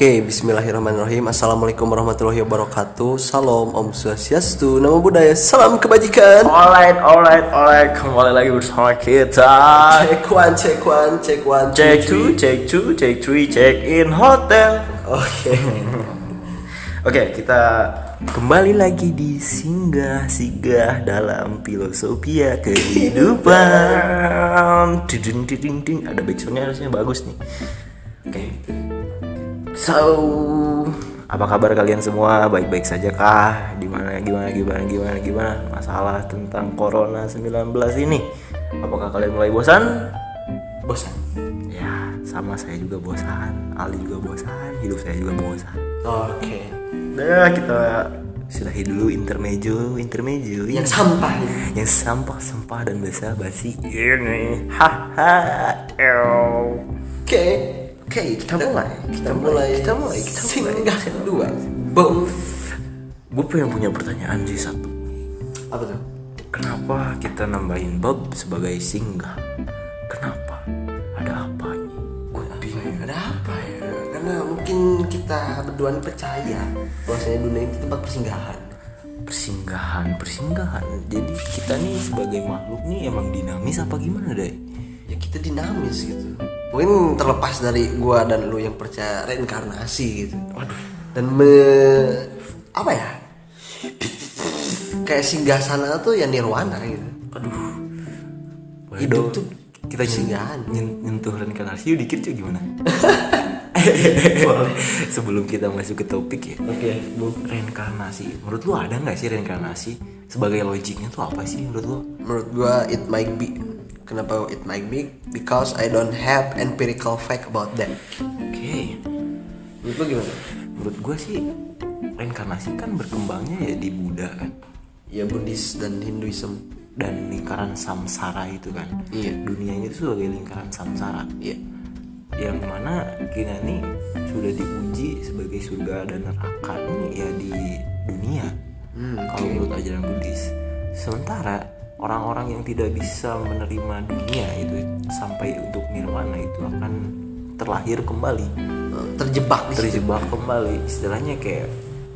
Oke, bismillahirrahmanirrahim. Assalamualaikum warahmatullahi wabarakatuh. Salam, Om Swastiastu, Namo Buddhaya, salam kebajikan. Alright, alright, alright. Kembali lagi bersama kita. Cek one, cek one, cek one, Check two, check two, check three, check in hotel. Oke. Oke, kita kembali lagi di singgah singgah dalam filosofia kehidupan. Ding ding ding ding. Ada backsoundnya harusnya bagus nih. Oke. So, apa kabar kalian semua? Baik-baik saja kah? Gimana gimana gimana gimana gimana? Masalah tentang corona 19 ini. Apakah kalian mulai bosan? Bosan. Ya, sama saya juga bosan. Ali juga bosan. Hidup saya juga bosan. Oke. Nah, kita sudahi dulu intermejo, intermejo. Yang sampah yang sampah-sampah dan basa basi ini. Haha. Ew. Oke. Oke, kita mulai. Kita mulai. Kita mulai. Kita mulai. Singgah dua. Boom. Gue pengen punya pertanyaan sih satu. Apa tuh? Kenapa kita nambahin bab sebagai singgah? Kenapa? Ada apa ini? Gue Apa ya? Ada apa ya? Karena mungkin kita berdua percaya bahwasanya dunia itu tempat persinggahan. persinggahan, persinggahan. Jadi kita nih sebagai makhluk nih emang dinamis apa gimana deh? Kita dinamis gitu mungkin terlepas dari gua dan lu yang percaya reinkarnasi gitu dan me apa ya kayak singgah sana tuh ya nirwana gitu Aduh. Boleh Hidup tuh kita nyen- nyentuh reinkarnasi yuk dikit cuy gimana? Sebelum kita masuk ke topik ya. oke bu Reinkarnasi. Menurut lu ada nggak sih reinkarnasi? Sebagai logiknya tuh apa sih menurut lu? menurut gua it might be kenapa it might be? Because I don't have empirical fact about that Oke. menurut lu gimana? Menurut gue sih reinkarnasi kan berkembangnya ya di Buddha kan? Ya Buddhis dan Hinduism. Dan lingkaran samsara itu kan. Iya. Dunia ini tuh sebagai lingkaran samsara. iya. Yang mana kita nih sudah diuji sebagai surga dan neraka nih ya di dunia. Kalau menurut ajaran Buddhis. Sementara orang-orang yang tidak bisa menerima dunia itu sampai untuk nirwana itu akan terlahir kembali. Eh, terjebak di situ. terjebak kembali. Istilahnya kayak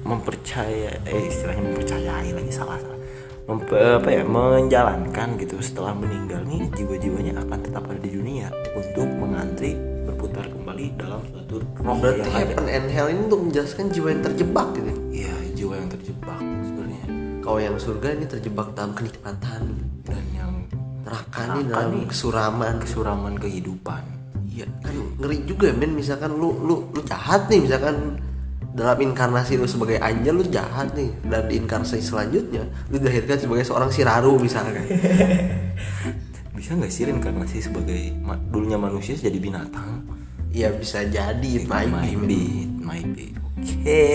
mempercaya eh istilahnya mempercayai lagi salah salah. Mempe- apa ya menjalankan gitu. Setelah meninggal nih jiwa-jiwanya akan tetap ada di dunia untuk mengantri berputar kembali dalam suatu roh berarti yang ada. heaven and hell ini untuk menjelaskan jiwa yang terjebak gitu iya jiwa yang terjebak kalau yang surga ini terjebak dalam kenikmatan dan yang neraka ini Neraka dalam nih. kesuraman. Kesuraman kehidupan. Iya kan ngeri juga men. Misalkan lu lu lu jahat nih misalkan dalam inkarnasi lu sebagai anjing lu jahat nih. Dan di inkarnasi selanjutnya lu dilahirkan sebagai seorang siraru misalkan. Bisa nggak sih reinkarnasi sebagai ma- dulunya manusia jadi binatang? Iya bisa jadi. Might be, might be. Oke,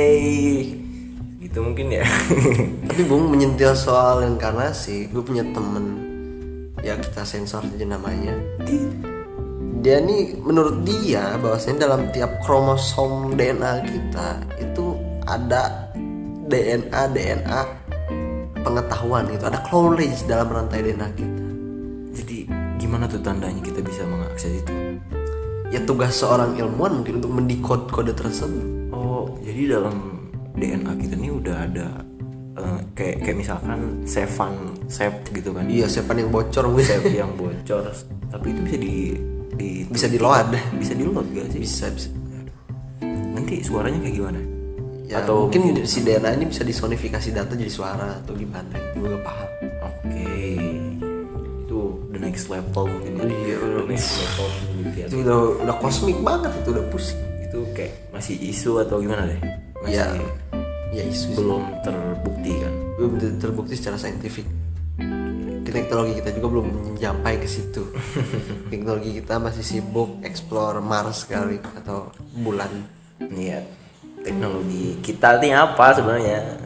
gitu mungkin ya. tapi bung menyentil soal inkarnasi gue punya temen. Ya kita sensor aja namanya. Dia nih menurut dia bahwasanya dalam tiap kromosom DNA kita itu ada DNA DNA pengetahuan gitu. Ada knowledge dalam rantai DNA kita. Jadi gimana tuh tandanya kita bisa mengakses itu? ya tugas seorang ilmuwan mungkin untuk mendekode kode tersebut. Oh, jadi dalam DNA kita nih udah ada eh, kayak kayak misalkan savean save gitu kan? iya siapa yang bocor mungkin Save yang bocor, tapi itu bisa di di bisa di load bisa di load gak sih? bisa bisa Nanti suaranya kayak gimana? ya Atau mungkin si DNA ini bisa disonifikasi data jadi suara atau gimana gue gak paham Oke, itu the next level mungkin ya. Iya, the next level penelitian. itu udah udah kosmik banget itu udah pusing Itu kayak masih isu atau gimana deh? Masih ya ya isu belum terbukti kan? belum ter- terbukti secara saintifik. Teknologi kita juga belum sampai ke situ. Teknologi kita masih sibuk explore Mars sekali atau bulan. Iya, teknologi kita ini apa sebenarnya?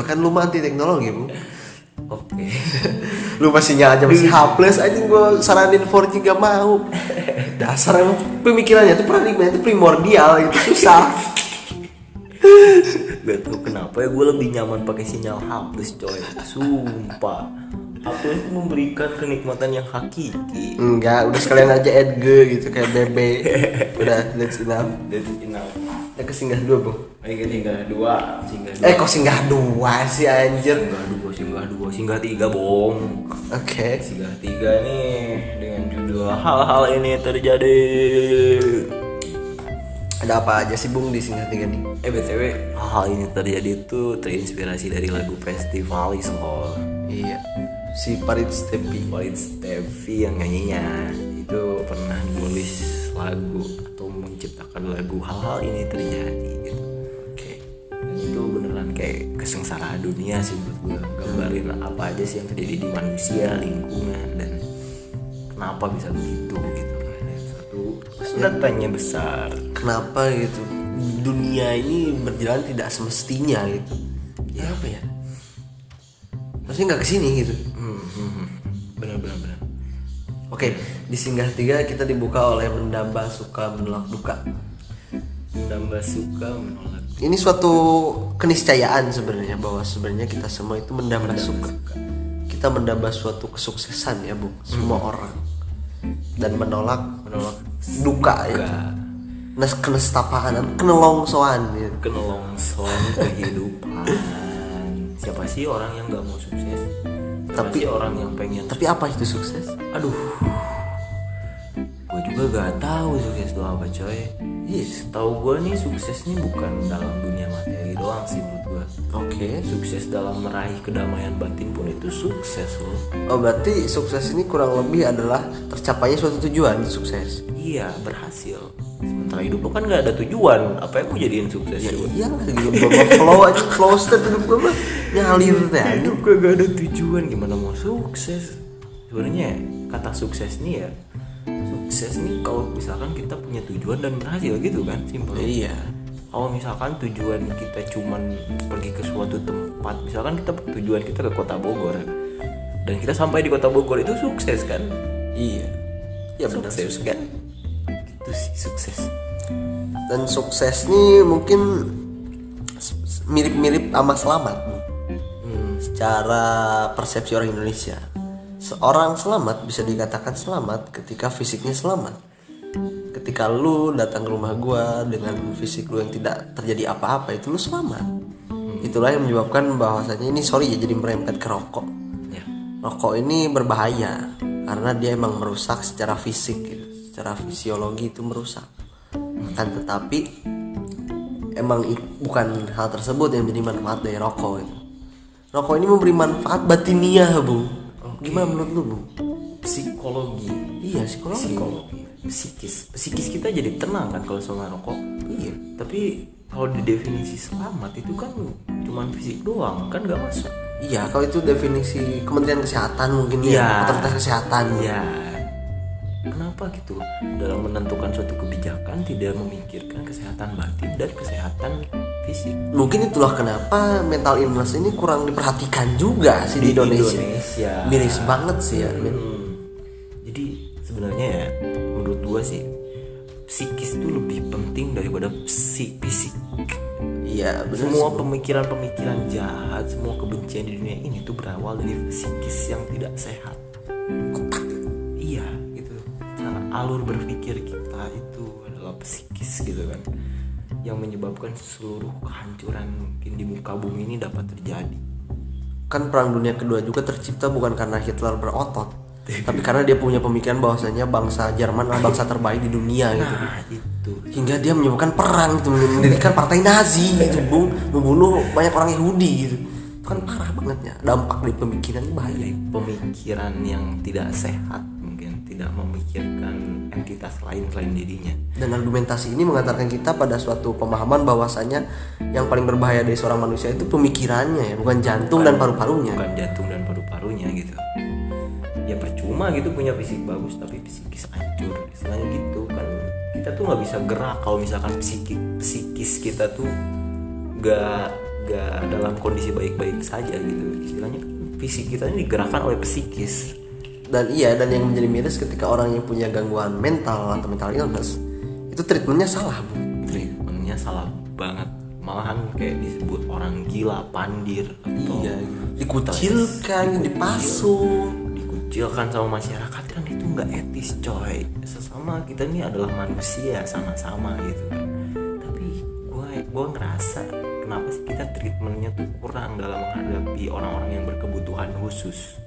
kan lu mah anti teknologi bu. Oke. lu masih aja masih H plus aja gue saranin 4G gak mau. Dasar emang pemikirannya itu paradigma itu primordial itu susah Gak tau kenapa ya gue lebih nyaman pakai sinyal hapus coy. Sumpah. Hapus itu memberikan kenikmatan yang hakiki. enggak udah sekalian aja Edge gitu kayak bebe udah that's enough That's enough. Ya ke singgah dua bung. Ayo ke singgah dua, singgah dua. Eh kok singgah dua sih anjir? Singgah dua, singgah dua, singgah tiga bong. Oke. Singgah tiga nih dengan judul hal-hal ini terjadi. Ada apa aja sih bung di singgah tiga nih? Eh btw, hal ini terjadi itu terinspirasi dari lagu Festivalis loh. Iya. Si Parit Stepi. Walid Steffi yang nyanyinya itu pernah nulis lagu atau menciptakan lagu hal-hal ini terjadi gitu. Oke. Dan itu beneran kayak kesengsaraan dunia sih menurut gue gambarin apa aja sih yang terjadi di manusia lingkungan dan kenapa bisa begitu gitu Dan satu sudah tanya besar Kenapa gitu? Dunia ini berjalan tidak semestinya gitu. Ya apa ya? Maksudnya nggak ke sini gitu. hmm, hmm, hmm. bener bener Oke, di singgah tiga kita dibuka oleh mendamba suka menolak duka. tambah suka menolak Ini suatu keniscayaan sebenarnya bahwa sebenarnya kita semua itu mendamba suka. Kita mendamba suatu kesuksesan ya bu, semua orang dan menolak menolak duka ya. Nes kenestapaan, kenelongsoan gitu. kenolongson kehidupan siapa sih orang yang nggak mau sukses siapa Tapi- sih orang yang pengen Tapi apa itu sukses? aduh gue juga gak tahu sukses itu apa coy yes tahu gue nih sukses nih bukan dalam dunia materi doang sih menurut gue Oke. sukses dalam meraih kedamaian batin pun itu sukses loh Oh berarti sukses ini kurang lebih adalah tercapainya suatu tujuan sukses. iya berhasil sementara hidup lo kan gak ada tujuan. Apa yang mau jadiin sukses Ya coba iya lah gitu. Flow aja flow state hidup gue mah ngalir teh hidup kagak ada tujuan. Gimana mau sukses? Sebenarnya kata sukses nih ya sukses nih kalau misalkan kita punya tujuan dan berhasil gitu kan simpel. Iya. kalau misalkan tujuan kita cuman pergi ke suatu tempat misalkan kita tujuan kita ke kota Bogor dan kita sampai di kota Bogor itu sukses kan? Iya. Ya benar. Sukses kan? Itu sih sukses Dan sukses nih mungkin mirip-mirip sama selamat Bu. secara persepsi orang Indonesia. Seorang selamat bisa dikatakan selamat ketika fisiknya selamat. Ketika lu datang ke rumah gua dengan fisik lu yang tidak terjadi apa-apa itu lu selamat. Itulah yang menyebabkan bahwasanya ini sorry ya jadi merempet ke rokok. ya Rokok ini berbahaya karena dia emang merusak secara fisik gitu. Secara fisiologi itu merusak. Akan tetapi emang bukan hal tersebut yang menjadi manfaat dari rokok itu. Rokok ini memberi manfaat batiniah, Bu. Gimana menurut lu, Bu? psikologi Iya, psikologi. psikologi psikis psikis kita jadi tenang kan kalau sama rokok Iya. tapi kalau di definisi selamat itu kan cuman fisik doang kan nggak masuk Iya, kalau itu definisi Kementerian Kesehatan mungkin Iya. ya, otoritas kesehatan. ya kenapa gitu dalam menentukan suatu kebijakan tidak memikirkan kesehatan batin dan kesehatan fisik Mungkin itulah kenapa mental illness ini kurang diperhatikan juga sih di, Indonesia. Indonesia. Miris banget sih ya. Hmm. Jadi sebenarnya ya menurut gua sih psikis itu lebih penting daripada psi- fisik. Iya. Semua pemikiran-pemikiran jahat, semua kebencian di dunia ini tuh berawal dari psikis yang tidak sehat. Cara alur berpikir kita itu adalah psikis gitu kan. Yang menyebabkan seluruh kehancuran mungkin di muka bumi ini dapat terjadi. kan perang dunia kedua juga tercipta bukan karena Hitler berotot tapi karena dia punya pemikiran bahwasanya bangsa Jerman adalah bangsa terbaik di dunia gitu Nah, itu. hingga dia menyebabkan perang gitu mendirikan partai Nazi gitu bung membunuh banyak orang Yahudi gitu itu kan parah banget ya dampak dari pemikiran bahaya dari pemikiran yang tidak sehat tidak memikirkan entitas lain selain dirinya. Dan argumentasi ini mengantarkan kita pada suatu pemahaman bahwasanya yang paling berbahaya dari seorang manusia itu pemikirannya ya bukan jantung dan paru-parunya. Bukan jantung dan paru-parunya gitu. Ya percuma gitu punya fisik bagus tapi psikis hancur. Istilahnya gitu kan. Kita tuh nggak bisa gerak kalau misalkan psikis psikis kita tuh gak gak dalam kondisi baik-baik saja gitu. Istilahnya fisik kita ini digerakkan oleh psikis dan iya dan yang menjadi miris ketika orang yang punya gangguan mental atau mental illness itu treatmentnya salah bu. Treatmentnya salah banget. Malahan kayak disebut orang gila pandir atau iya dikucilkan dipasung. Dikucilkan sama masyarakat kan itu nggak etis coy. Sesama kita ini adalah manusia sama-sama gitu kan. Tapi gue ngerasa kenapa sih kita treatmentnya tuh kurang dalam menghadapi orang-orang yang berkebutuhan khusus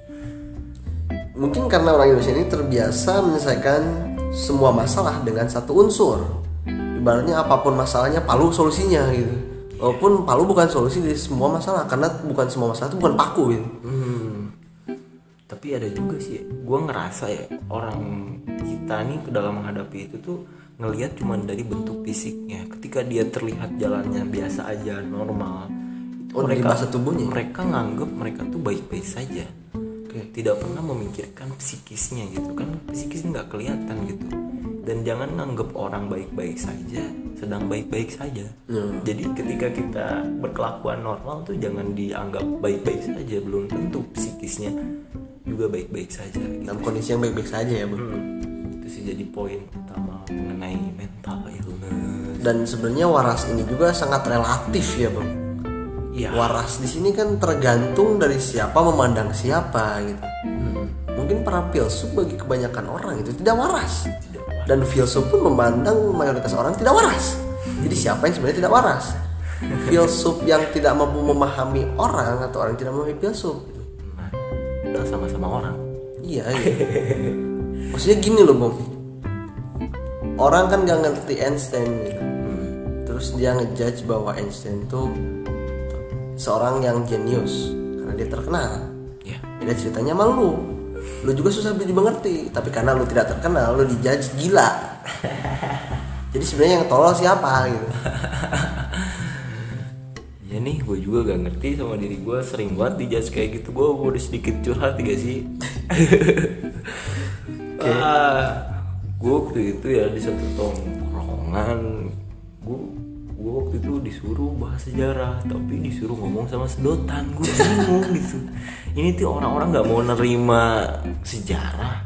mungkin karena orang Indonesia ini terbiasa menyelesaikan semua masalah dengan satu unsur ibaratnya apa pun masalahnya palu solusinya gitu walaupun palu bukan solusi dari semua masalah karena bukan semua masalah itu bukan paku gitu Hmm. Tapi ada juga sih, gue ngerasa ya orang kita nih ke dalam menghadapi itu tuh ngelihat cuman dari bentuk fisiknya. Ketika dia terlihat jalannya biasa aja, normal. Oh, bahasa tubuhnya? Mereka nganggep mereka tuh baik-baik saja. Oke. Tidak pernah memikirkan psikisnya gitu kan, psikisnya nggak kelihatan gitu. Dan jangan nganggep orang baik-baik saja, sedang baik-baik saja. Hmm. Jadi ketika kita berkelakuan normal tuh jangan dianggap baik-baik saja, belum tentu psikisnya juga baik-baik saja. Gitu. dalam kondisi yang baik-baik saja ya bang Hmm, Itu sih jadi poin utama mengenai mental illness. dan sebenarnya waras ini juga sangat relatif ya bang Iya. waras di sini kan tergantung dari siapa memandang siapa gitu. Hmm, mungkin para filsuf bagi kebanyakan orang itu tidak waras. Tidak waras. dan filsuf pun memandang mayoritas orang tidak waras. Jadi siapa yang sebenarnya tidak waras? Filsuf yang tidak mampu memahami orang atau orang yang tidak memahami filsuf gitu. Nah, udah sama-sama orang. iya iya. Maksudnya gini loh bang orang kan gak ngerti Einstein gitu. Hmm, terus dia ngejudge bahwa Einstein tuh seorang yang jenius karena dia terkenal Ya. beda ceritanya sama lu lu juga susah dimengerti tapi karena lu tidak terkenal lu dijudge gila jadi sebenarnya yang tolol siapa gitu Ya nih, gue juga gak ngerti sama diri gue sering banget dijudge kayak gitu. Gue udah sedikit curhat gak sih? ah, gue waktu itu ya di satu tongkrongan, gue gue waktu itu disuruh bahas sejarah, tapi disuruh ngomong sama sedotan. Gue bingung gitu. Ini tuh orang-orang nggak mau nerima sejarah.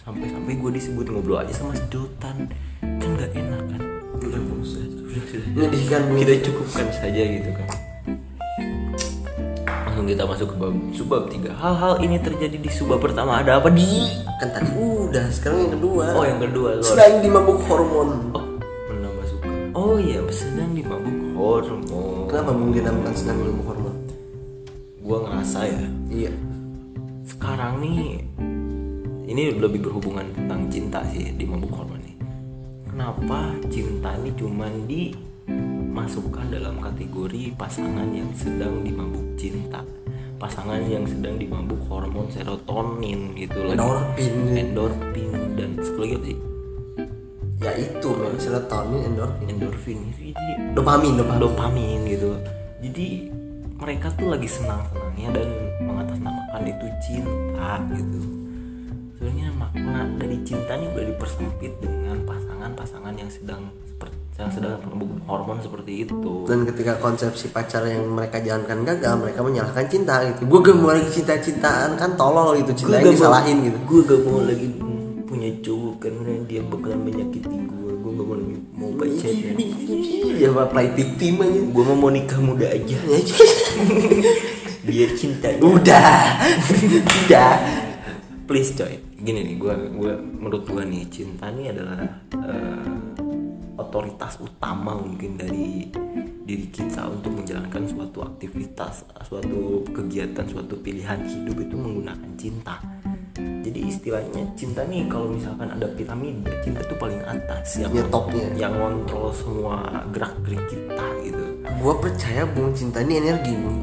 Sampai-sampai gue disebut ngobrol aja sama sedotan, kan nggak enak kan? Udah, sudah, sudah, sudah menyedihkan Bu. kita cukupkan saja gitu kan langsung kita masuk ke bab subbab tiga hal-hal ini terjadi di subbab pertama ada apa di kan tadi udah sekarang yang kedua oh yang kedua selain dimabuk hormon oh oh iya sedang dimabuk hormon. Kenapa dinamakan sedang dimabuk hormon? Gua ngerasa ya. Iya. Sekarang nih ini lebih berhubungan tentang cinta sih di mabuk hormon nih. Kenapa cinta ini cuman dimasukkan dalam kategori pasangan yang sedang dimabuk cinta? Pasangan yang sedang dimabuk hormon serotonin gitu lagi endorfin. Endorfin dan apa sih ya itu men. Serotonin endorfin endorfin. Jadi dopamin dopamin. dopamin gitu. Jadi mereka tuh lagi senang-senangnya dan mengatasnamakan itu cinta gitu. Sebenarnya makna dari cinta ini udah dipersempit dengan pasangan-pasangan yang sedang seperti yang sedang mengembang hormon seperti itu. Dan ketika konsepsi pacar yang mereka jalankan gagal mereka menyalahkan cinta gitu. Gue gak mau lagi cinta-cintaan. Kan tolol gitu cinta yang disalahin gitu. gue gak mau lagi cowok karena dia bakalan menyakiti gue gue gak mau lagi mau pacaran. ya apa play victim aja. Gue mau mau nikah muda aja. Biar cinta udah. Udah. Please coy. Gini nih gue gue menurut gue nih cinta nih adalah eh, otoritas utama mungkin dari diri kita untuk menjalankan suatu aktivitas suatu kegiatan suatu pilihan hidup itu menggunakan cinta jadi istilahnya cinta nih kalau misalkan ada piramida cinta tuh paling atas yang Ya, topnya. yang ngontrol semua gerak gerik kita gitu. Gue percaya bung cinta ini energi bung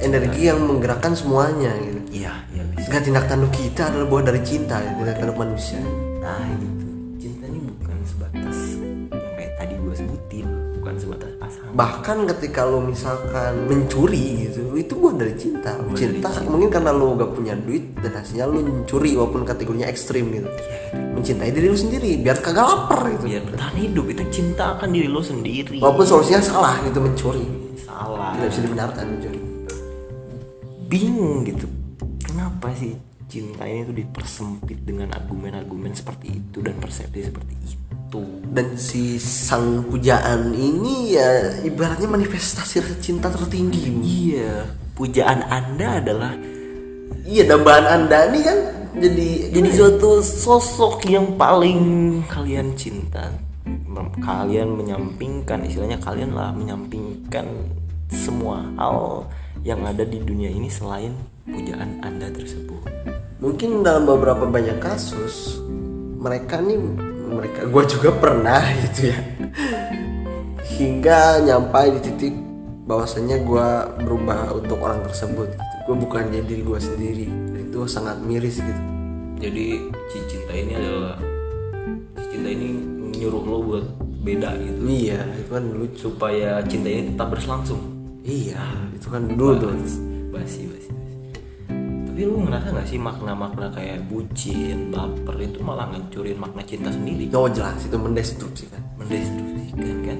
energi yang menggerakkan semuanya gitu. Iya iya bisa. Segala tindak tanduk kita adalah buah dari cinta gitu, tindak tanduk manusia. Nah gitu bahkan ketika lo misalkan mencuri gitu itu buah dari cinta. Cinta mungkin karena lo gak punya duit dan hasilnya lo mencuri walaupun kategorinya ekstrim gitu. Mencintai diri lo sendiri biar kagak lapar gitu. Biar bertahan hidup Itu cinta akan diri lo sendiri. Walaupun solusinya salah gitu mencuri. Salah. Tidak bisa dibenarkan mencuri. Bingung gitu. Kenapa sih cinta ini tuh dipersempit dengan argumen-argumen seperti itu Dan persepsi seperti itu dan si sang pujaan ini ya ibaratnya manifestasi rasa cinta tertinggi. Iya. Pujaan anda adalah iya dambaan anda ini kan jadi Jadi suatu sosok yang paling kalian cinta. Kalian menyampingkan istilahnya kalian lah menyampingkan semua hal yang ada di dunia ini selain pujaan anda tersebut. Mungkin dalam beberapa banyak kasus mereka nih mereka. Gue juga pernah gitu ya. Hingga nyampai di titik bahwasanya gue berubah untuk orang tersebut gitu. gue bukan jadi diri gue sendiri. Dan itu sangat miris gitu. Jadi cinta ini adalah cinta ini nyuruh lo buat beda gitu. Iya itu kan lucu supaya cinta ini tetap berlangsung. Iya itu kan dulu basi basi tapi lu ngerasa nggak sih makna-makna kayak bucin baper itu malah ngancurin makna cinta sendiri? Oh jelas. Itu mendestruksi kan? Mendestruksikan kan?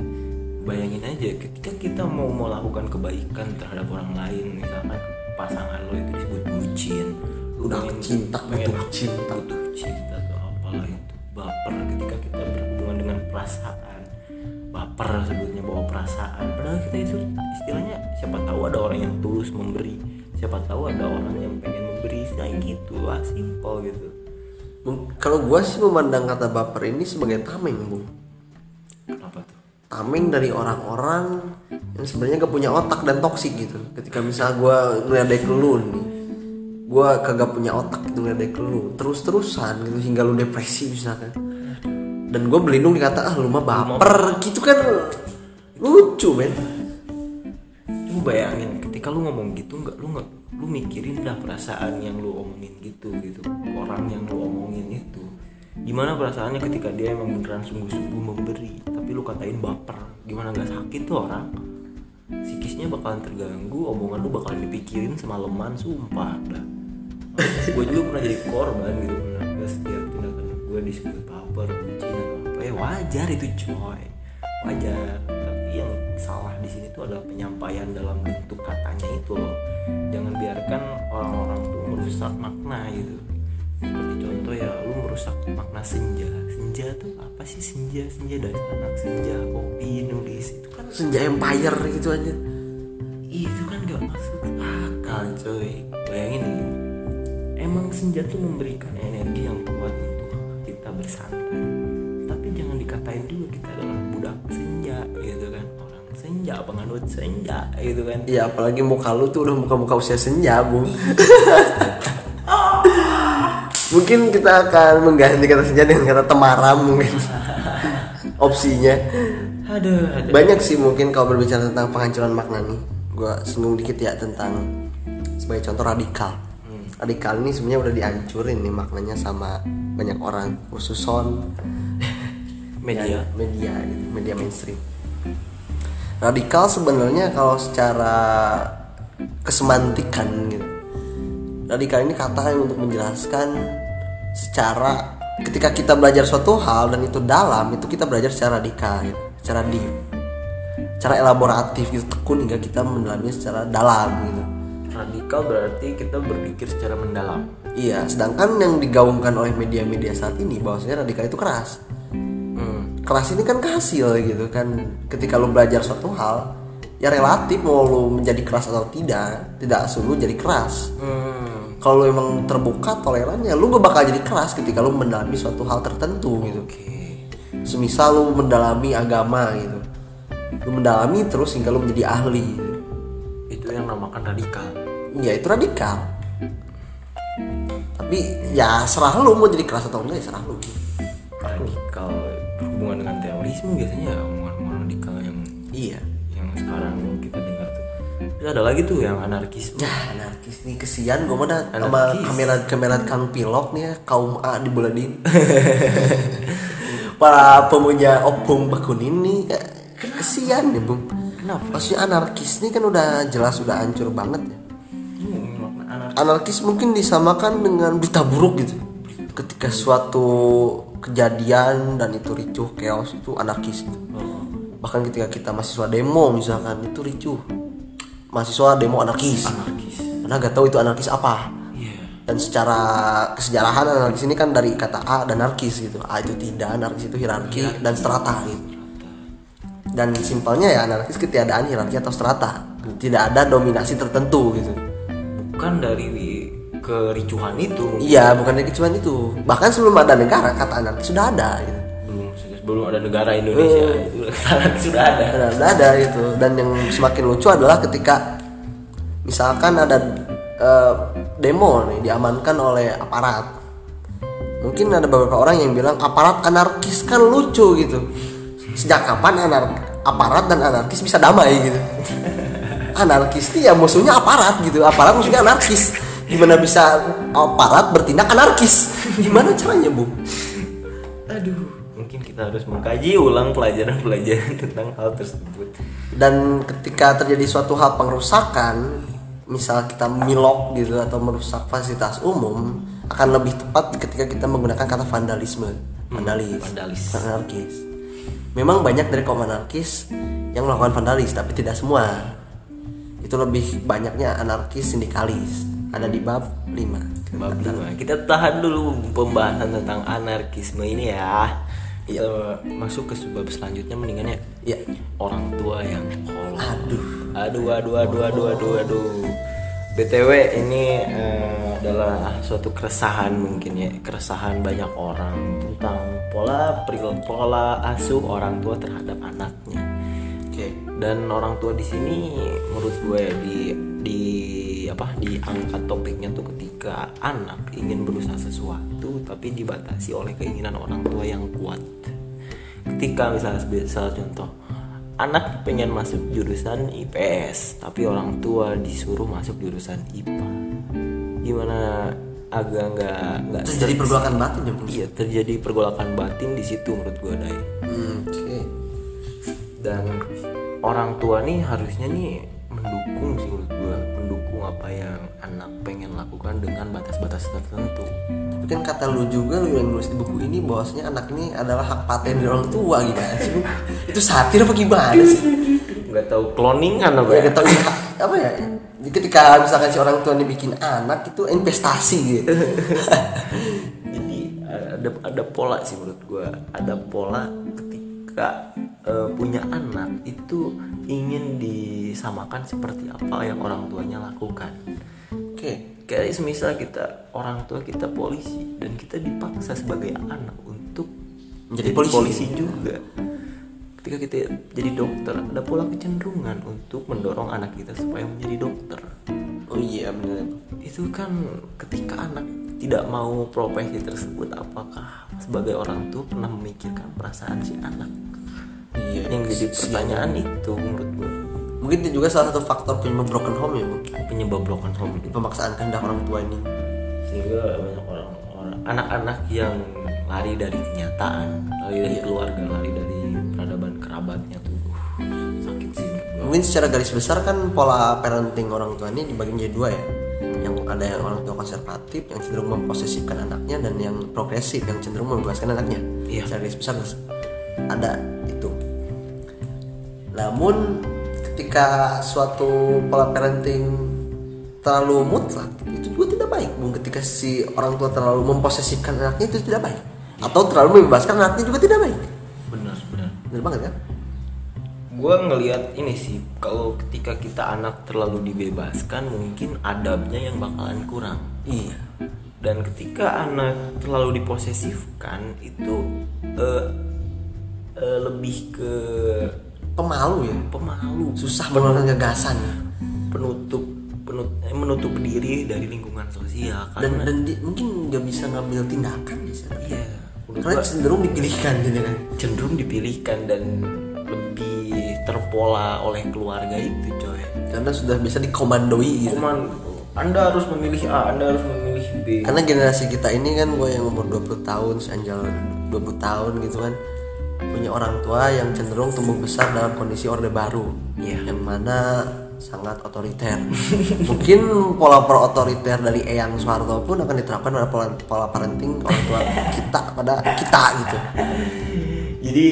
Bayangin aja ketika kita mau melakukan kebaikan terhadap orang lain misalkan pasangan lo itu disebut bucin lu Udah pengen- cinta, pengen butuh cinta. butuh cinta atau apalah itu baper. Ketika kita berhubungan dengan perasaan baper sebutnya bawa perasaan. Padahal kita itu istilahnya siapa tahu ada orang yang tulus memberi. Siapa tahu ada orang yang pengen memberi. Istilahnya gitu lah simple gitu. Kalau gue sih memandang kata baper ini sebagai tameng bung kenapa tuh? Tameng dari orang-orang yang sebenarnya gak punya otak dan toksik gitu. Ketika misalnya gue ngeledek lu nih gue kagak punya otak gitu ngeledek lu. Terus-terusan gitu hingga lu depresi misalkan dan gue berlindung di kata ah lu mah baper. gitu kan lucu men. Coba bayangin ketika lu ngomong gitu nggak lu nggak lu mikirin dah perasaan yang lu omongin gitu gitu. Orang yang lu omongin itu. Gimana perasaannya ketika dia emang beneran sungguh-sungguh memberi tapi lu katain baper. Gimana nggak sakit tuh orang? Psikisnya bakalan terganggu omongan lu bakalan dipikirin semalaman sumpah dah. Gue juga pernah jadi korban gitu pernah setiap tindakan gue disebut baper bucin apa ya wajar itu coy. Wajar. Tapi yang salah di sini tuh adalah penyampaian dalam bentuk katanya itu loh. Jangan biarkan orang-orang tuh merusak makna gitu. Seperti contoh ya lu merusak makna senja. Senja tuh apa sih? Senja senja dari anak senja kopi nulis. Itu kan senja empire gitu aja. Itu kan gak masuk akal coy. Bayangin nih. Emang senja tuh memberikan energi yang kuat bersantai tapi jangan dikatain juga kita adalah budak senja gitu kan. Orang senja penganut senja gitu kan. Ya apalagi muka lu tuh udah muka-muka usia senja bung mungkin kita akan mengganti kata senja dengan kata temaram mungkin. Opsinya. Aduh aduh banyak sih mungkin kalau berbicara tentang penghancuran makna nih. Gue singgung dikit ya tentang sebagai contoh radikal radikal ini sebenarnya udah dihancurin nih maknanya sama banyak orang khusus son media. Media gitu, media mainstream. Radikal sebenarnya kalau secara kesemantikan gitu. Radikal ini kata yang untuk menjelaskan secara ketika kita belajar suatu hal dan itu dalam itu kita belajar secara radikal gitu, secara deep secara elaboratif gitu tekun hingga kita mendalaminya secara dalam gitu radikal berarti kita berpikir secara mendalam. Iya sedangkan yang digaungkan oleh media-media saat ini bahwasanya radikal itu keras. Hmm. keras ini kan kehasil gitu kan. Ketika lu belajar suatu hal ya relatif mau lu menjadi keras atau tidak tidak selalu jadi keras. Hmm. kalau lu emang terbuka toleran ya lu gak bakal jadi keras ketika lu mendalami suatu hal tertentu gitu. Oke. Semisal lu mendalami agama gitu. Lu mendalami terus hingga lu menjadi ahli. Gitu. itu yang namakan radikal ya itu radikal tapi ya serah lu mau jadi keras atau enggak ya serah lu radikal berhubungan dengan terorisme biasanya ya omongan-omongan radikal yang iya yang sekarang kita dengar tuh Terus ada lagi tuh yang anarkisme Ya anarkis nih kesian gue mah dah sama Anarkis. kamera kamera kang pilok nih ya, kaum A di bulan ini. Para pemuja opung bakunin nih ya, kesian nih bung. Kenapa? Maksudnya anarkis nih kan udah jelas udah hancur banget ya. Hmm, anarkis mungkin disamakan dengan berita buruk gitu. Ketika suatu kejadian dan itu ricuh chaos itu anarkis gitu. oh, Bahkan ketika kita mahasiswa demo misalkan itu ricuh. Mahasiswa demo anarkis. anarkis Karena gak tahu itu anarkis apa. iya Dan secara kesejarahan anarkis ini kan dari kata A dan anarkis gitu. A itu tidak, anarkis itu hierarki dan strata gitu. Dan simpelnya ya anarkis ketiadaan hierarki atau strata. Tidak ada dominasi tertentu gitu. Bukan dari kericuhan itu Iya, bukan dari kecuali itu. Bahkan sebelum ada negara kata anarkis sudah ada gitu. belum sudah sebelum ada negara Indonesia anarkis sudah ada. Dan ada, ada gitu. Dan yang semakin lucu adalah ketika misalkan ada eh, demo nih diamankan oleh aparat. Mungkin ada beberapa orang yang bilang aparat anarkis kan lucu gitu. Sejak kapan anar aparat dan anarkis bisa damai gitu anarkis itu ya musuhnya aparat gitu. Aparat musuhnya anarkis. Gimana bisa aparat bertindak anarkis? Gimana caranya bu? Aduh. Mungkin kita harus mengkaji ulang pelajaran-pelajaran tentang hal tersebut. Dan ketika terjadi suatu hal pengerusakan misal kita milok gitu atau merusak fasilitas umum akan lebih tepat ketika kita menggunakan kata vandalisme. Vandalis. vandalis. anarkis. Memang banyak dari kaum anarkis yang melakukan vandalis tapi tidak semua itu lebih banyaknya anarkis sindikalis ada di bab 5 Bab lima. Kita tahan dulu pembahasan tentang anarkisme ini ya. Kita masuk ke bab selanjutnya mendingan ya. ya Orang tua yang kolot. aduh Aduh, aduh, aduh, aduh, aduh, aduh. BTW ini eh, adalah suatu keresahan mungkin ya, keresahan banyak orang tentang pola peril- pola asuh orang tua terhadap anaknya. Oke. Dan orang tua di sini menurut gue di di apa diangkat topiknya tuh ketika anak ingin berusaha sesuatu tapi dibatasi oleh keinginan orang tua yang kuat. Ketika misalnya misal contoh anak pengen masuk jurusan IPS tapi orang tua disuruh masuk jurusan IPA. Gimana? Agak nggak nggak terjadi pergolakan batin ya iya terjadi pergolakan batin di situ menurut gue Dai. Hmm, oke dan orang tua nih harusnya nih mendukung sih menurut gua mendukung apa yang anak pengen lakukan dengan batas-batas tertentu Tapi kan kata lu juga lu yang nulis di buku ini bahwasanya anak ini adalah hak paten dari orang tua gimana sih? Bu? Itu satir apa gimana sih? nggak tahu cloningan apa Ya ya kata apa ya? Jadi ketika misalkan si orang tua ini bikin anak itu investasi gitu. jadi ada ada pola sih menurut gua ada pola ketika eh, punya anak itu ingin disamakan seperti apa yang orang tuanya lakukan Oke. kayak semisal kita orang tua kita polisi dan kita dipaksa sebagai anak untuk Menjadi jadi polisi. juga ketika kita jadi dokter ada pola kecenderungan untuk mendorong anak kita supaya menjadi dokter Oh iya benar. itu kan ketika anak tidak mau profesi tersebut apakah sebagai orang tua pernah memikirkan perasaan si anak Iya. yang jadi pertanyaan itu menurut gue Mungkin itu juga salah satu faktor penyebab broken home ya bu. penyebab broken home Pemaksaan kehendak orang tua ini. sehingga banyak orang orang anak-anak yang lari dari kenyataan lari dari keluarga lari dari peradaban kerabatnya tuh uh, sakit sih. Mungkin secara garis besar kan pola parenting orang tua ini dibagi menjadi dua ya. Yang ada yang orang tua konservatif yang cenderung memposesifkan anaknya dan yang progresif yang cenderung membebaskan anaknya. Iya. Secara garis besar ada itu. Namun ketika suatu pola parenting terlalu mutlak itu juga tidak baik. Ketika si orang tua terlalu memposesifkan anaknya itu tidak baik. Atau terlalu membebaskan anaknya juga tidak baik. benar benar Benar banget kan? Gue ngelihat ini sih kalau ketika kita anak terlalu dibebaskan mungkin adabnya yang bakalan kurang Iya. dan ketika anak terlalu diposesifkan itu eh, eh, lebih ke Pemalu ya. pemalu Susah mengeluarkan gagasan. penutup penut, eh, menutup diri dari lingkungan sosial dan karena dan di- mungkin nggak bisa ngambil tindakan di sana. iya karena cenderung dipilihkan gitu kan cenderung dipilihkan dan lebih terpola oleh keluarga itu coy. Karena sudah bisa dikomandoi gitu. Cuman anda harus memilih A anda harus memilih B. Karena generasi kita ini kan gue yang umur 20 tahun si Angel 20 tahun gitu kan punya orang tua yang cenderung tumbuh besar dalam kondisi orde baru. Iya. yang mana sangat otoriter. Mungkin pola pro otoriter dari Eyang Soeharto pun akan diterapkan pada pola, pola parenting orang tua kita pada kita gitu. Jadi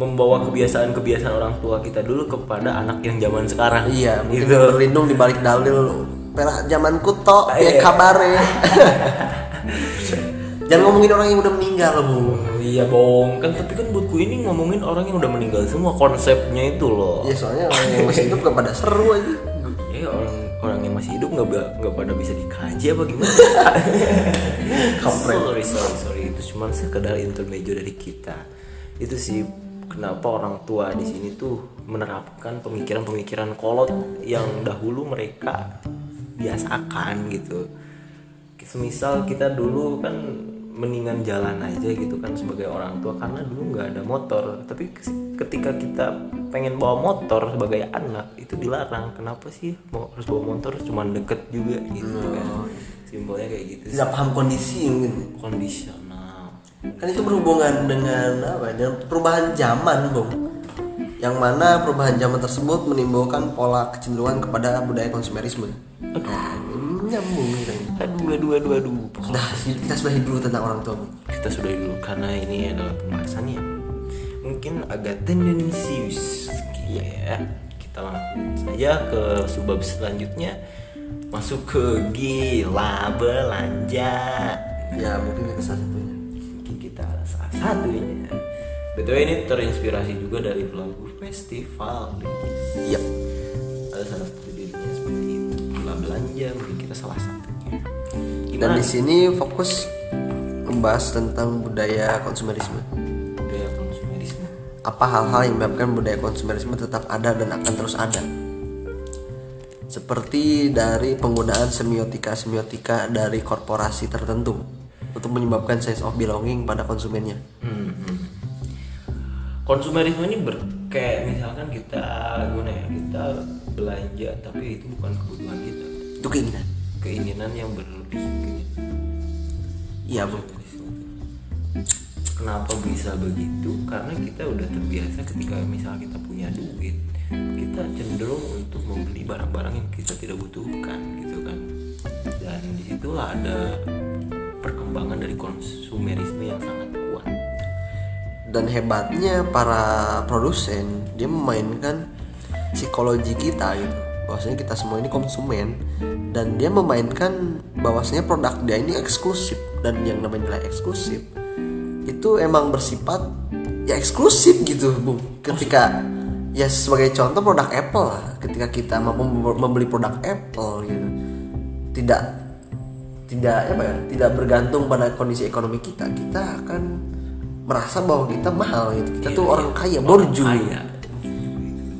membawa kebiasaan-kebiasaan orang tua kita dulu kepada anak yang zaman sekarang Iya, mungkin Gitu. berlindung di balik dalil pera zaman kuto ya Iya. kabare. Jangan ngomongin orang yang udah meninggal loh, Bu. iya bong kan tapi kan buatku ini ngomongin orang yang udah meninggal semua konsepnya itu loh Ya soalnya orang yang masih hidup gak pada seru aja. ya orang orang yang masih hidup nggak nggak pada bisa dikaji apa gimana sorry sorry sorry itu cuma sekedar intermezzo dari kita itu sih kenapa orang tua di sini tuh menerapkan pemikiran-pemikiran kolot yang dahulu mereka biasakan gitu. Semisal kita dulu kan mendingan jalan aja gitu kan sebagai orang tua karena dulu nggak ada motor. Tapi ketika kita pengen bawa motor sebagai anak itu dilarang. Kenapa sih mau harus bawa motor? Cuman deket juga gitu kan. Simpelnya kayak gitu tidak paham kondisi mungkin. Kondisional kan itu berhubungan dengan apa dengan perubahan zaman bung. Yang mana perubahan zaman tersebut menimbulkan pola kecenderungan kepada budaya konsumerisme. Nah, ini nyambung gitu aduh aduh aduh aduh sudah kita sudahi dulu tentang orang tua bung. Kita sudah dulu karena ini adalah pembahasan yang mungkin agak tendensius. Ya kita langsung saja ke subbab selanjutnya. Masuk ke gila belanja. Ya mungkin itu salah satunya. kita salah satunya. Betul ini terinspirasi juga dari lagu festival iya ada salah satu dirinya seperti itu. Belanja mungkin kita salah satunya. Dan gimana? di sini fokus membahas tentang budaya konsumerisme. Budaya konsumerisme. Apa hal-hal yang menyebabkan budaya konsumerisme tetap ada dan akan terus ada? Seperti dari penggunaan semiotika-semiotika dari korporasi tertentu untuk menyebabkan sense of belonging pada konsumennya. Hmm, hmm. Konsumerisme ini ber kayak misalkan kita gimana ya kita belanja tapi itu bukan kebutuhan kita. Itu keinginan. Keinginan yang berlebih iya bu. Kenapa bisa begitu? Karena kita udah terbiasa ketika misal kita punya duit kita cenderung untuk membeli barang-barang yang kita tidak butuhkan gitu kan. Dan di situlah ada perkembangan dari konsumerisme yang sangat kuat. Dan hebatnya para produsen dia memainkan psikologi kita gitu. Bahwasanya kita semua ini konsumen. Dan dia memainkan bahwasanya produk dia ini eksklusif. Dan yang namanya nilai eksklusif itu emang bersifat ya eksklusif gitu bung ketika ya sebagai contoh produk Apple lah. Ketika kita mampu membeli produk Apple gitu. Tidak tidak apa ya tidak bergantung pada kondisi ekonomi kita kita akan merasa bahwa kita mahal gitu. Kita tuh orang kaya borju.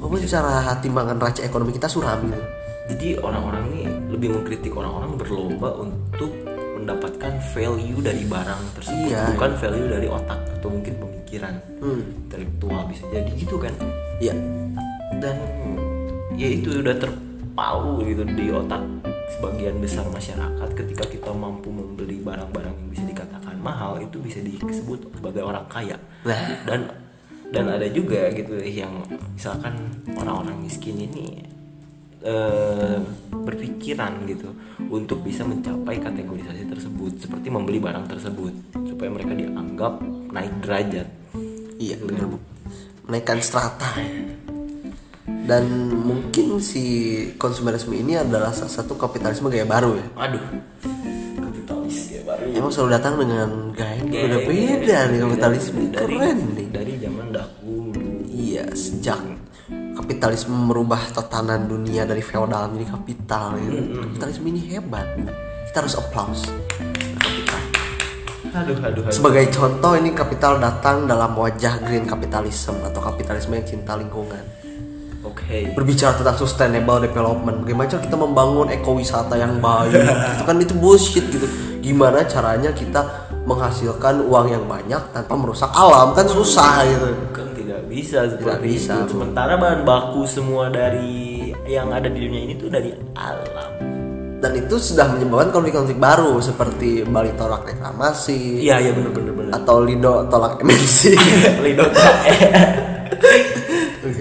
Walaupun secara timbangan raca ekonomi kita suram gitu jadi orang-orang ini lebih mengkritik orang-orang berlomba untuk mendapatkan value dari barang tersebut. Iya. bukan value dari otak atau mungkin pemikiran Hmm. intelektual bisa jadi gitu kan. Ya dan ya itu udah terpalu gitu di otak sebagian besar masyarakat ketika kita mampu membeli barang-barang yang bisa dikatakan mahal itu bisa disebut sebagai orang kaya. Dan dan ada juga gitu yang misalkan orang-orang miskin ini eh, berpikiran gitu untuk bisa mencapai kategorisasi tersebut seperti membeli barang tersebut supaya mereka dianggap naik derajat. Iya benar bu. Menaikkan strata dan mungkin si konsumerisme ini adalah salah satu kapitalisme gaya baru ya. Aduh kapitalis ya baru. Emang selalu datang dengan gaya yang Gaya- udah beda nih kapitalisme dari keren nih. dari zaman dahulu. Iya sejak kapitalisme merubah tatanan dunia dari feodal menjadi kapital gitu. kapitalisme ini hebat kita harus applause aduh aduh aduh. Sebagai contoh ini kapital datang dalam wajah green capitalism atau kapitalisme yang cinta lingkungan oke. Berbicara tentang sustainable development bagaimana cara kita membangun ekowisata yang baik itu kan? Itu bullshit gitu. Gimana caranya kita menghasilkan uang yang banyak tanpa merusak alam? Kan susah gitu. Kan tidak bisa seperti bisa, itu. sementara bahan baku semua dari yang ada di dunia ini tuh dari alam. Dan itu sudah menyebabkan konflik-konflik baru seperti Bali tolak reklamasi. Iya iya bener bener bener. Atau Lido tolak MNC Lido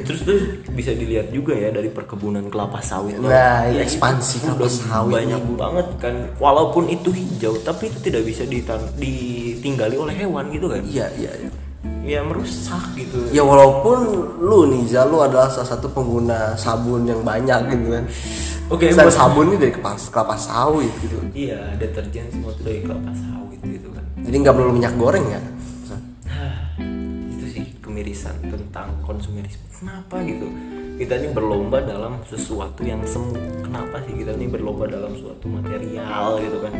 terus tuh bisa dilihat juga ya dari perkebunan kelapa sawit Nah, Ya, ekspansi itu kelapa sawit banyak banget kan. Walaupun itu hijau tapi itu tidak bisa ditinggali oleh hewan gitu kan. Iya iya iya. Ya merusak gitu. Ya walaupun lu nih Za, lu adalah salah satu pengguna sabun yang banyak gitu kan. Oke, dan buat- sabun ini dari kelapa, kelapa sawit gitu. Iya deterjen semua tuh dari kelapa sawit gitu kan. Jadi nggak perlu minyak goreng ya? itu sih kemirisan tentang konsumerisme. Kenapa gitu? Kita ini berlomba dalam sesuatu yang semu. Kenapa sih kita ini berlomba dalam suatu material gitu kan?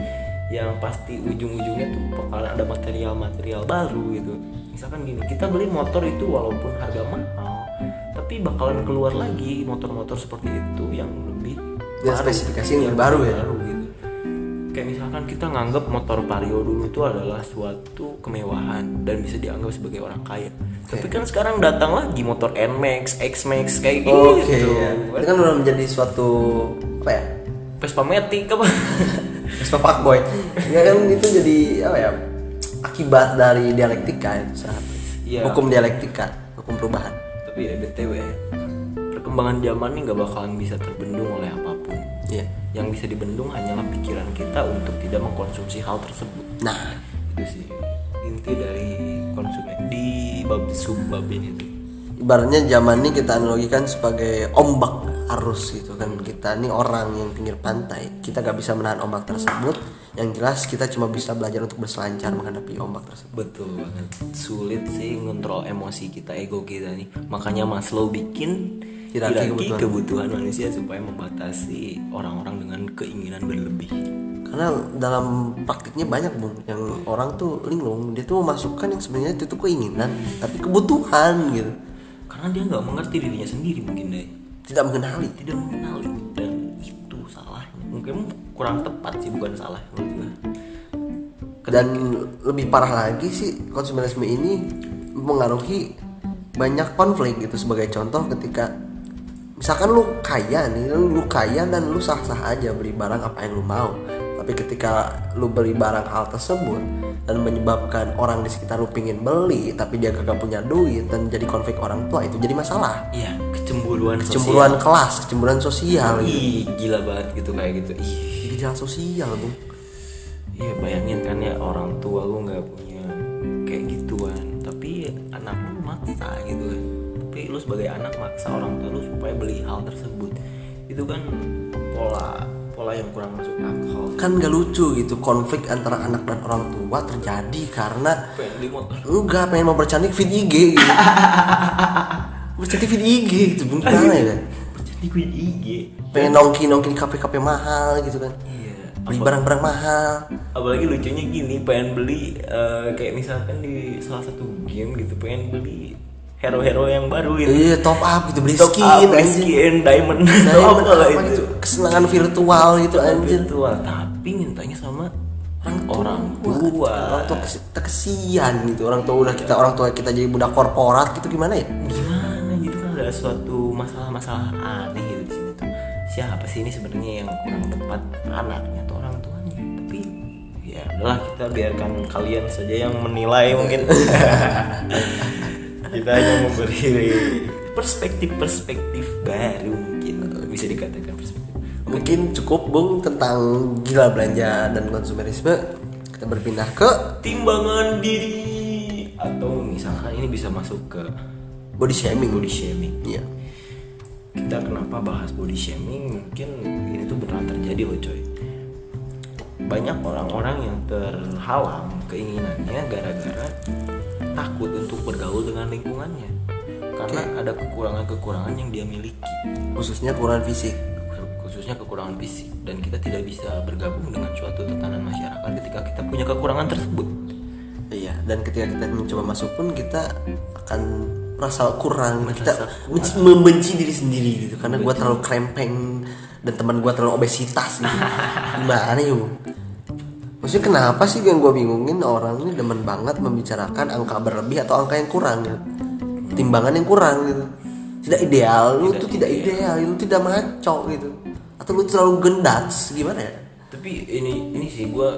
Yang pasti ujung-ujungnya tuh bakalan ada material-material baru gitu. Misalkan gini kita beli motor itu walaupun harga mahal tapi bakalan keluar lagi motor-motor seperti itu yang lebih baru. spesifikasi yang baru ya? gitu kayak misalkan kita nganggap motor Vario dulu itu adalah suatu kemewahan dan bisa dianggap sebagai orang kaya tapi kan sekarang datang lagi motor Nmax, Xmax kayak gitu Oke, ya. itu kan udah menjadi suatu apa ya? Vespa Matic apa Vespa Fuckboy. Ya kan itu jadi apa ya? Akibat dari dialektika itu saat. Iya. Hukum dialektika, hukum perubahan. tapi ya btw perkembangan zaman ini nggak bakalan bisa terbendung oleh apa pun Iya. Yang bisa dibendung hanyalah pikiran kita untuk tidak mengkonsumsi hal tersebut. Nah, itu sih. Inti dari konsumen di bab subbab ini tuh. Ibaratnya zaman ini kita analogikan sebagai ombak arus gitu kan. Kita nih orang yang pinggir pantai kita gak bisa menahan ombak tersebut. Yang jelas kita cuma bisa belajar untuk berselancar menghadapi ombak tersebut. Betul banget. Sulit sih ngontrol emosi kita ego kita nih. Makanya Maslow bikin Hierarki hierarki kebutuhan. kebutuhan manusia. supaya membatasi orang-orang dengan keinginan berlebih. Karena dalam praktiknya banyak bung yang orang tuh linglung. Dia tuh memasukkan yang sebenarnya itu tuh keinginan tapi kebutuhan gitu. Karena dia nggak mengerti dirinya sendiri mungkin deh tidak mengenali. Tidak mengenali. Dan itu salah mungkin kurang tepat sih bukan salah menurut gue dan lebih parah lagi sih konsumerisme ini mengaruhi banyak konflik gitu. Sebagai contoh ketika misalkan lu kaya nih lu, lu kaya dan lu sah-sah aja beli barang apa yang lu mau. Tapi ketika lu beli barang hal tersebut dan menyebabkan orang di sekitar lu pingin beli tapi dia gak punya duit dan jadi konflik orang tua itu jadi masalah. Iya kecemburuan sosial. cemburuan kelas cemburuan sosial gitu. ih gila banget gitu kayak gitu. Ih. Gejala sosial bung. Iya bayangin kan ya orang tua lu nggak punya kayak gituan. Tapi anak lu maksa gitu kan lu sebagai anak maksa orang tua lu supaya beli hal tersebut. Itu kan pola pola yang kurang masuk akal kan gak lucu gitu konflik antara anak dan orang tua terjadi karena pengen beli motor? Enggak pengen mau bercantik feed IG gitu. Bercantik feed IG gitu gimana ya. Kan gue di IG pengen nongki nongki di kafe kafe mahal gitu kan. Iya. Beli barang-barang mahal. Apalagi lucunya gini pengen beli eh, kayak misalkan di salah satu game gitu pengen beli hero-hero yang baru gitu. Iya top up gitu beli Top skin up, beli skin diamond. Diamond apa apa itu gitu kesenangan virtual gitu anjir virtual. Tapi mintanya sama orang orang tua orang tua. kita kesian gitu. Orang tua udah kita orang tua kita jadi budak korporat gitu gimana ya? Gimana gitu kan ada suatu masalah-masalah aneh gitu di sini tuh. Siapa sih ini sebenarnya yang kurang tepat anaknya atau orang tuanya? Tapi ya udahlah kita biarkan kalian saja yang menilai mungkin kita hanya memberi perspektif-perspektif baru mungkin bisa dikatakan perspektif. Mungkin cukup bung tentang gila belanja dan konsumerisme. Kita berpindah ke timbangan diri. Atau misalkan ini bisa masuk ke body shaming. Body shaming. Iya. Kita kenapa bahas body shaming? Mungkin ini tuh beneran terjadi loh coy. Banyak orang-orang yang terhalang keinginannya gara-gara takut untuk bergaul dengan lingkungannya. Karena ada kekurangan-kekurangan yang dia miliki. Khususnya kekurangan fisik. Khususnya kekurangan fisik. Dan kita tidak bisa bergabung dengan suatu tatanan masyarakat ketika kita punya kekurangan tersebut. Iya dan ketika kita mencoba masuk pun kita akan merasa kurang. Kita benci, membenci diri sendiri gitu. Karena gua terlalu krempeng dan teman gua terlalu obesitas gitu. Gimana yuk maksudnya kenapa sih yang gua bingungin orang ini demen banget membicarakan angka berlebih atau angka yang kurang gitu? Timbangan yang kurang gitu. Tidak ideal lu tuh tidak ideal. lu tidak maco gitu. Atau lu terlalu gendats gimana ya? Tapi ini ini sih gue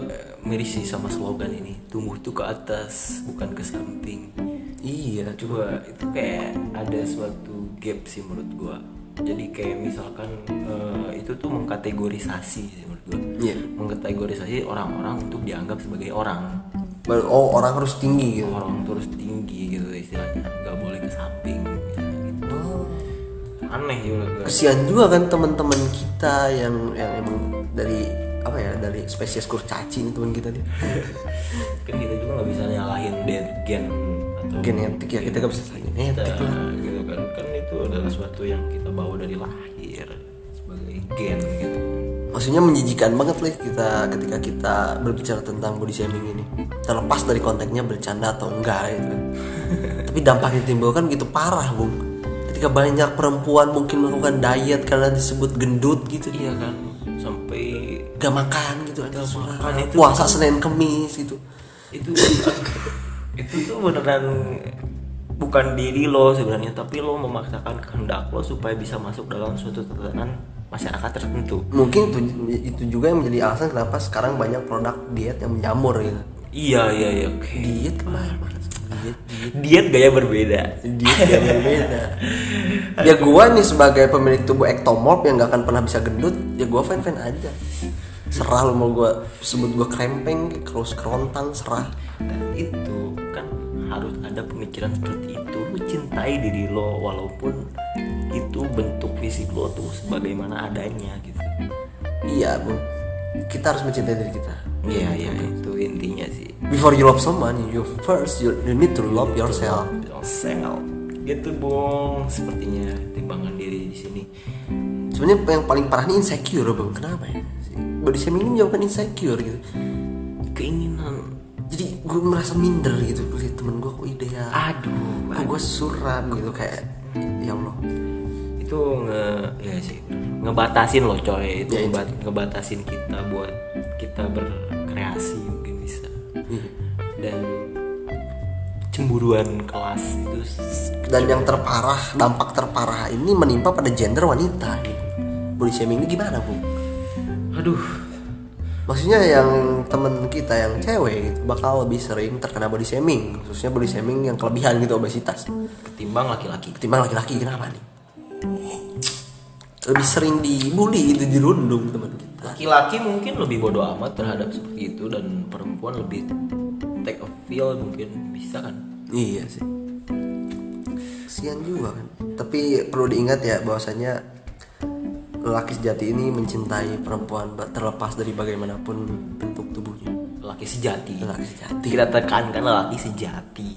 miris sih sama slogan ini. Tumbuh tuh ke atas bukan ke samping. Iya. Coba itu kayak ada suatu gap sih menurut gua jadi kayak misalkan eh, itu tuh mengkategorisasi menurut gua Iya. mengkategorisasi orang-orang untuk dianggap sebagai orang Baru- oh orang harus tinggi gitu orang terus tinggi gitu istilahnya nggak boleh ke samping gitu. aneh juga gua. kesian juga kan teman-teman kita yang yang emang dari apa ya dari spesies kurcaci nih teman kita nih kan kita juga nggak bisa nyalahin gen atau genetik ya kita gak bisa salah genetik lah gitu kan kan itu adalah suatu yang kita bawa dari lahir sebagai gen gitu. Maksudnya menjijikan banget lah kita ketika kita berbicara tentang body shaming ini. Terlepas dari konteksnya bercanda atau enggak gitu tapi dampak yang timbul kan gitu parah bung. Ketika banyak perempuan mungkin melakukan diet karena disebut gendut gitu. Iya kan sampai gak makan gitu ada makan itu puasa senin kemis gitu. itu itu tuh beneran bukan diri lo sebenarnya tapi lo memaksakan kehendak lo supaya bisa masuk dalam suatu tatanan masyarakat tertentu. Mungkin itu, itu juga yang menjadi alasan kenapa sekarang banyak produk diet yang menjamur gitu iya iya iya oke. Diet ke mana diet diet. Gaya berbeda. Diet yang berbeda. Ya gua nih sebagai pemilik tubuh ektomorf yang gak akan pernah bisa gendut ya gua fine fine aja. Serah lo mau gua sebut gua krempeng terus kerontang serah. Dan itu. kan harus ada pemikiran seperti itu. Lu cintai diri lo walaupun itu bentuk fisik lo tuh sebagaimana adanya gitu. Iya bu. Kita harus mencintai diri kita. Iya iya itu intinya sih. Before you love someone you first you, you need to love yourself. Yourself. Gitu bung sepertinya timbangan diri di sini. Sebenarnya yang paling parah ini insecure bang kenapa ya? Body shaming ini menyebabkan insecure gitu jadi gue merasa minder gitu lihat temen gue kok ideal aduh kok gue suram gitu kayak ya allah. Itu nge ya sih ngebatasin loh coy itu Ya, ngebat- ngebatasin kita buat kita berkreasi mungkin bisa. Iya. dan cemburuan kelas itu dan yang terparah dampak terparah ini menimpa pada gender wanita gitu. body shaming ini gimana bu? Aduh maksudnya yang temen kita yang cewek gitu bakal lebih sering terkena body shaming. Khususnya body shaming yang kelebihan gitu obesitas. Ketimbang laki-laki. Ketimbang laki-laki kenapa nih? Lebih sering dibully itu dirundung teman kita. Laki-laki mungkin lebih bodoh amat terhadap seperti itu dan perempuan lebih take a feel mungkin. Bisa kan? Iya sih. Kasihan juga kan. Tapi perlu diingat ya bahwasanya lelaki sejati ini mencintai perempuan terlepas dari bagaimanapun bentuk tubuhnya. Laki sejati. Lelaki sejati. Kita tekankan laki sejati.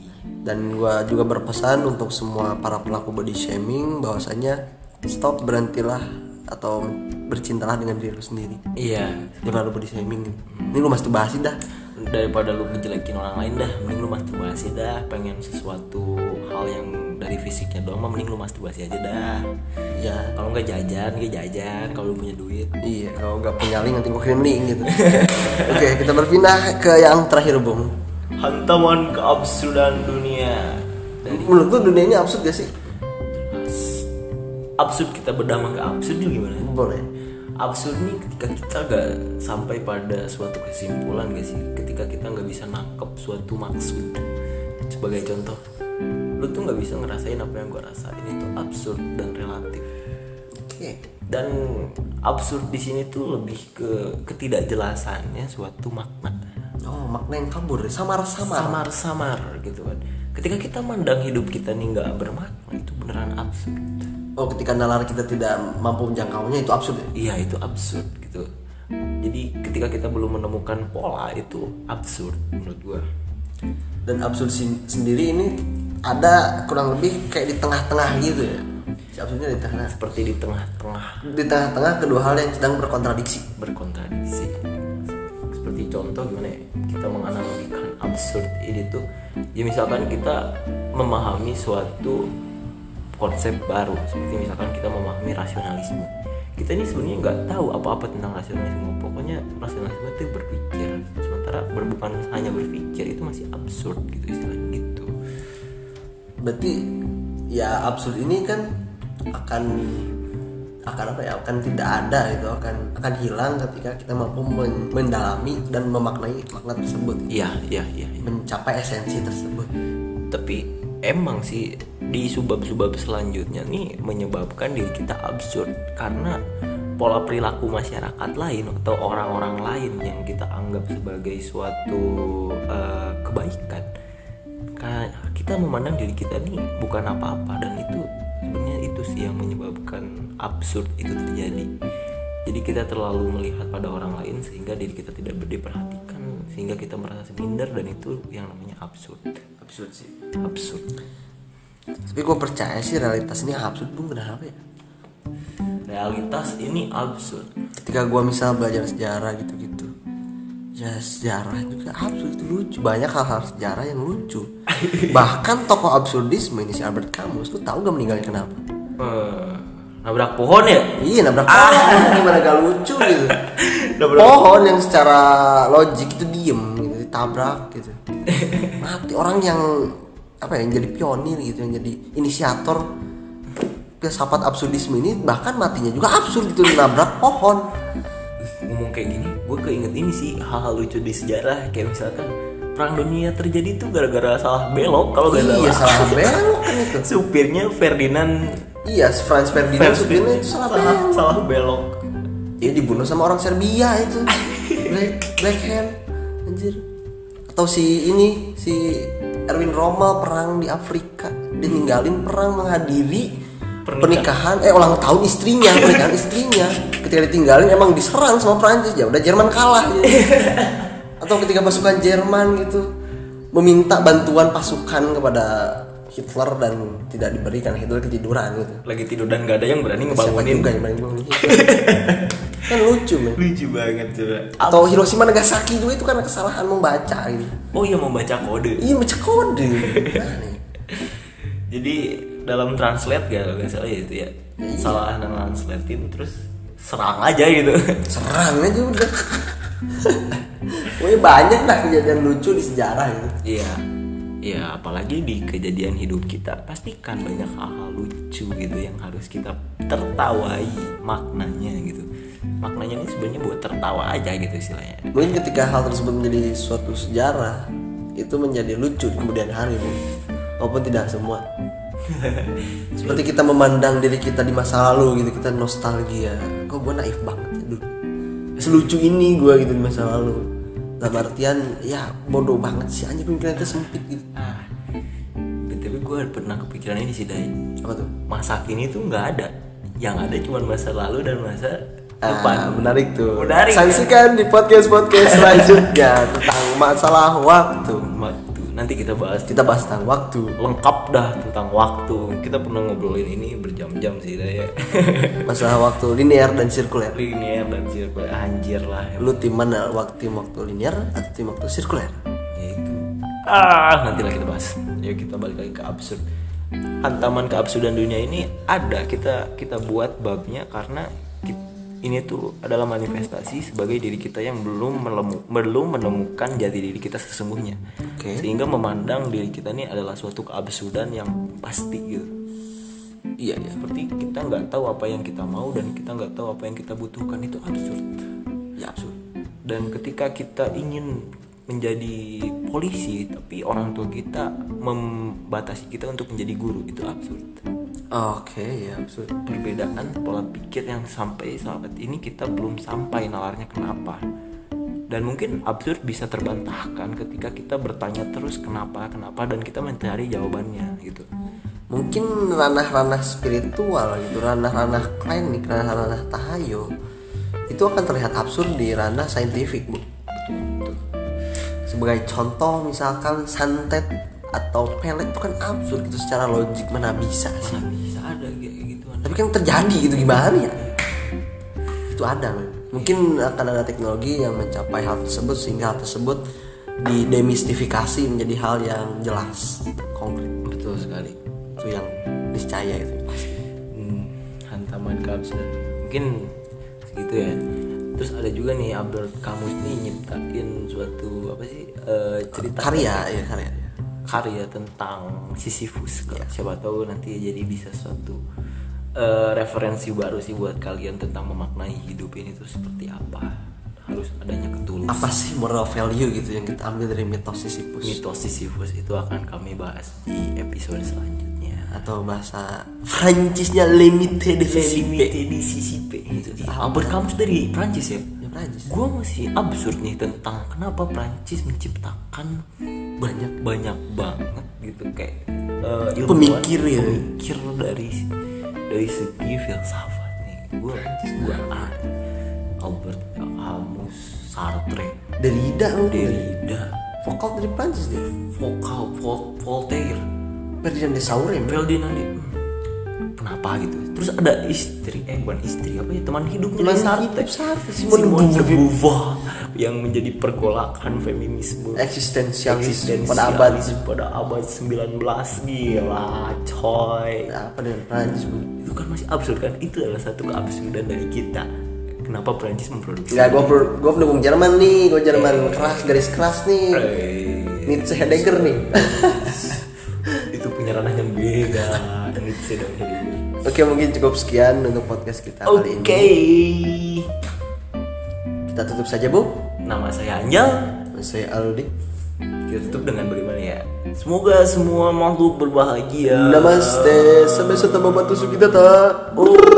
Dan gua juga berpesan untuk semua para pelaku body shaming bahwasanya stop berhentilah atau bercintalah dengan diri lu sendiri. Iya. Daripada lu body shaming. Ini lu masturbasi dah. Daripada lu ngejelekin orang lain dah mending lu masturbasi dah. Pengen sesuatu hal yang dari fisiknya doang mah mending lu masturbasi aja dah. Ya kalau nggak jajan nggak jajan. Kalau lu punya duit. Iya kalau nggak punya link nanti kirim link gitu. Oke kita berpindah ke yang terakhir bung. Hantaman keabsurdan dunia. Dari menurut lu dunia ini absurd gak sih? Absurd kita berdamai ke absurd gimana? Boleh. Absurd nih ketika kita gak sampai pada suatu kesimpulan gak sih? Ketika kita nggak bisa nangkep suatu maksud. Sebagai contoh lu tuh nggak bisa ngerasain apa yang gue rasain. Itu absurd dan relatif. Oke. Dan absurd di sini tuh lebih ke ketidakjelasannya suatu makna. Oh makna yang kabur samar-samar. Samar-samar gitu kan. Ketika kita mandang hidup kita nih nggak bermakna itu beneran absurd. Oh ketika nalar kita tidak mampu menjangkaunya itu absurd ya? Iya itu absurd gitu. Jadi ketika kita belum menemukan pola itu absurd menurut gua. Dan absurd sendiri ini ada kurang lebih kayak di tengah-tengah gitu ya. Si absurdnya di tengah seperti di tengah-tengah. Di tengah-tengah kedua hal yang sedang berkontradiksi. Berkontradiksi. Seperti contoh gimana ya? Kita menganalogikan absurd ini tuh ya misalkan kita memahami suatu konsep baru. Seperti misalkan kita memahami rasionalisme. Kita ini sebenarnya nggak tahu apa-apa tentang rasionalisme. Pokoknya rasionalisme itu berpikir. Sementara bukan hanya berpikir itu masih absurd gitu istilahnya berarti ya absurd ini kan akan akan apa ya akan tidak ada itu akan akan hilang ketika kita mampu men- mendalami dan memaknai makna tersebut. Iya iya iya iya. mencapai esensi tersebut. Tapi emang sih di subab-subab selanjutnya nih menyebabkan diri kita absurd. Karena pola perilaku masyarakat lain atau orang-orang lain yang kita anggap sebagai suatu eh, kebaikan Ka- kita memandang diri kita nih bukan apa-apa dan itu sebenarnya itu sih yang menyebabkan absurd itu terjadi. Jadi kita terlalu melihat pada orang lain sehingga diri kita tidak diperhatikan sehingga kita merasa minder dan itu yang namanya absurd. Absurd sih. Absurd. Tapi gue percaya sih realitas ini absurd bung kenapa ya? Realitas ini absurd. Ketika gua misal belajar sejarah gitu-gitu ya sejarah juga absurd itu lucu. Banyak hal-hal sejarah yang lucu. Bahkan tokoh absurdisme ini si Albert Camus lu tahu gak meninggalnya kenapa? Eh, nabrak pohon ya? Iya nabrak pohon. Gimana gak lucu gitu. Nabrak pohon. yang secara logik itu diem gitu ditabrak gitu. Mati. Orang yang apa ya yang jadi pionir gitu yang jadi inisiator filsafat absurdisme ini bahkan matinya juga absurd gitu nabrak pohon ngomong kayak gini gue keinget ini sih hal-hal lucu di sejarah. Kayak misalkan perang dunia terjadi tuh gara-gara salah belok kalau gak iya salah salah belok kan itu. Supirnya Ferdinand. Iya Franz Ferdinand supirnya itu salah salah, belok salah belok. Dia dibunuh sama orang Serbia itu. Black Black Hand. Anjir. Atau si ini si Erwin Rommel perang di Afrika. Dia ninggalin perang menghadiri pernikahan. Eh ulang tahun istrinya pernikahan istrinya. Ketika ditinggalin emang diserang sama Prancis ya udah Jerman kalah gitu. atau ketika pasukan Jerman gitu meminta bantuan pasukan kepada Hitler dan tidak diberikan Hitler ketiduran gitu. Lagi tidur dan gak ada yang berani ngebangunin. juga yang berani bangunin kan lucu men. Lucu banget coba. Atau Hiroshima Nagasaki juga itu karena kesalahan membaca gitu. Oh iya membaca kode. Iya baca kode. Aneh. jadi dalam translate gak kalau nggak salah ya itu ya. Salah translatein terus serang aja gitu. Serang aja udah. Pokoknya banyak lah kejadian lucu di sejarah gitu iya. Iya apalagi di kejadian hidup kita pastikan banyak hal-hal lucu gitu yang harus kita tertawai maknanya gitu. Maknanya ini sebenarnya buat tertawa aja gitu istilahnya. Mungkin ketika hal tersebut menjadi suatu sejarah Itu menjadi lucu di kemudian hari mungkin Walaupun tidak semua Seperti kita memandang diri kita di masa lalu gitu Kita nostalgia. Kok gue naif banget ya dulu Selucu ini gue gitu di masa lalu. Dalam artian ya bodoh banget sih Anjir pemikiran kita sempit gitu. Ah btw gue pernah kepikiran ini sih Dai. Apa tuh? masa kini tuh nggak ada. Yang ada cuma masa lalu dan masa Ah, depan. menarik tuh. Menarik, Saksikan di podcast podcast selanjutnya tentang masalah waktu. Nanti kita bahas Kita bahas tentang waktu. lengkap dah tentang waktu kita pernah ngobrolin ini berjam-jam sih ya Masalah waktu linear dan sirkuler. linear dan sirkuler anjir lah Lu tim mana? Waktu tim waktu linear atau tim waktu sirkuler? ya itu ah nanti lah kita bahas ya kita balik lagi ke absurd hantaman keabsurdan dunia ini ada kita kita buat babnya karena ini tuh adalah manifestasi sebagai diri kita yang belum melemu, belum menemukan jati diri kita sesungguhnya Oke. sehingga memandang diri kita ini adalah suatu keabsurdan yang pasti gitu Iya iya. seperti kita nggak tahu apa yang kita mau dan kita nggak tahu apa yang kita butuhkan itu absurd ya absurd dan ketika kita ingin menjadi polisi tapi orang tua kita membatasi kita untuk menjadi guru itu absurd Oke ya absurd. perbedaan pola pikir yang sampai saat ini kita belum sampai nalarnya kenapa dan mungkin absurd bisa terbantahkan ketika kita bertanya terus kenapa kenapa dan kita mencari jawabannya gitu Mungkin ranah-ranah spiritual gitu, ranah-ranah klinik, ranah-ranah tahayul itu akan terlihat absurd di ranah saintifik bu. Sebagai contoh misalkan santet atau pelet itu kan absurd gitu secara logik mana bisa sih. mana bisa ada kayak gituan. Tapi kan terjadi gitu gimana ya? Itu ada men. mungkin akan ada teknologi yang mencapai hal tersebut sehingga hal tersebut didemistifikasi menjadi hal yang jelas konkret. Betul sekali. Itu yang niscaya itu. Hmm, hantaman keabsurdan mungkin segitu ya terus ada juga nih Albert Camus nih nyiptain suatu apa sih eh, cerita karya ya karya karya tentang Sisyphus Kalau siapa tahu nanti jadi bisa suatu eh, referensi baru sih buat kalian tentang memaknai hidup ini tuh seperti apa. Harus adanya ketulusan apa sih moral value gitu yang kita ambil dari mitos Sisyphus? Mitos Sisyphus itu akan kami bahas di episode selanjutnya atau bahasa Prancisnya limite de Limite di Sisype itu dia. Albert Camus dari Prancis ya? Ya Prancis gue masih absurd nih tentang kenapa Prancis menciptakan banyak banyak banget gitu kayak eh, ilmuwan, Pemikir ya. pemikir dari dari segi filsafat nih. Gue gue Albert Camus Sartre. Derrida mungkin Derrida. Vokal dari Prancis deh. Vokal Vol- Voltaire Ferdinand de Saurin Ferdinand hmm, kenapa gitu? Terus ada istri eh bukan istri apa ya teman hidupnya Teman Sartre hidup Sartre, Simone de Beauvoir. Yang menjadi pergolakan feminisme. Eksistensialis pada abad. pada abad 19 gila coy. Apa dengan Prancis itu kan masih absurd kan? Itu adalah satu keabsurdan dari kita. Kenapa Prancis memproduksi? Enggak, gue gue pendukung Jerman nih, gue Jerman keras, garis keras nih. Eh, Nietzsche Heidegger nih. beda Nietzsche dan Heidegger Oke, mungkin cukup sekian untuk podcast kita kali Oke, ini. Kita tutup saja, Bu. nama saya Anjal. Saya Aldi. Kita tutup dengan bagaimana ya? Semoga semua makhluk berbahagia. Namaste. Sampai ketemu batu kita tak. Oke,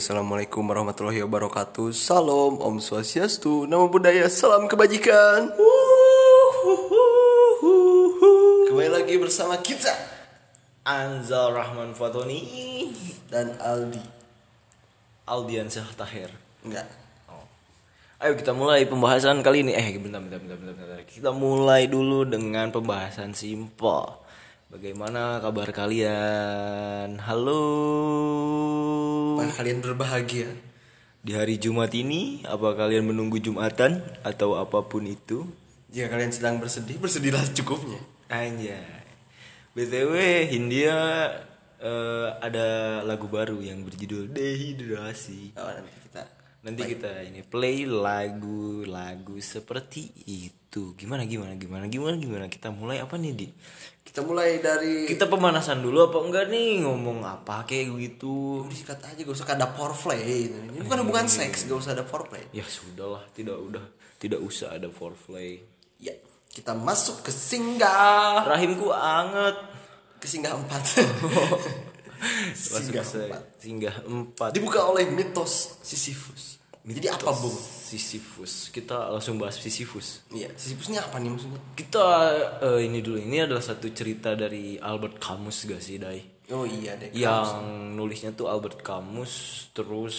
assalamualaikum warahmatullahi wabarakatuh. Salam, Om Swastiastu, Namo Buddhaya, salam kebajikan. Kembali lagi bersama kita Anzal Rahman Fatoni dan Aldi. Aldiansyah Tahir. Enggak. Ayo kita mulai pembahasan kali ini. Eh, bentar, bentar, bentar, bentar, bentar. Kita mulai dulu dengan pembahasan simpel. Bagaimana kabar kalian? Halo. Apakah kalian berbahagia? Di hari Jumat ini, apa kalian menunggu Jumatan atau apa pun itu? Jika kalian sedang bersedih, bersedihlah cukupnya. Anjay. BTW Hindia eh, ada lagu baru yang berjudul Dehidrasi. Oh, nanti kita Nanti kita ini play lagu-lagu seperti itu. Gimana gimana gimana gimana gimana kita mulai apa nih di? Kita mulai dari Kita pemanasan dulu apa enggak nih ngomong apa kayak gitu? disikat aja gak usah ada foreplay gitu. Ini bukan hubungan seks, gak usah ada foreplay. Ya sudahlah, tidak udah tidak usah ada foreplay. Ya, kita masuk ke singgah Rahimku anget. ke singgah empat. Singgah empat. singgah empat. Dibuka oleh mitos Sisyphus. Jadi apa bung? Sisyphus. Kita langsung bahas Sisyphus. Iya, Sisyphus ini apa nih maksudnya? Kita eh, ini dulu. Ini adalah satu cerita dari Albert Camus gak sih, Dai? Oh iya deh. Yang nulisnya tuh Albert Camus terus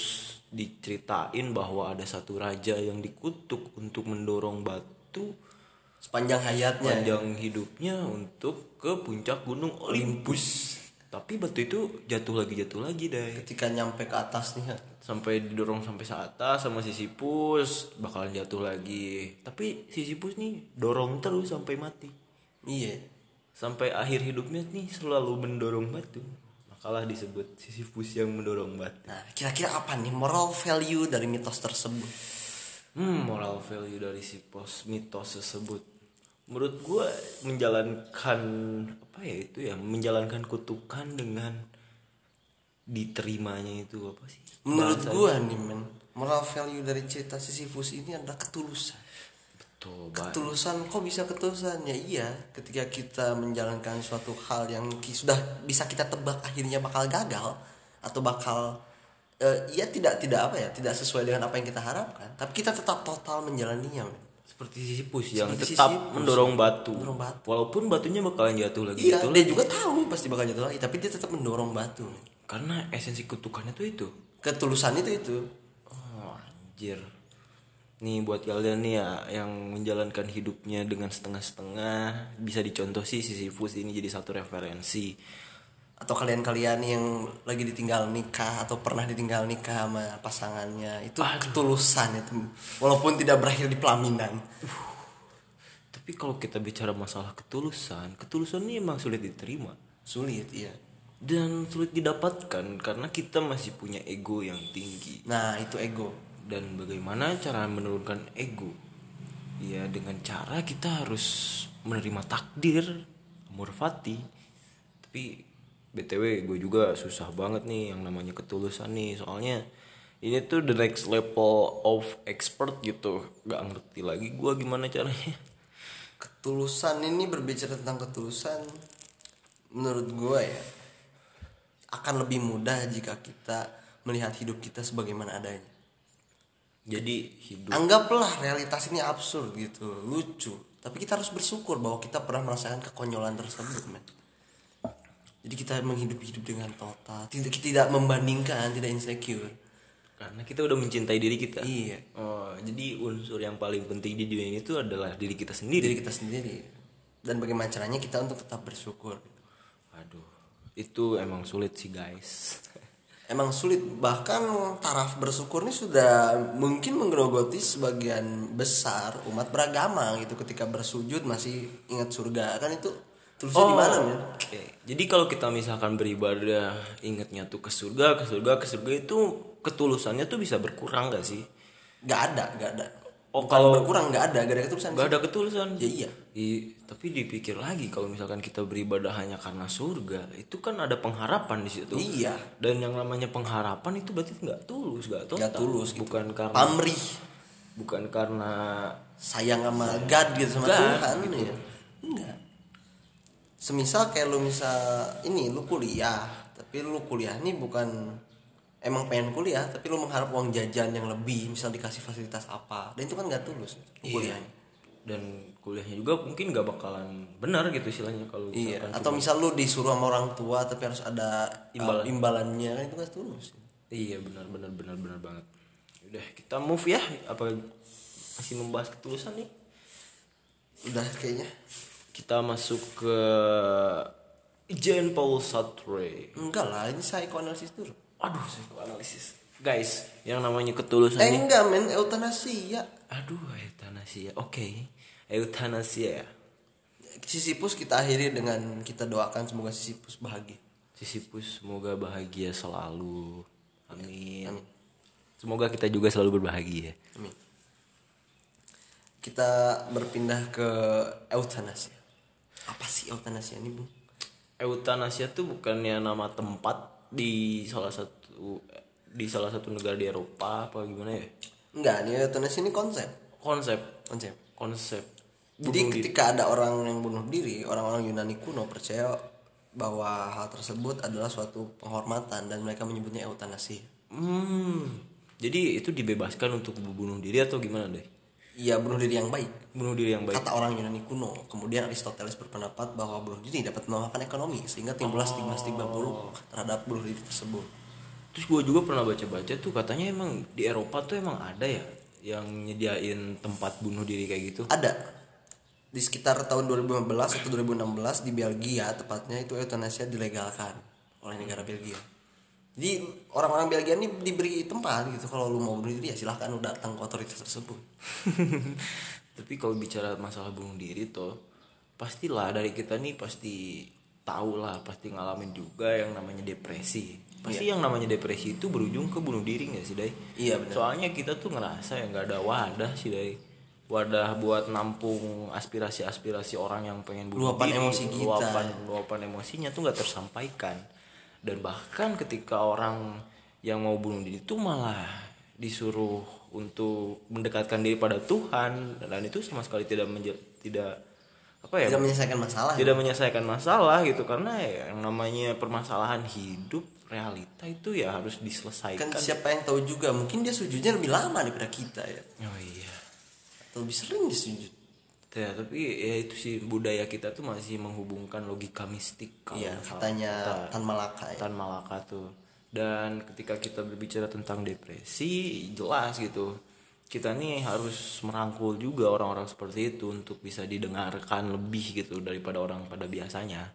diceritain bahwa ada satu raja yang dikutuk untuk mendorong batu Sepanjang hayatnya. panjang hidupnya untuk ke puncak gunung Olympus. Tapi batu itu jatuh lagi jatuh lagi, Dai. Ketika nyampe ke atas nih, ya. sampai didorong sampai ke atas sama Sisyphus bakalan jatuh lagi tapi Sisyphus nih dorong terus sampai mati iya. sampai akhir hidupnya nih selalu mendorong batu makalah disebut Sisyphus yang mendorong batu Nah, kira-kira apa nih moral value dari mitos tersebut? hmm moral value dari si pos mitos tersebut menurut gue menjalankan apa ya itu ya menjalankan kutukan dengan diterimanya itu apa sih? Menurut gua nih men, moral value dari cerita Sisyphus ini adalah ketulusan. betul ketulusan kok bisa ketulusan? Ya iya ketika kita menjalankan suatu hal yang sudah bisa kita tebak akhirnya bakal gagal atau bakal eh, ya tidak tidak apa ya tidak sesuai dengan apa yang kita harapkan. Tapi kita tetap total menjalaninya men. Seperti Sisyphus yang Seperti tetap Sisyphus. mendorong batu. Mendorong batu. Walaupun batunya bakalan jatuh lagi iya jatuh dia lagi. juga tahu pasti bakal jatuh lagi tapi dia tetap mendorong batu. Karena esensi kutukannya tuh itu. ketulusan itu itu Oh, anjir. Nih buat kalian nih ya yang menjalankan hidupnya dengan setengah-setengah bisa dicontoh sih Sisyphus ini jadi satu referensi. Atau kalian-kalian yang lagi ditinggal nikah atau pernah ditinggal nikah sama pasangannya itu ketulusan itu. Walaupun tidak berakhir di pelaminan. Tapi kalau kita bicara masalah ketulusan, ketulusan ini emang sulit diterima. Sulit iya. Dan sulit didapatkan karena kita masih punya ego yang tinggi. nah itu ego. Dan bagaimana cara menurunkan ego? Ya dengan cara kita harus menerima takdir amor fati tapi btw gue juga susah banget nih yang namanya ketulusan nih. Soalnya ini tuh the next level of expert gitu. Gak ngerti lagi gue gimana caranya. Ketulusan ini berbicara tentang ketulusan menurut gue ya akan lebih mudah jika kita melihat hidup kita sebagaimana adanya. Jadi hidup anggaplah realitas ini absurd gitu lucu. Tapi kita harus bersyukur bahwa kita pernah merasakan kekonyolan tersebut men jadi kita menghidup hidup dengan total. Tidak tidak membandingkan tidak insecure. Karena kita udah mencintai diri kita. Iya. Oh jadi unsur yang paling penting di dunia ini tuh adalah diri kita sendiri. Diri kita sendiri. Dan bagaimana caranya kita untuk tetap bersyukur. Aduh, itu emang sulit sih guys. emang sulit. Bahkan taraf bersyukur ini sudah mungkin menggerogoti sebagian besar umat beragama gitu. Ketika bersujud masih ingat surga. Kan itu tulisnya di mana men Oke, jadi kalau kita misalkan beribadah ingetnya tuh ke surga, ke surga, ke surga itu ketulusannya tuh bisa berkurang gak sih? nggak ada nggak ada Oh, Bukan kalau- berkurang nggak ada gak ada ketulusan Gak ada ketulusan. ya iya I- tapi dipikir lagi kalau misalkan kita beribadah hanya karena surga, itu kan ada pengharapan di situ. iya Dan yang namanya pengharapan itu berarti nggak tulus, nggak total. Nggak tulus gitu. Bukan karena pamrih bukan karena sayang sama God gitu sama God, Tuhan gitu. ya enggak semisal kayak lu misal ini lu kuliah tapi lu kuliah ini bukan emang pengen kuliah tapi lu mengharap uang jajan yang lebih misal dikasih fasilitas apa dan itu kan nggak tulus Iya. kuliahnya dan kuliahnya juga mungkin nggak bakalan benar gitu istilahnya kalau iya atau misal lu disuruh sama orang tua tapi harus ada uh, Imbalan. imbalannya kan itu kan tulus Iya benar benar benar benar banget. Udah kita move ya. Apa masih membahas ketulusan nih? udah kayaknya Kita masuk ke Jean Paul Sartre. enggak lah ini psychoanalysis dulu Aduh, psikoanalisis. Guys, yang namanya ketulusan eh enggak men euthanasia Aduh, eutanasia. Oke. Eutanasia ya. Sisyphus kita akhiri dengan kita doakan semoga Sisyphus bahagia Sisyphus semoga bahagia selalu. Amin. Semoga kita juga selalu berbahagia. Amin. Kita berpindah ke euthanasia. Apa sih euthanasia ini, Bung? Eutanasia tuh bukannya nama tempat di salah satu di salah satu negara di Eropa apa gimana ya? Enggak, ini euthanasia ini konsep. Konsep Konsep. konsep. Jadi ketika ada orang yang bunuh diri, orang-orang Yunani kuno percaya bahwa hal tersebut adalah suatu penghormatan dan mereka menyebutnya euthanasia. Hmm. Jadi itu dibebaskan untuk bunuh diri atau gimana deh? Iya, bunuh diri yang baik. Bunuh diri yang baik. Kata orang Yunani kuno. Kemudian Aristoteles berpendapat bahwa bunuh diri dapat melamakan ekonomi sehingga timbullah stigma-stigma buruk terhadap bunuh diri tersebut. Terus gue juga pernah baca-baca tuh katanya emang di Eropa tuh emang ada ya yang nyediain tempat bunuh diri kayak gitu. Ada di sekitar tahun 2015 atau 2016 di Belgia tepatnya itu euthanasia dilegalkan oleh negara Belgia. Jadi orang-orang Belgia ini diberi tempat gitu kalau lu mau bunuh diri ya silahkan lu datang ke otoritas tersebut. Tapi kalau bicara masalah bunuh diri tuh pastilah dari kita nih pasti tahu lah pasti ngalamin juga yang namanya depresi. Pasti yang namanya depresi itu berujung ke bunuh diri nggak sih Dai? Iya benar. Soalnya kita tuh ngerasa ya nggak ada wadah sih Dai. Wadah buat nampung aspirasi-aspirasi orang yang pengen bunuh Luapan diri, emosi kita. luapan luapan emosinya tuh nggak tersampaikan. Dan bahkan ketika orang yang mau bunuh diri itu malah disuruh untuk mendekatkan diri pada Tuhan dan itu sama sekali tidak menje- tidak apa ya Tidak menyelesaikan masalah. tidak menyelesaikan masalah gitu karena ya yang namanya permasalahan hidup realita itu ya harus Kan diselesaikan siapa yang tahu juga mungkin dia sujudnya lebih lama daripada kita ya. oh iya Atau lebih sering dia sujud. Ya tapi ya itu sih budaya kita tuh masih menghubungkan logika mistik kalau Iya, misal katanya kita- Tan Malaka ya. Tan Malaka tuh dan ketika kita berbicara tentang depresi jelas gitu kita nih harus merangkul juga orang-orang seperti itu untuk bisa didengarkan lebih gitu daripada orang pada biasanya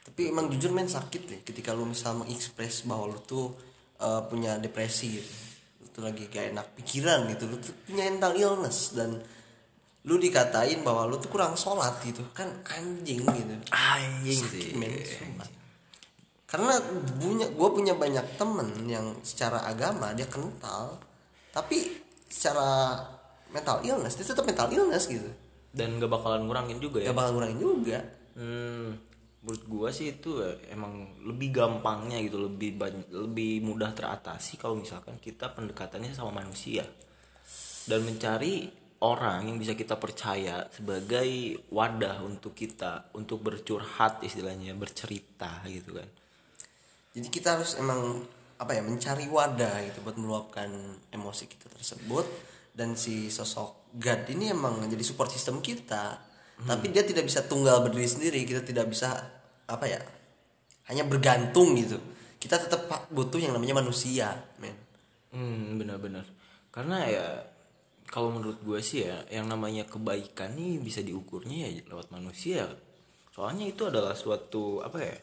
Tapi emang jujur men sakit ya ketika lu misal mengekspres bahwa lu tuh uh, punya depresi gitu. Lu tuh lagi gak enak pikiran gitu, lu tuh punya mental illness dan lu dikatain bahwa lu tuh kurang sholat gitu. Kan anjing gitu. Anjing Sakit, sih men, karena punya gue punya banyak temen yang secara agama dia kental tapi secara mental illness dia tetap mental illness gitu. Dan gak bakalan ngurangin juga ya? Gak bakal ngurangin juga. Hmm, menurut gua sih itu ya emang lebih gampangnya gitu, lebih banyak, lebih mudah teratasi kalau misalkan kita pendekatannya sama manusia. Dan mencari orang yang bisa kita percaya sebagai wadah untuk kita untuk bercurhat istilahnya bercerita gitu kan. jadi kita harus emang apa ya mencari wadah gitu buat meluapkan emosi kita tersebut. Dan si sosok God ini emang jadi support system kita. Tapi dia tidak bisa tunggal berdiri sendiri. Kita tidak bisa apa ya hanya bergantung gitu. Kita tetap butuh yang namanya manusia men. Hmm, benar-benar. Karena ya kalau menurut gue sih ya yang namanya kebaikan nih bisa diukurnya ya lewat manusia. Soalnya itu adalah suatu apa ya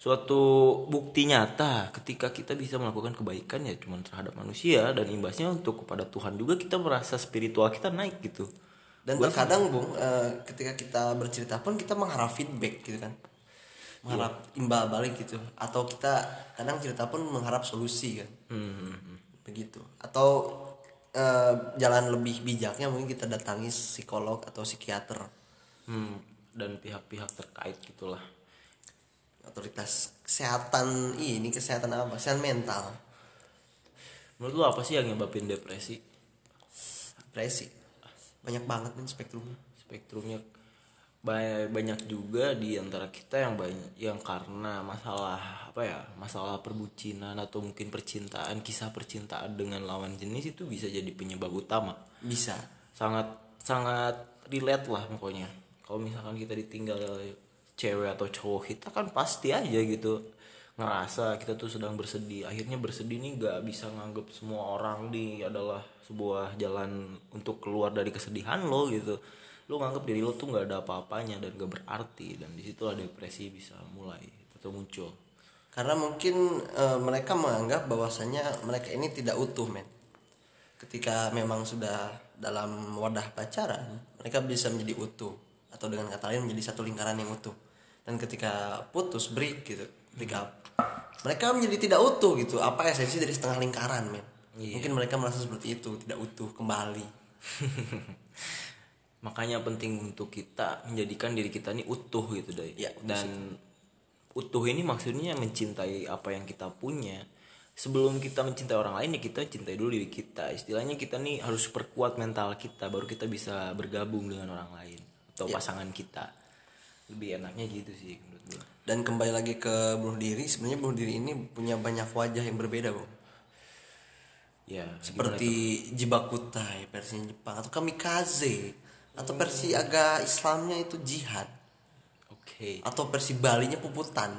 suatu bukti nyata ketika kita bisa melakukan kebaikan ya cuma terhadap manusia dan imbasnya untuk kepada Tuhan juga kita merasa spiritual kita naik gitu. Dan terkadang bung eh, ketika kita bercerita pun kita mengharap feedback gitu kan. Mengharap imbal balik gitu. Atau kita kadang cerita pun mengharap solusi kan. Hmm. begitu. Atau eh, jalan lebih bijaknya mungkin kita datangi psikolog atau psikiater. Hmm, dan pihak-pihak terkait gitulah. Otoritas kesehatan ini kesehatan apa? Kesehatan mental. Menurut lu apa sih yang nyebabin depresi? Depresi. Banyak banget nih spektrumnya. Spektrumnya banyak juga di antara kita yang banyak yang karena masalah apa ya masalah perbucinan atau mungkin percintaan kisah percintaan dengan lawan jenis itu bisa jadi penyebab utama. Bisa. Sangat sangat relate lah pokoknya. Kalau misalkan kita ditinggal cewek atau cowok kita kan pasti aja gitu ngerasa kita tuh sedang bersedih. Akhirnya bersedih nih gak bisa nganggep semua orang nih adalah sebuah jalan untuk keluar dari kesedihan lo gitu lo nganggep diri lo tuh nggak ada apa-apanya dan gak berarti dan di situlah depresi bisa mulai atau muncul. Karena mungkin eh, mereka menganggap bahwasanya mereka ini tidak utuh men. Ketika memang sudah dalam wadah pacaran mereka bisa menjadi utuh atau dengan kata lain menjadi satu lingkaran yang utuh. Dan ketika putus break gitu break up mereka menjadi tidak utuh gitu. Apa esensi dari setengah lingkaran men? Mungkin mereka merasa seperti itu tidak utuh kembali makanya penting untuk kita menjadikan diri kita ini utuh gitu deh Ya, dan utuh ini maksudnya mencintai apa yang kita punya. Sebelum kita mencintai orang lain ya kita cintai dulu diri kita. Istilahnya kita nih harus perkuat mental kita baru kita bisa bergabung dengan orang lain atau pasangan kita. Lebih enaknya gitu sih menurut gue dan kembali lagi ke bunuh diri sebenarnya bunuh diri ini punya banyak wajah yang berbeda bro ya seperti Jibakutai versinya Jepang atau Kamikaze atau versi agak Islamnya itu jihad. Oke. Atau versi Balinya puputan.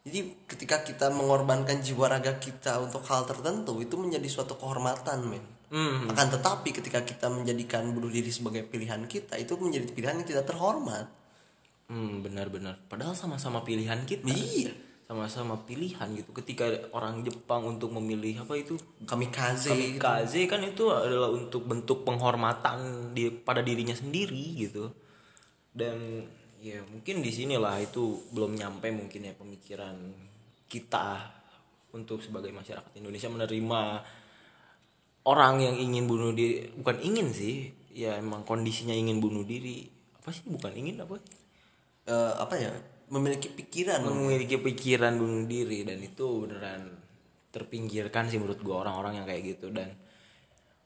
Jadi ketika kita mengorbankan jiwa raga kita untuk hal tertentu itu menjadi suatu kehormatan men. Hmm. akan tetapi ketika kita menjadikan bunuh diri sebagai pilihan kita itu menjadi pilihan yang tidak terhormat. Hmm benar-benar. Padahal sama-sama pilihan kita. Iya sama-sama pilihan gitu. Ketika orang Jepang untuk memilih apa itu? Kamikaze gitu. Kamikaze kan itu adalah untuk bentuk penghormatan di pada dirinya sendiri gitu. Dan ya mungkin di sinilah itu belum nyampe mungkin ya pemikiran kita untuk sebagai masyarakat Indonesia menerima orang yang ingin bunuh diri. Bukan ingin sih ya emang kondisinya ingin bunuh diri. Apa sih? Bukan ingin apa? Eh, apa ya memiliki pikiran memiliki pikiran bunuh diri dan itu beneran terpinggirkan sih menurut gua orang-orang yang kayak gitu dan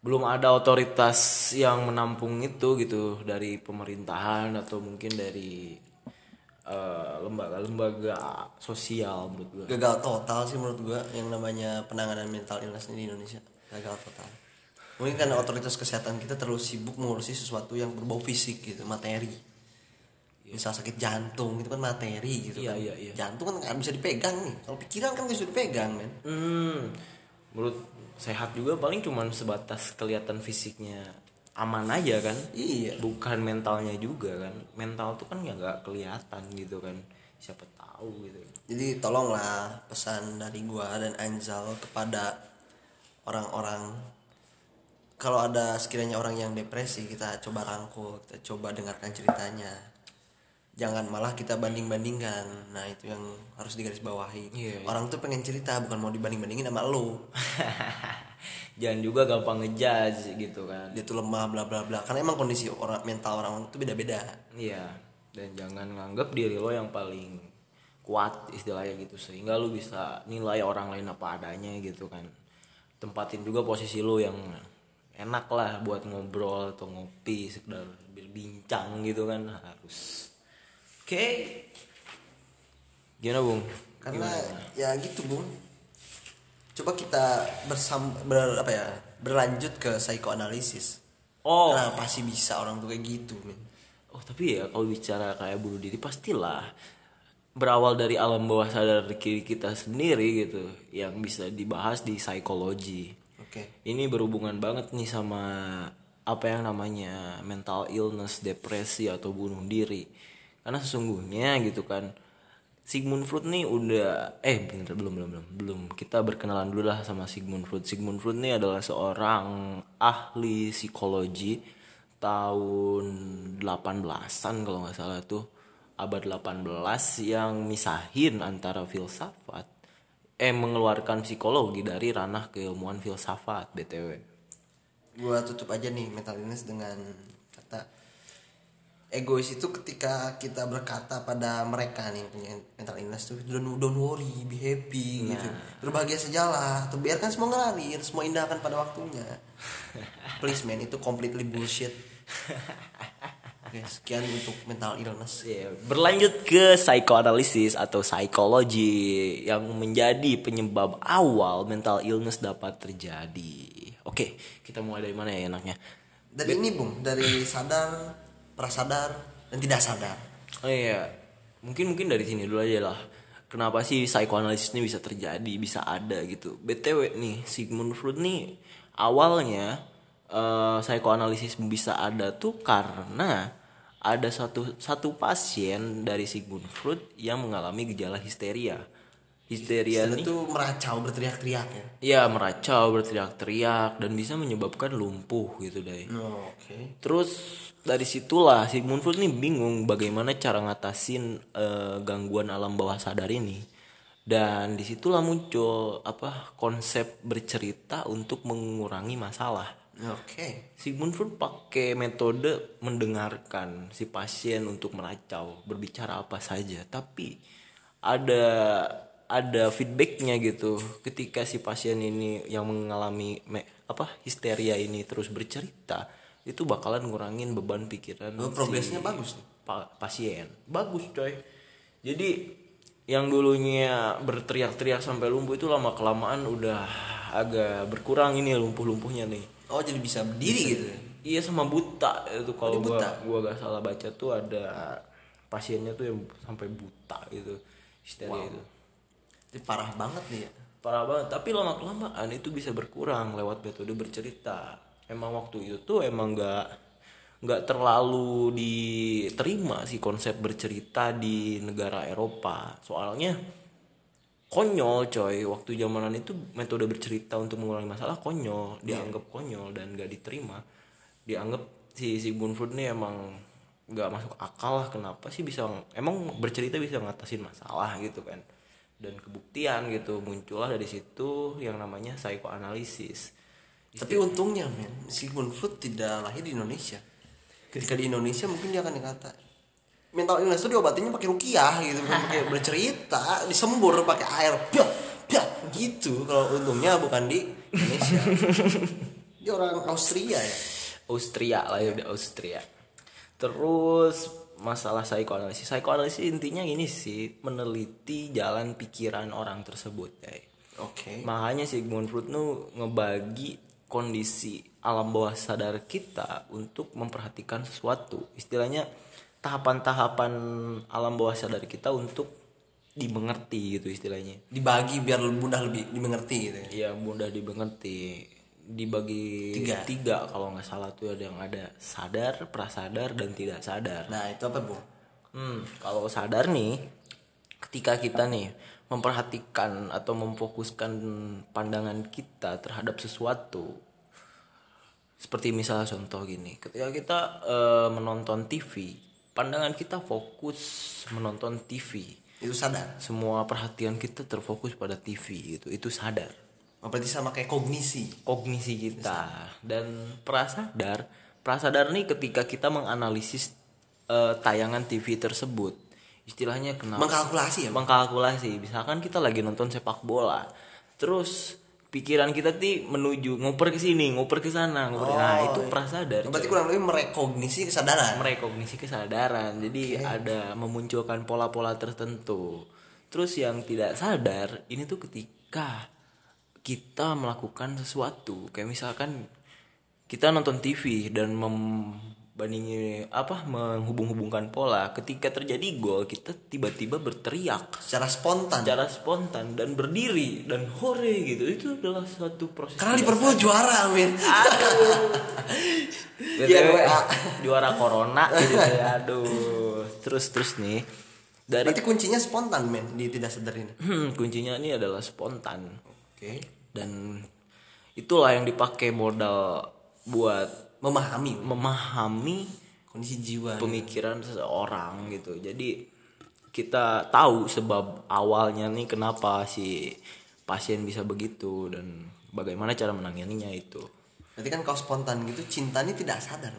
belum ada otoritas yang menampung itu gitu dari pemerintahan atau mungkin dari eh, lembaga-lembaga sosial menurut gua. Gagal total sih menurut gua yang namanya penanganan mental illness ini di Indonesia. Gagal total. Mungkin karena otoritas kesehatan kita terlalu sibuk mengurusi sesuatu yang berbau fisik gitu materi misal sakit jantung itu kan materi gitu Iya, kan. iya, iya. jantung kan nggak bisa dipegang nih. Kalau pikiran kan bisa dipegang men. Hmm, menurut sehat juga paling cuman sebatas kelihatan fisiknya aman aja kan. Iya. Bukan mentalnya juga kan. Mental tuh kan ya nggak kelihatan gitu kan. Siapa tahu gitu. Jadi tolonglah pesan dari gua dan Anzal kepada orang-orang. Kalau ada sekiranya orang yang depresi kita coba rangkul kita coba dengarkan ceritanya jangan malah kita banding-bandingkan. Nah itu yang harus digarisbawahi. Iya, iya. orang tuh pengen cerita bukan mau dibanding-bandingin sama lo jangan juga gampang ngejudge gitu kan. Dia tuh lemah bla bla bla. Karena emang kondisi orang mental orang itu beda-beda. Iya. Dan jangan nganggap diri lo yang paling kuat istilahnya gitu. Sehingga lo bisa nilai orang lain apa adanya gitu kan. Tempatin juga posisi lo yang enak lah buat ngobrol atau ngopi sekedar berbincang gitu kan. Harus oke. Gimana bung? Karena ya gitu bung. Coba kita bersam ber, apa ya berlanjut ke psikoanalisis. Oh. Kenapa sih bisa orang tuh kayak gitu men Oh tapi ya kalau bicara kayak bunuh diri pastilah berawal dari alam bawah sadar diri kita sendiri gitu yang bisa dibahas di psikologi. oke. Ini berhubungan banget nih sama apa yang namanya mental illness, depresi atau bunuh diri. Karena sesungguhnya gitu kan Sigmund Freud nih udah eh bener belum belum belum belum. Kita berkenalan dulu lah sama Sigmund Freud. Sigmund Freud nih adalah seorang ahli psikologi tahun 18-an kalau nggak salah tuh. Abad 18 yang misahin antara filsafat eh mengeluarkan psikologi dari ranah keilmuan filsafat btw gua tutup aja nih mental illness dengan egois itu ketika kita berkata pada mereka nih punya mental illness tuh don't, don't worry be happy gitu. Berbahagia sajalah atau biarkan semua ngalir semua indah akan pada waktunya. Please man itu completely bullshit. Oke, sekian untuk mental illness. Iya, berlanjut ke psikoanalisis atau psikologi yang menjadi penyebab awal mental illness dapat terjadi. Oke, kita mulai dari mana ya enaknya? dari ini bung dari sadar prasadar dan tidak sadar Oh iya, mungkin mungkin dari sini dulu aja lah. Kenapa sih psikoanalisis ini bisa terjadi, bisa ada gitu? BTW nih, Sigmund Freud nih awalnya eh psikoanalisis bisa ada tuh karena ada satu satu pasien dari Sigmund Freud yang mengalami gejala histeria. Histeria Setelah nih itu meracau berteriak-teriak ya ya meracau, berteriak-teriak dan bisa menyebabkan lumpuh gitu deh. oh, oke Terus dari situlah Sigmund Freud nih bingung bagaimana cara ngatasin eh, gangguan alam bawah sadar ini. Dan di situlah muncul apa konsep bercerita untuk mengurangi masalah. oke Sigmund Freud pakai metode mendengarkan si pasien untuk meracau, berbicara apa saja, tapi ada ada feedbacknya gitu. Ketika si pasien ini yang mengalami me- apa histeria ini terus bercerita, itu bakalan ngurangin beban pikiran Oh, progresnya bagus nih. pa- pasien. Bagus coy. Jadi yang dulunya berteriak-teriak sampai lumpuh itu lama kelamaan udah agak berkurang ini lumpuh-lumpuhnya nih. oh jadi bisa berdiri gitu ya Iya sama buta itu kalau dia gua gua gak salah baca tuh ada pasiennya tuh yang sampai buta gitu histeria itu Ini parah banget nih ya parah banget tapi lama kelamaan itu bisa berkurang lewat metode bercerita emang waktu itu tuh emang nggak nggak terlalu diterima sih konsep bercerita di negara Eropa. Soalnya konyol coy waktu zamanan itu metode bercerita untuk mengurangi masalah konyol dianggap konyol dan gak diterima. Dianggap si Sigmund Freud nih emang nggak masuk akal lah kenapa sih bisa emang bercerita bisa ngatasin masalah gitu kan. Dan kebuktian gitu muncullah dari situ yang namanya psikoanalisis tapi untungnya men Sigmund Freud tidak lahir di Indonesia ketika di Indonesia mungkin dia akan dikata mental illness itu diobatinnya pakai rukiah gitu bukan pakai bercerita disembur pakai air biar biar gitu. Kalau untungnya bukan di Indonesia. Dia orang Austria ya. Austria lah ya udah Austria. Terus masalah psikoanalisis. Psikoanalisis intinya ini sih meneliti jalan pikiran orang tersebut ya oke. Makanya Sigmund Freud nu ngebagi kondisi alam bawah sadar kita untuk memperhatikan sesuatu. Istilahnya tahapan-tahapan alam bawah sadar kita untuk dimengerti gitu istilahnya. Dibagi biar mudah lebih dimengerti gitu ya? Iya mudah dimengerti. Dibagi Tiga. tiga kalau nggak salah tuh ada yang ada sadar, prasadar dan tidak sadar. nah itu apa bu? Hmm, kalau sadar nih, ketika kita nih memperhatikan atau memfokuskan pandangan kita terhadap sesuatu, seperti misalnya contoh gini, ketika kita eh, menonton TV, pandangan kita fokus menonton TV, itu sadar. Semua perhatian kita terfokus pada TV gitu, itu sadar. oh, berarti sama kayak kognisi. Kognisi kita. Dan prasadar prasadar nih ketika kita menganalisis eh, tayangan TV tersebut. Istilahnya kenapa? Mengkalkulasi ya mengkalkulasi. Misalkan kita lagi nonton sepak bola terus pikiran kita tuh menuju ngoper ke sini ngoper ke sana ngoper. Nah itu prasadar berarti kurang lebih merekognisi kesadaran. Merekognisi kesadaran. Jadi ada memunculkan pola-pola tertentu. Terus yang tidak sadar ini tuh ketika kita melakukan sesuatu. Kayak misalkan kita nonton TV dan membandingi apa menghubung-hubungkan pola. Ketika terjadi gol kita tiba-tiba berteriak. Secara spontan. Secara spontan dan berdiri. Dan hore gitu. Itu adalah suatu proses karena Liverpool juara Iya, WA. juara corona gitu ya. Aduh. Terus terus nih. Dari Berarti kuncinya spontan men di tidak sadar ini. hmm, kuncinya ini adalah spontan. Oke. dan itulah yang dipakai modal buat Memahami. Memahami kondisi jiwa. pemikiran seseorang gitu. Jadi kita tahu sebab awalnya nih kenapa si pasien bisa begitu dan bagaimana cara menanganinya itu. Berarti kan kalau spontan gitu cinta ini tidak sadar.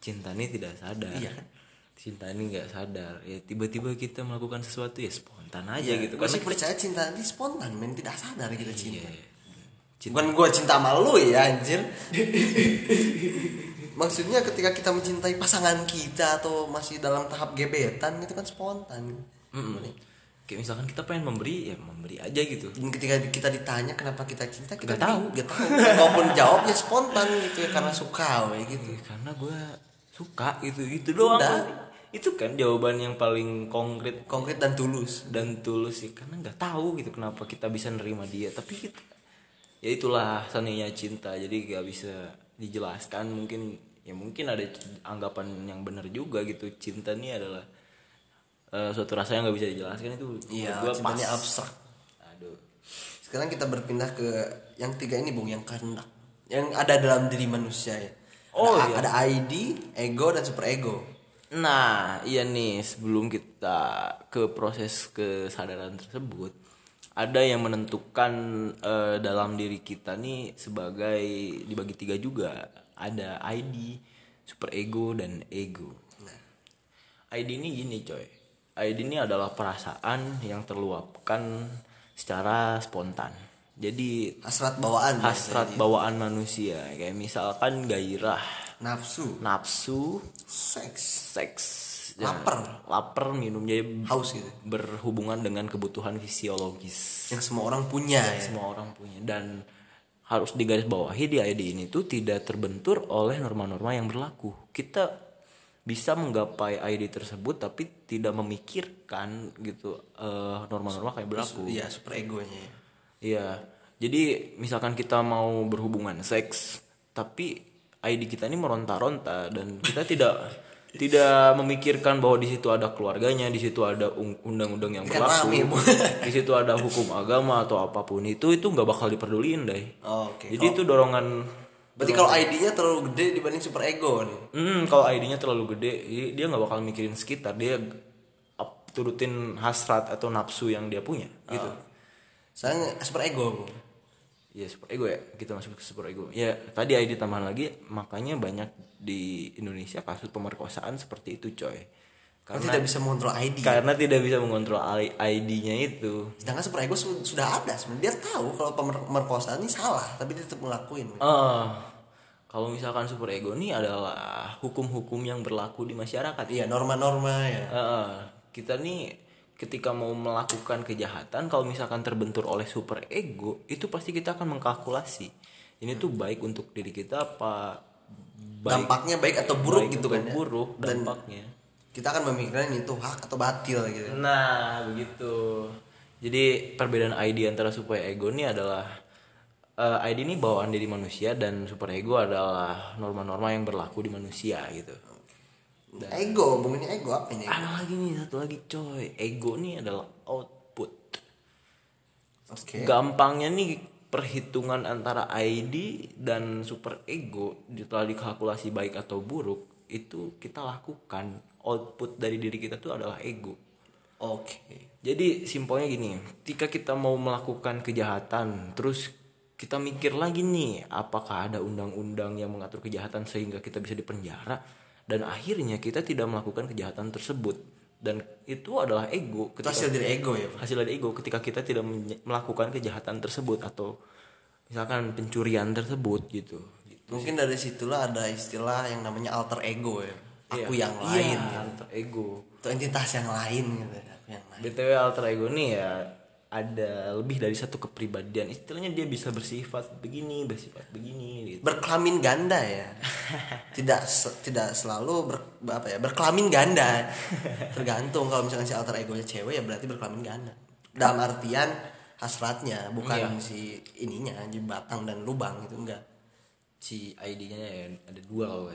cinta ini tidak sadar. Iya kan? cinta ini nggak sadar. Ya tiba-tiba kita melakukan sesuatu ya spontan aja gitu. Gue karena sih percaya cinta ini spontan men. Tidak sadar kita cinta. Cinta Bukan gue cinta sama lu ya anjir. Maksudnya ketika kita mencintai pasangan kita atau masih dalam tahap gebetan itu kan spontan. kayak misalkan kita pengen memberi ya memberi aja gitu Dan ketika kita ditanya kenapa kita cinta kita Nggak tahu. nggak tahu. Kalaupun jawab ya spontan gitu ya karena suka we gitu. Ya, karena gue suka gitu gitu doang Udah. itu kan jawaban yang paling konkret Konkret dan tulus. dan tulus sih karena nggak tahu gitu kenapa kita bisa nerima dia tapi kita ya itulah seninya cinta jadi gak bisa dijelaskan mungkin ya mungkin ada anggapan yang benar juga gitu cinta ini adalah eh, suatu rasa yang nggak bisa dijelaskan itu Iya, gua cintanya pas. abstrak. aduh Sekarang kita berpindah ke yang tiga ini bung, yang kehendak, yang ada dalam diri manusia ya. Oh, ada, iya. ada ID, ego dan super ego. Nah, iya nih, sebelum kita ke proses kesadaran tersebut, ada yang menentukan eh, dalam diri kita nih sebagai dibagi tiga juga. Ada ID, super ego dan ego. Nah, ID ini gini, coy. ID ini adalah perasaan yang terluapkan secara spontan. Jadi hasrat bawaan. hasrat bawaan manusia kayak misalkan gairah, nafsu, nafsu, seks, seks Lapar. lapar minum jadi haus gitu. berhubungan dengan kebutuhan fisiologis Yang semua orang punya ya. semua orang punya dan harus digarisbawahi di ID ini tuh tidak terbentur oleh norma-norma yang berlaku kita bisa menggapai ID tersebut tapi tidak memikirkan gitu eh, norma-norma kayak berlaku Iya, super egonya ya. Iya. Jadi misalkan kita mau berhubungan seks, tapi ID kita ini meronta-ronta dan kita tidak tidak memikirkan bahwa di situ ada keluarganya, di situ ada undang-undang yang Kan berlaku, di situ ada hukum agama atau apa pun itu itu nggak bakal diperduliin deh. Oke. Jadi itu dorongan. Berarti kalau ID-nya terlalu gede dibanding super ego nih. Hmm, kalau ID-nya terlalu gede, dia nggak bakal mikirin sekitar, dia up- turutin hasrat atau nafsu yang dia punya, gitu. Saya super ego. Iya super ego ya kita masuk ke super ego. Ya tadi ID tambahan lagi makanya banyak di Indonesia kasus pemerkosaan seperti itu coy. Karena tidak bisa mengontrol ID. karena tidak bisa mengontrol ID-nya itu. Sedangkan super ego su- sudah ada sebenarnya. Dia tahu kalau pemer- pemerkosaan ini salah, tapi dia tetap ngelakuin. Eh kalau misalkan super ego ini adalah hukum-hukum yang berlaku di masyarakat. Iya, norma-norma ya. Eh, kita nih ketika mau melakukan kejahatan kalau misalkan terbentur oleh super ego itu pasti kita akan mengkalkulasi ini tuh baik untuk diri kita apa baik Dampaknya baik atau buruk baik gitu atau kan ya. buruk Dan dampaknya kita akan memikirkan itu hak atau batil gitu. nah begitu jadi perbedaan ID antara super ego ini adalah eh, ID ini bawaan diri manusia dan super ego adalah norma-norma yang berlaku di manusia gitu Ego, bung ini ego apa ini? ada lagi nih satu lagi coy ego ini adalah output Oke. gampangnya nih perhitungan antara ID dan super ego setelah dikalkulasi baik atau buruk itu kita lakukan. Output dari diri kita tuh adalah ego. Oke. jadi simpelnya gini ketika kita mau melakukan kejahatan terus kita mikir lagi nih apakah ada undang-undang yang mengatur kejahatan sehingga kita bisa dipenjara? Dan akhirnya kita tidak melakukan kejahatan tersebut dan itu adalah ego Itu hasil dari ego ya, Pak? hasil dari ego ketika kita tidak melakukan kejahatan tersebut atau misalkan pencurian tersebut gitu. Mungkin dari situlah ada istilah yang namanya alter ego ya. Aku Iya. yang lain Iya, ya. alter ego. Itu entitas yang lain gitu. Aku yang lain. BTW alter ego nih ya ada lebih dari satu kepribadian. Istilahnya dia bisa bersifat begini, bersifat begini gitu. Berkelamin ganda ya. tidak se- tidak selalu ber, apa ya berkelamin ganda. Tergantung kalau misalkan si alter egonya cewek ya berarti berkelamin ganda. Dalam artian hasratnya bukan Iya. si ininya jadi batang dan lubang itu enggak. Si ID-nya ya ada dua kalau.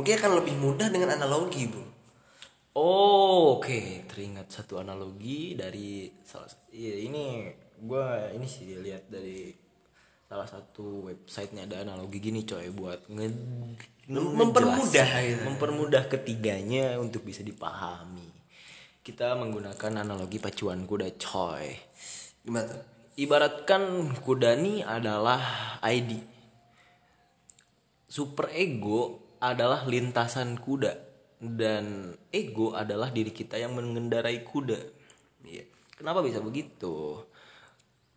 Mungkin akan lebih mudah dengan analogi, Bu. Oh, oke, teringat satu analogi dari salah iya ini gua ini sih lihat dari salah satu websitenya ada analogi gini coy buat nge Mempermudah gitu. mempermudah ketiganya untuk bisa dipahami. Kita menggunakan analogi pacuan kuda coy. Gimana? Ibaratkan kuda ini adalah ID. Super ego adalah lintasan kuda dan ego adalah diri kita yang mengendarai kuda. Iya. Kenapa bisa begitu?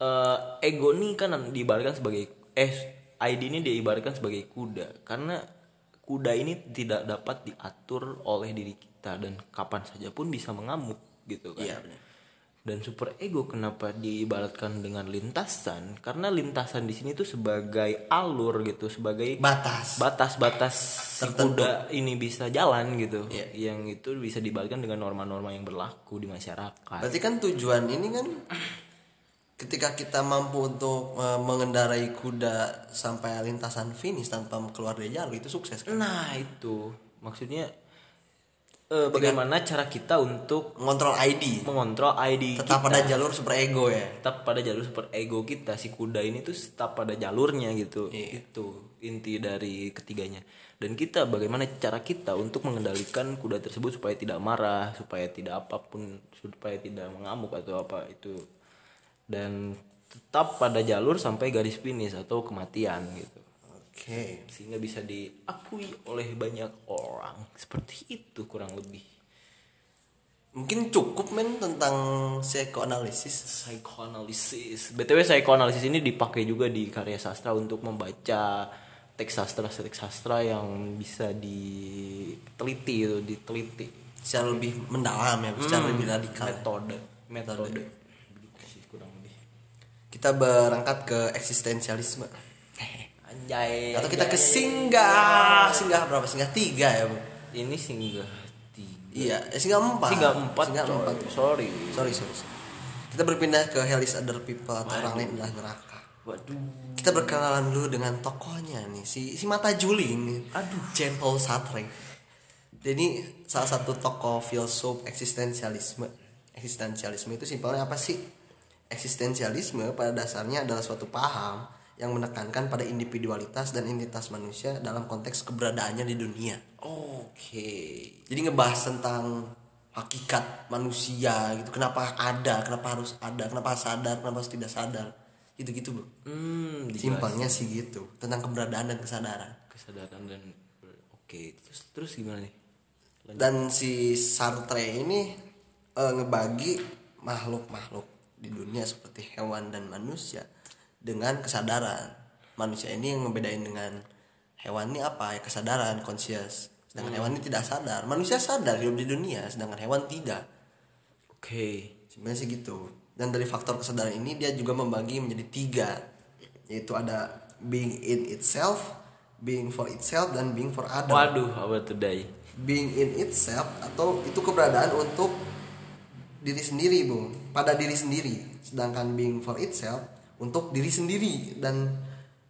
Eh, ego ini kan diibaratkan sebagai eh ID ini diibaratkan sebagai kuda karena kuda ini tidak dapat diatur oleh diri kita dan kapan saja pun bisa mengamuk gitu kan. Iya, benar. Dan super ego kenapa diibaratkan dengan lintasan? Karena lintasan di sini tuh sebagai alur gitu, sebagai Batas. batas-batas si Tertentu. kuda ini bisa jalan gitu. Iya. Yang itu bisa dibalikkan dengan norma-norma yang berlaku di masyarakat. Berarti kan tujuan ini kan ketika kita mampu untuk eh, mengendarai kuda sampai lintasan finish tanpa keluar dari jalur itu sukses kan? Nah, itu maksudnya eh, bagaimana cara kita untuk Mengontrol ID. mengontrol ID Tetap kita. pada jalur super ego ya. tetap pada jalur super ego kita si kuda ini tuh tetap pada jalurnya gitu Iya. itu inti dari ketiganya dan kita bagaimana cara kita untuk mengendalikan kuda tersebut supaya tidak marah supaya tidak apa pun supaya tidak mengamuk atau apa itu dan tetap pada jalur sampai garis finish atau kematian gitu Oke. sehingga bisa diakui oleh banyak orang seperti itu kurang lebih Mungkin cukup men tentang psikoanalisis. Psychoanalysis. BTW psychoanalysis ini dipakai juga di karya sastra untuk membaca teks sastra teks sastra yang bisa diteliti itu, diteliti. Secara lebih mendalam ya, secara lebih radikal. Metode, metode. Begitu sih kurang lebih. Kita berangkat ke eksistensialisme. Anjay. Atau kita ke singgah, singgah berapa? Singgah tiga ya, Bu? Ini singgah tiga. Iya, eh, singgah empat. Singgah empat. Singgah coy. empat. Sorry. Sorry, sorry. sorry. Kita berpindah ke Hell is Other People atau orang lain adalah neraka. Waduh. Kita berkenalan dulu dengan tokohnya nih, si si mata juling. Aduh. Jean Paul Sartre. Jadi salah satu tokoh filsuf eksistensialisme. Eksistensialisme itu simpelnya apa sih? Eksistensialisme pada dasarnya adalah suatu paham yang menekankan pada individualitas dan identitas manusia dalam konteks keberadaannya di dunia. Oke. Jadi ngebahas tentang hakikat manusia gitu. Kenapa ada, kenapa harus ada, kenapa sadar, kenapa harus tidak sadar. Gitu-gitu, Bu. Hmm. Simpelnya sih gitu, tentang keberadaan dan kesadaran. kesadaran dan oke terus terus gimana nih Lanjut. Dan si Sartre ini eh, ngebagi makhluk-makhluk di dunia seperti hewan dan manusia dengan kesadaran. Manusia ini yang ngebedain dengan hewan ini apa? Ya kesadaran, conscious. Sedangkan hewan ini tidak sadar. Manusia sadar hidup di dunia, sedangkan hewan tidak. oke Sebenarnya sih gitu. Dan dari faktor kesadaran ini dia juga membagi menjadi tiga, yaitu ada being in itself, being for itself, dan being for other. waduh apa today Being in itself atau itu keberadaan untuk diri sendiri, bung, pada diri sendiri. Sedangkan being for itself untuk diri sendiri dan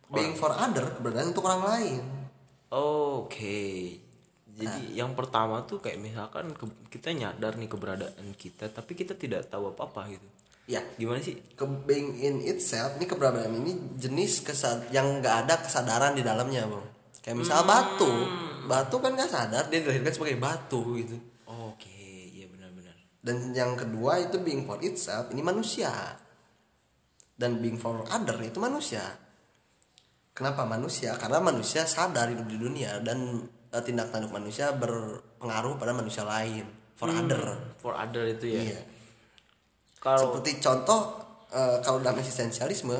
being for other keberadaan untuk orang lain. oke. Jadi yang pertama tuh kayak misalkan ke- kita nyadar nih keberadaan kita tapi kita tidak tahu apa apa gitu. Ya, gimana sih? Ke being in itself ini keberadaan ini jenis kesad yang nggak ada kesadaran di dalamnya bang. Kayak misal batu. Batu kan nggak sadar dia dilahirkan sebagai batu gitu. Oke iya benar-benar. Dan yang kedua itu being for itself ini manusia dan being for other itu manusia. Kenapa manusia? Karena manusia sadar hidup di dunia dan eh, tindak tanduk manusia berpengaruh pada manusia lain for other. for other itu ya. Iya. Kalau seperti contoh eh, kalau dalam eksistensialisme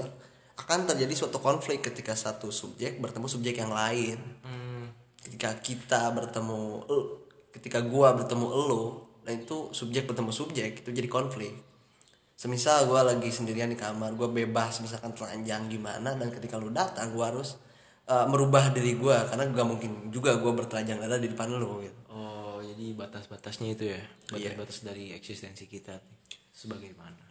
akan terjadi suatu konflik ketika satu subjek bertemu subjek yang lain. Hmm, ketika kita bertemu el- ketika gua bertemu elo dan itu subjek bertemu subjek itu jadi konflik semisal gua lagi sendirian di kamar gua bebas misalkan telanjang gimana dan ketika lu datang gua harus eh, merubah diri gua karena gak mungkin juga gua bertelanjang dada di depan lu gitu. Oh jadi batas-batasnya itu ya? Iya. batas-batas dari eksistensi kita sebagaimana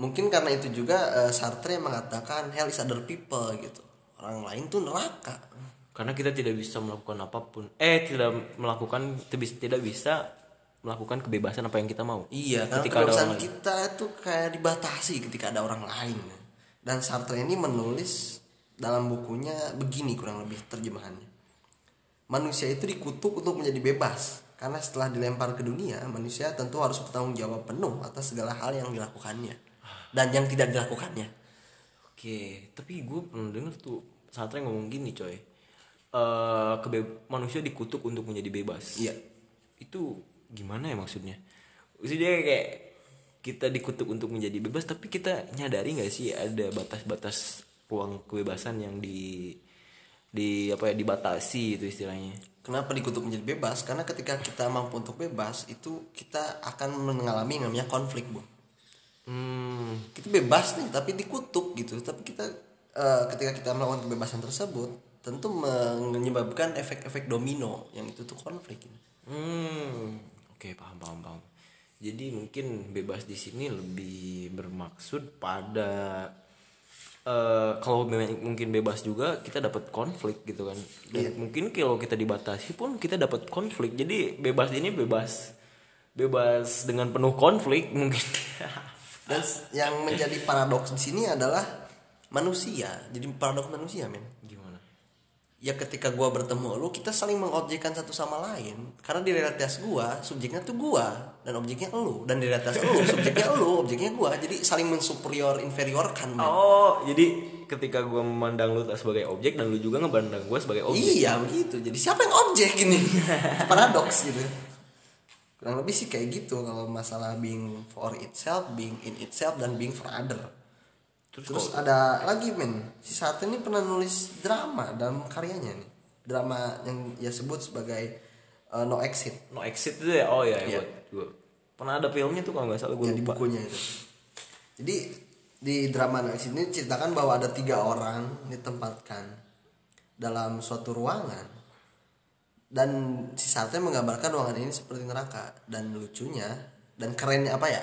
mungkin karena itu juga eh, Sartre mengatakan hell is other people gitu. Orang lain tuh neraka. Karena kita tidak bisa melakukan apa pun. Eh tidak melakukan tidak bisa melakukan kebebasan apa yang kita mau Iya, karena ketika ada orang lain. kita itu kayak dibatasi ketika ada orang lain. Dan Sartre ini menulis dalam bukunya begini kurang lebih terjemahannya. Manusia itu dikutuk untuk menjadi bebas. Karena setelah dilempar ke dunia, manusia tentu harus bertanggung jawab penuh atas segala hal yang dilakukannya dan yang tidak dilakukannya. Oke, tapi gue pernah denger tuh Sartre ngomong gini coy. Eh kebe- manusia dikutuk untuk menjadi bebas. Iya. Itu gimana ya maksudnya? Maksudnya kayak kita dikutuk untuk menjadi bebas, tapi kita nyadari nggak sih ada batas-batas ruang kebebasan yang di di apa ya dibatasi itu istilahnya. Kenapa dikutuk menjadi bebas? Karena ketika kita mampu untuk bebas, itu kita akan mengalami yang namanya konflik, Bu. Hmm, kita bebas nih tapi dikutuk gitu tapi kita eh, ketika kita melakukan kebebasan tersebut tentu menyebabkan efek-efek domino yang itu tuh konflik gitu. Hmm, oke paham paham paham. Jadi mungkin bebas di sini lebih bermaksud pada eh kalau memang mungkin bebas juga kita dapat konflik gitu kan. Dan mungkin kalau kita dibatasi pun kita dapat konflik. Jadi bebas ini bebas bebas dengan penuh konflik mungkin. dan yang menjadi paradoks di sini adalah manusia jadi paradoks manusia men? Ya ketika gua bertemu lu kita saling mengobjekkan satu sama lain karena di realitas gua subjeknya tuh gua dan objeknya lu dan di realitas lu subjeknya lu objeknya gua jadi saling mensuperior inferiorkan men. Oh, jadi ketika gua memandang lu sebagai objek dan lu juga ngebandang gua sebagai objek. Iya begitu. Jadi siapa yang objek ini? Paradoks gitu. Kurang lebih sih kayak gitu kalau masalah being for itself, being in itself dan being for other. Terus, ada lagi men, si Sartre ini pernah nulis drama dalam karyanya nih. Drama yang dia sebut sebagai uh, No Exit No exit itu ya? Oh ya, Iya. gua pernah ada filmnya tuh kalau nggak salah gue di lupa. bukunya itu. Jadi di drama No Exit ini ceritakan bahwa ada tiga orang ditempatkan dalam suatu ruangan dan si Sartre menggambarkan ruangan ini seperti neraka dan lucunya dan kerennya apa ya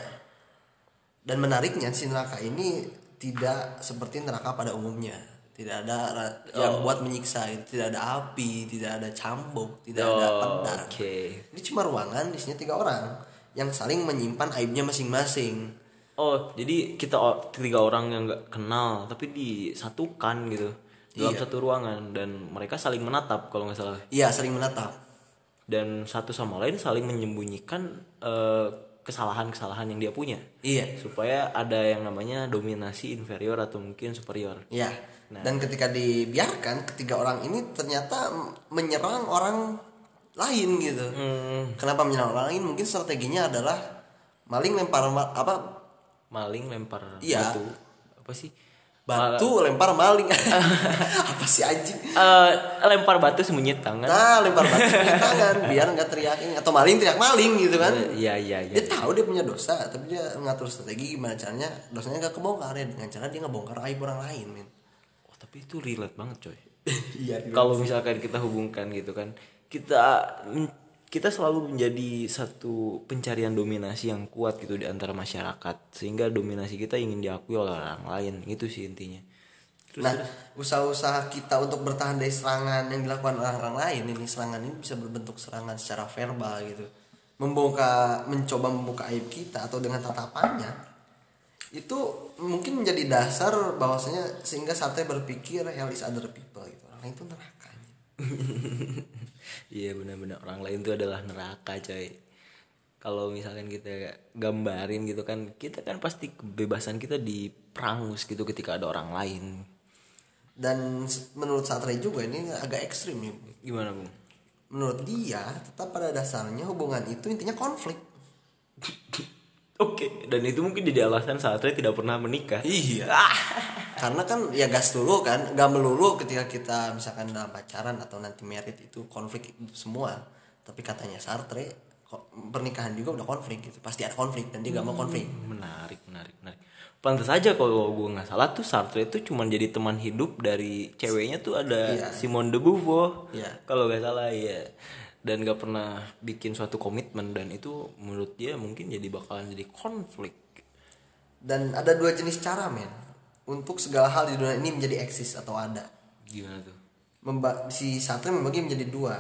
dan menariknya si neraka ini tidak seperti neraka pada umumnya. Tidak ada ra- yang buat menyiksa tidak ada api tidak ada cambuk tidak ada Oh, pedang. Oke. ini cuma ruangan isinya tiga orang yang saling menyimpan aibnya masing-masing. Oh, jadi kita tiga orang yang nggak kenal tapi disatukan gitu dalam Iya. satu ruangan. Dan mereka saling menatap kalau nggak salah. Iya saling menatap. Dan satu sama lain saling menyembunyikan eh, kesalahan-kesalahan yang dia punya. Iya. Supaya ada yang namanya dominasi inferior atau mungkin superior. iya. Dan ketika dibiarkan ketiga orang ini ternyata menyerang orang lain gitu. Hmm, kenapa menyerang orang lain? Mungkin strateginya adalah maling lempar apa? Maling lempar Iya. batu. Apa sih? Batu lempar maling. Apa sih anjing? Eh, lempar batu sembunyi tangan. nah lempar batu di tangan biar nggak teriak ini atau maling teriak maling gitu kan. Iya iya iya. dia tahu dia punya dosa tapi dia mengatur strategi gimana caranya dosanya gak kebongkar ya. Dengan cara dia ngebongkar aib orang lain men. Oh, tapi itu relate banget coy. iya Kalau misalkan kita hubungkan gitu kan, kita kita selalu menjadi satu pencarian dominasi yang kuat gitu di antara masyarakat sehingga dominasi kita ingin diakui oleh orang lain itu sih intinya. Terus, nah usaha-usaha kita untuk bertahan dari serangan yang dilakukan oleh orang lain ini serangan ini bisa berbentuk serangan secara verbal gitu. Membuka mencoba membuka aib kita atau dengan tatapannya itu mungkin menjadi dasar bahwasanya sehingga Sartre berpikir hell is other people gitu. Orang itu neraka Iya benar-benar orang lain itu adalah neraka coy. Kalau misalkan kita gambarin gitu kan, kita kan pasti kebebasan kita diperangus gitu ketika ada orang lain. dan menurut Sartre juga ini agak ekstrim ya Gimana bung? menurut dia tetap pada dasarnya hubungan itu intinya konflik Oke, dan itu mungkin jadi alasan Sartre tidak pernah menikah. iya karena kan ya gas dulu kan gak melulu ketika kita misalkan dalam pacaran atau nanti merit itu konflik itu semua tapi katanya Sartre pernikahan juga udah konflik gitu pasti ada konflik dan dia gak mau konflik Menarik, menarik, menarik. Pantas aja kalau gue nggak salah tuh Sartre itu cuma jadi teman hidup dari ceweknya tuh ada Iya. Simone de Beauvoir. Iya. Kalau nggak salah ya. Dan gak pernah bikin suatu komitmen dan itu menurut dia mungkin jadi bakalan jadi konflik. dan ada dua jenis cara men untuk segala hal di dunia ini menjadi eksis atau ada Gimana tuh? Memba si Sartre membagi menjadi dua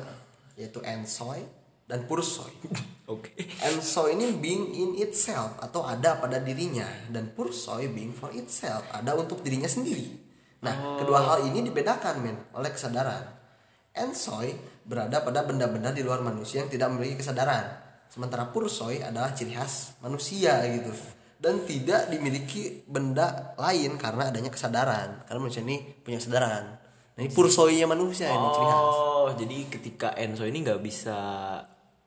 yaitu ensoy dan pursoi Oke. Enso ini being in itself atau ada pada dirinya dan Pursoy being for itself ada untuk dirinya sendiri. Nah, kedua hal ini dibedakan men oleh kesadaran. Ensoy berada pada benda-benda di luar manusia yang tidak memiliki kesadaran. Sementara Pursoy adalah ciri khas manusia gitu dan tidak dimiliki benda lain karena adanya kesadaran. Karena manusia ini punya kesadaran. Nah, ini Pursoynya manusia ini ciri khas. Oh, jadi ketika Enso ini nggak bisa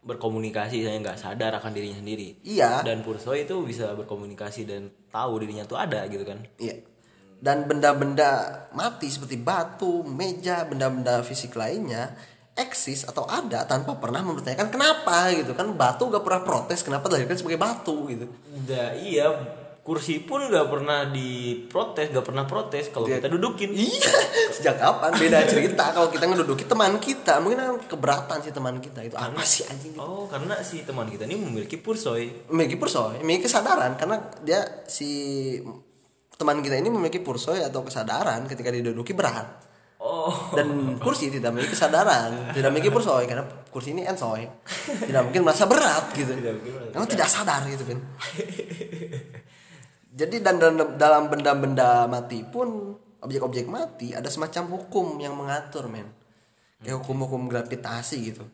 berkomunikasi saya nggak sadar akan dirinya sendiri. Iya. Dan Purso itu bisa berkomunikasi dan tahu dirinya tuh ada gitu kan. Iya. Dan benda-benda mati seperti batu, meja, benda-benda fisik lainnya eksis atau ada tanpa pernah mempertanyakan kenapa gitu kan. Batu gak pernah protes kenapa dilahirkan sebagai batu gitu. Da, iya, kursi pun nggak pernah diprotes, nggak pernah protes kalau kita dudukin. iya. Sejak kapan? Beda cerita kalau kita ngeduduki teman kita. Mungkin kan keberatan sih teman kita itu. Apa sih anjing? Oh, karena si teman kita ini memiliki pursoy. memiliki pursoy memiliki kesadaran. Karena dia si teman kita ini memiliki pursoy atau kesadaran ketika diduduki berat Oh, dan kursi tidak memiliki kesadaran. Tidak memiliki pursoy karena kursi ini ensoy tidak mungkin merasa berat gitu. Tidak mungkin tidak sadar gitu kan. Jadi dan dalam, benda-benda mati pun objek-objek mati ada semacam hukum yang mengatur men. Kayak hukum-hukum gravitasi gitu.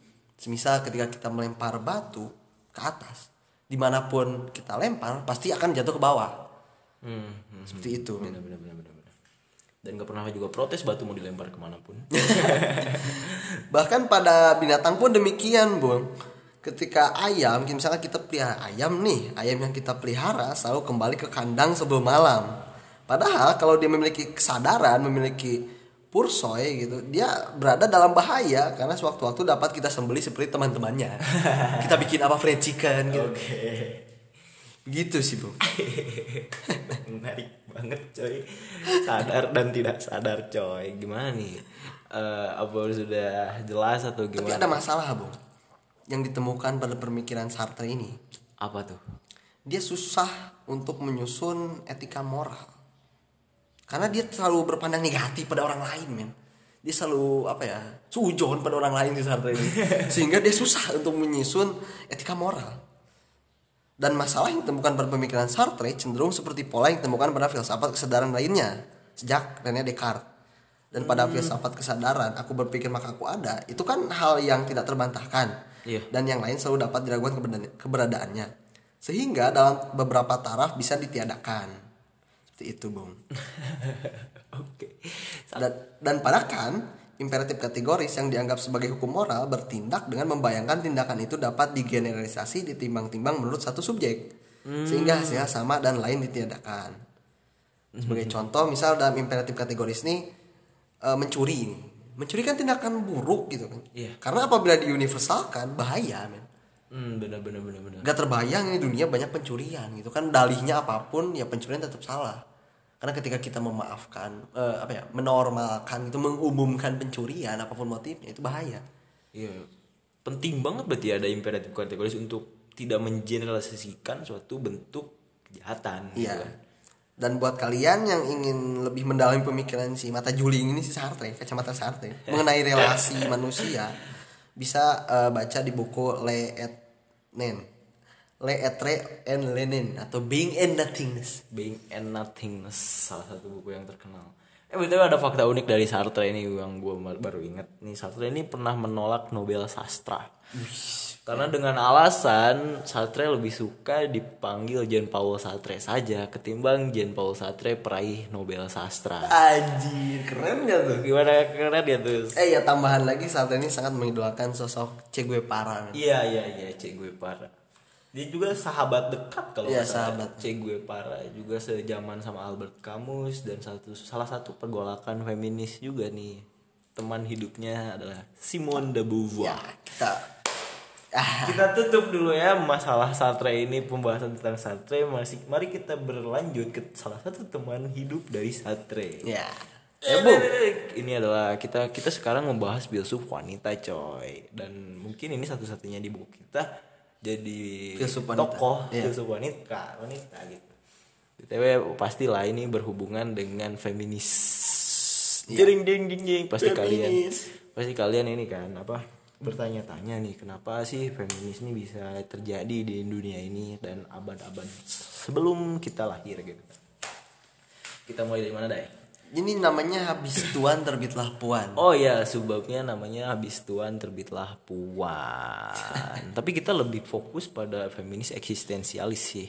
Semisal ketika kita melempar batu ke atas di mana pun kita lempar pasti akan jatuh ke bawah. Hmm, hmm. seperti itu men. benar benar benar benar. Dan nggak pernah juga protes batu mau dilempar ke mana pun. Bahkan pada binatang pun demikian, Bung. Ketika ayam, misalnya kita pelihara ayam nih, ayam yang kita pelihara selalu kembali ke kandang sebelum malam. Padahal kalau dia memiliki kesadaran, memiliki pursoy gitu, dia berada dalam bahaya karena sewaktu-waktu dapat kita sembeli seperti teman-temannya. kita bikin apa fried chicken gitu. Gitu sih, Bung. Menarik banget coy. Sadar dan tidak sadar coy. Gimana nih? Eh, apa sudah jelas atau Tapi gimana? ada masalah, Bung. Yang ditemukan pada pemikiran Sartre ini. Apa tuh? dia susah untuk menyusun etika moral karena dia selalu berpandang negatif pada orang lain men dia selalu apa ya sujon pada orang lain di Sartre ini sehingga dia susah untuk menyusun etika moral dan masalah yang ditemukan pada pemikiran Sartre cenderung seperti pola yang ditemukan pada filsafat kesadaran lainnya sejak René Descartes. Dan pada filsafat kesadaran aku berpikir maka aku ada itu kan hal yang tidak terbantahkan. Iya. dan yang lain selalu dapat diragukan keberada- keberadaannya. Sehingga dalam beberapa taraf bisa ditiadakan. Seperti itu bung. Oke. dan, dan pada Kant imperatif kategoris yang dianggap sebagai hukum moral bertindak dengan membayangkan tindakan itu dapat digeneralisasi ditimbang-timbang menurut satu subjek. Sehingga hasilnya sama dan lain ditiadakan. Sebagai contoh misal dalam imperatif kategoris ini eh, mencuri. Nih mencuri kan tindakan buruk gitu kan. Iya. karena apabila diuniversalkan bahaya men. Hmm, benar benar benar benar. Gak terbayang ini dunia banyak pencurian gitu kan. Dalihnya apa pun ya pencurian tetap salah karena ketika kita memaafkan eh, apa ya menormalkan itu mengumumkan pencurian apa pun motifnya itu bahaya Iya. Penting banget berarti ada imperatif kategoris untuk tidak mengeneralisasikan suatu bentuk kejahatan gitu iya kan. dan buat kalian yang ingin lebih mendalami pemikiran si mata juling ini si Sartre kacamata Sartre mengenai relasi manusia bisa eh, baca di buku Le et Nen Le Etre and Lenin atau Being and Nothingness Being and Nothingness salah satu buku yang terkenal. Eh betul ada fakta unik dari Sartre ini yang gue baru inget nih Sartre ini pernah menolak Nobel sastra. Karena dengan alasan Sartre lebih suka dipanggil Jean Paul Sartre saja ketimbang Jean Paul Sartre peraih Nobel sastra. Anjir keren gak tuh Gimana keren ya tuh? Eh ya tambahan lagi saat ini sangat mengidolakan sosok Che Guevara. Iya iya iya Che Guevara. Dia juga sahabat dekat kalau salah. sahabat. Che Guevara juga sejaman sama Albert Camus dan satu salah satu pergolakan feminis juga nih. Teman hidupnya adalah Simone de Beauvoir. Ya kita ah, Kita tutup dulu ya masalah Sartre ini pembahasan tentang Sartre masih mari kita berlanjut ke salah satu teman hidup dari Sartre. ya. Ya bu. Ini adalah kita kita sekarang membahas filsuf wanita coy dan mungkin ini satu-satunya di buku kita jadi Filsuf wanita. tokoh Iya. filsuf wanita wanita gitu. btw pastilah ini berhubungan dengan feminis. Jering jeng jeng jeng pasti kalian Feminis. pasti kalian ini kan apa bertanya-tanya nih kenapa sih feminis ini bisa terjadi di dunia ini dan abad-abad sebelum kita lahir gitu kita mulai dari mana deh Ini namanya habis tuan terbitlah puan. Oh ya, sebabnya namanya habis tuan terbitlah puan. Tapi kita lebih fokus pada feminis eksistensialis sih.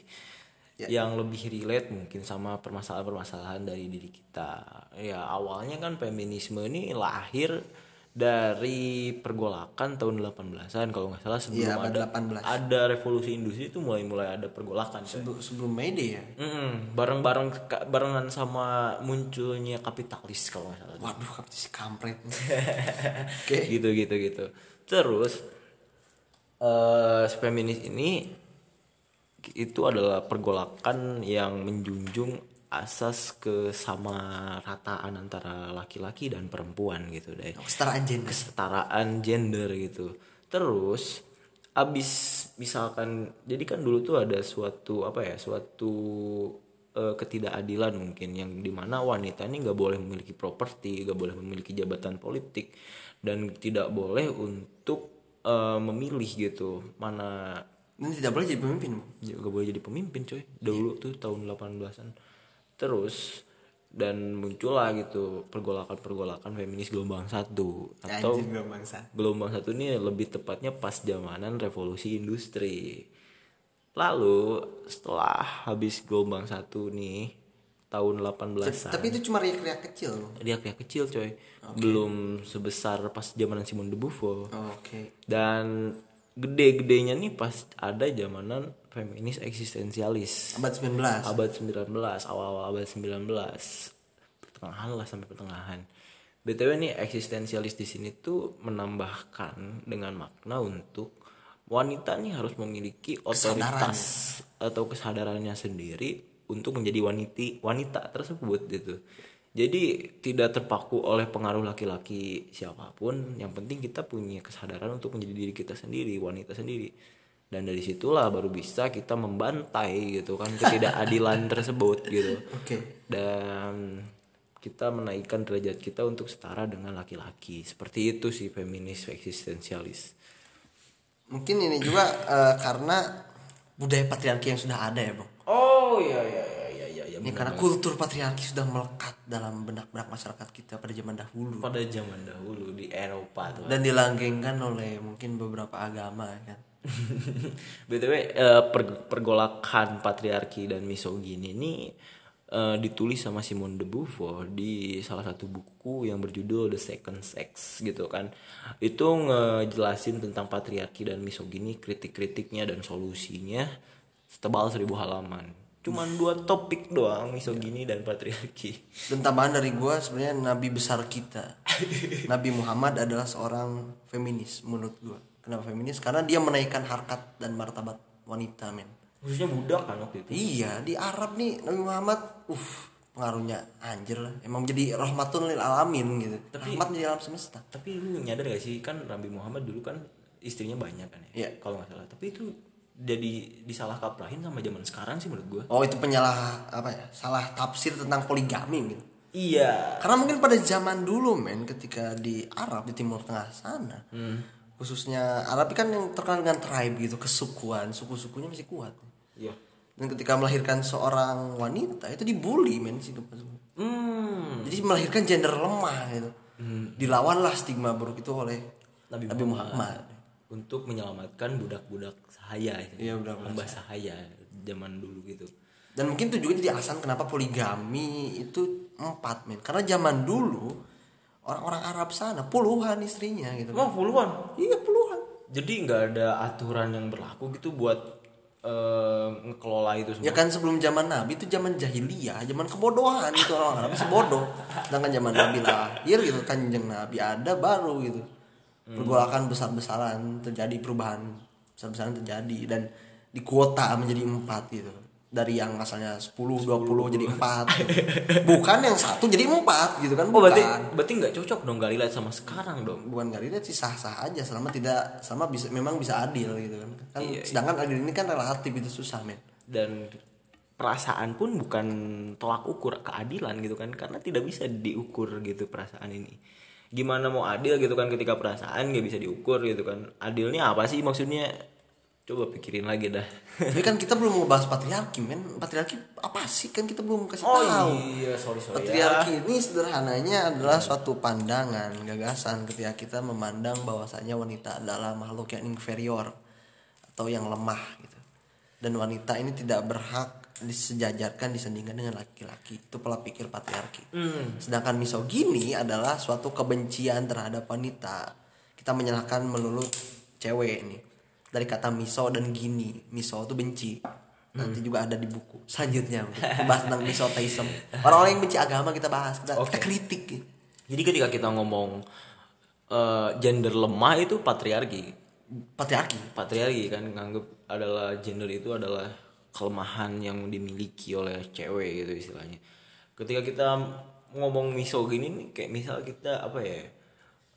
Yang lebih relate mungkin sama permasalahan-permasalahan dari diri kita. Ya, awalnya kan feminisme ini lahir dari pergolakan tahun 18-an kalau nggak salah sebelum abad ada 18. ada revolusi industri itu mulai-mulai ada pergolakan. Sebelum, sebelum Mede ya. Mm-mm, bareng-bareng ka- barengan sama munculnya kapitalis kalau nggak salah. Waduh, si kampret. Oke. gitu gitu gitu terus eh feminis ini itu adalah pergolakan yang menjunjung asas kesamarataan antara laki-laki dan perempuan gitu deh Kesetaraan gender. kesetaraan gender gitu terus abis misalkan jadi kan dulu tuh ada suatu apa ya suatu eh, ketidakadilan mungkin yang di mana wanita ini nggak boleh memiliki properti nggak boleh memiliki jabatan politik dan tidak boleh untuk eh, memilih gitu mana Dan tidak boleh jadi pemimpin. Ya, gak boleh jadi pemimpin coy dulu tuh tahun 18an terus dan muncullah gitu pergolakan-pergolakan feminis gelombang satu. Atau Anjir, gak bangsa. gelombang satu ini lebih tepatnya pas zamanan revolusi industri. Lalu setelah habis gelombang satu nih tahun 18an Tapi itu cuma riak-riak kecil riak-riak kecil coy. Belum sebesar pas zamanan Simone de Beauvoir. Oh, Oke. dan gede-gedenya nih pas ada zamanan feminis eksistensialis. Abad 19. abad 19 awal-awal abad 19 pertengahan lah sampai pertengahan. Btw nih eksistensialis di sini tuh menambahkan dengan makna untuk wanita nih harus memiliki otoritas atau kesadarannya sendiri untuk menjadi wanita wanita tersebut gitu. Jadi tidak terpaku oleh pengaruh laki-laki siapa pun. Yang penting kita punya kesadaran untuk menjadi diri kita sendiri wanita sendiri dan dari situlah baru bisa kita membantai gitu kan ketidakadilan tersebut gitu Oke. dan kita menaikkan derajat kita untuk setara dengan laki-laki seperti itu sih feminis eksistensialis Mungkin ini juga eh, karena budaya patriarki yang sudah ada ya, Bang. oh iya iya iya iya iya ya, Ini karena kultur patriarki sudah melekat dalam benak-benak masyarakat kita pada zaman dahulu pada zaman dahulu di Eropa tuh dan dilanggengkan oleh mungkin beberapa agama kan. btw eh, per- pergolakan patriarki dan misogini ini eh, ditulis sama Simone de Beauvoir di salah satu buku yang berjudul The Second Sex gitu kan itu ngejelasin tentang patriarki dan misogini kritik-kritiknya dan solusinya setebal seribu halaman cuman dua topik doang misogini dan patriarki Dan tambahan dari gua sebenarnya nabi besar kita. nabi Muhammad adalah seorang feminis menurut gua. Kenapa feminis? Karena dia menaikkan harkat dan martabat wanita, men. khususnya budak kan waktu itu Iya, di Arab nih Nabi Muhammad, uh, pengaruhnya anjir lah. Emang jadi rahmatun lil alamin gitu. Rahmat di alam semesta. tapi lu nyadar gak sih kan Nabi Muhammad dulu kan istrinya banyak kan ya Iya. kalau nggak salah tapi itu jadi disalah kaprahin sama zaman sekarang sih menurut gua Oh, itu penyalah apa ya? Salah tafsir tentang poligami gitu. iya Karena mungkin pada zaman dulu men ketika di Arab di Timur Tengah sana Hmm. Khususnya Arab kan yang terkenal dengan tribe gitu kesukuan. Suku-sukunya masih kuat. Iya. Dan ketika melahirkan seorang wanita itu dibully men sih hmm. Jadi melahirkan gender lemah gitu. Dilawanlah stigma buruk itu oleh Nabi Nabi Muhammad, untuk menyelamatkan budak-budak sahaya Iya, budak-budak hamba sahaya zaman dulu gitu. Dan mungkin itu juga jadi alasan kenapa poligami itu empat men. Karena zaman dulu orang-orang Arab sana puluhan istrinya gitu oh puluhan iya puluhan jadi nggak ada aturan yang berlaku gitu buat eh, ngekelola itu semua Ya kan sebelum zaman Nabi itu zaman jahiliyah, zaman kebodohan itu orang Arab masih bodoh. Sedangkan zaman Nabi lahir gitu kanjeng Nabi ada baru gitu. Pergolakan besar-besaran terjadi perubahan besar-besaran terjadi dan di kuota menjadi empat gitu. Dari yang asalnya 10, 20 jadi empat. gitu. Bukan yang satu jadi empat gitu kan oh berarti bukan. berarti nggak cocok dong gak relate sama sekarang dong Bukan gak relate sih sah-sah aja selama tidak selama bisa memang bisa adil gitu kan. kan Iya, sedangkan adil ini kan relatif itu susah men. dan perasaan pun bukan tolak ukur keadilan gitu kan karena tidak bisa diukur gitu perasaan ini gimana mau adil gitu kan ketika perasaan nggak bisa diukur gitu kan adilnya apa sih maksudnya coba pikirin lagi dah Tapi kan kita belum ngebahas patriarki men Patriarki apa sih kan kita belum kasih oh tahu iya sorry sorry ya. Patriarki ini sederhananya adalah suatu pandangan, gagasan ketika kita memandang bahwasanya wanita adalah makhluk yang inferior atau yang lemah gitu. Dan wanita ini tidak berhak disejajarkan disandingkan dengan laki-laki. Itu pola pikir patriarki. Sedangkan misogini adalah suatu kebencian terhadap wanita. Kita menyalahkan melulu cewek ini. Dari kata miso dan gini. Miso itu benci. Nanti juga ada di buku selanjutnya bahas tentang misoteism. Orang-orang yang benci agama kita bahas, kita, kita kritik. jadi ketika kita ngomong eh, gender lemah itu patriarki Patriarki. patriarki kan nganggep adalah gender itu adalah kelemahan yang dimiliki oleh cewek gitu istilahnya ketika kita ngomong misogini nih kayak misal kita apa ya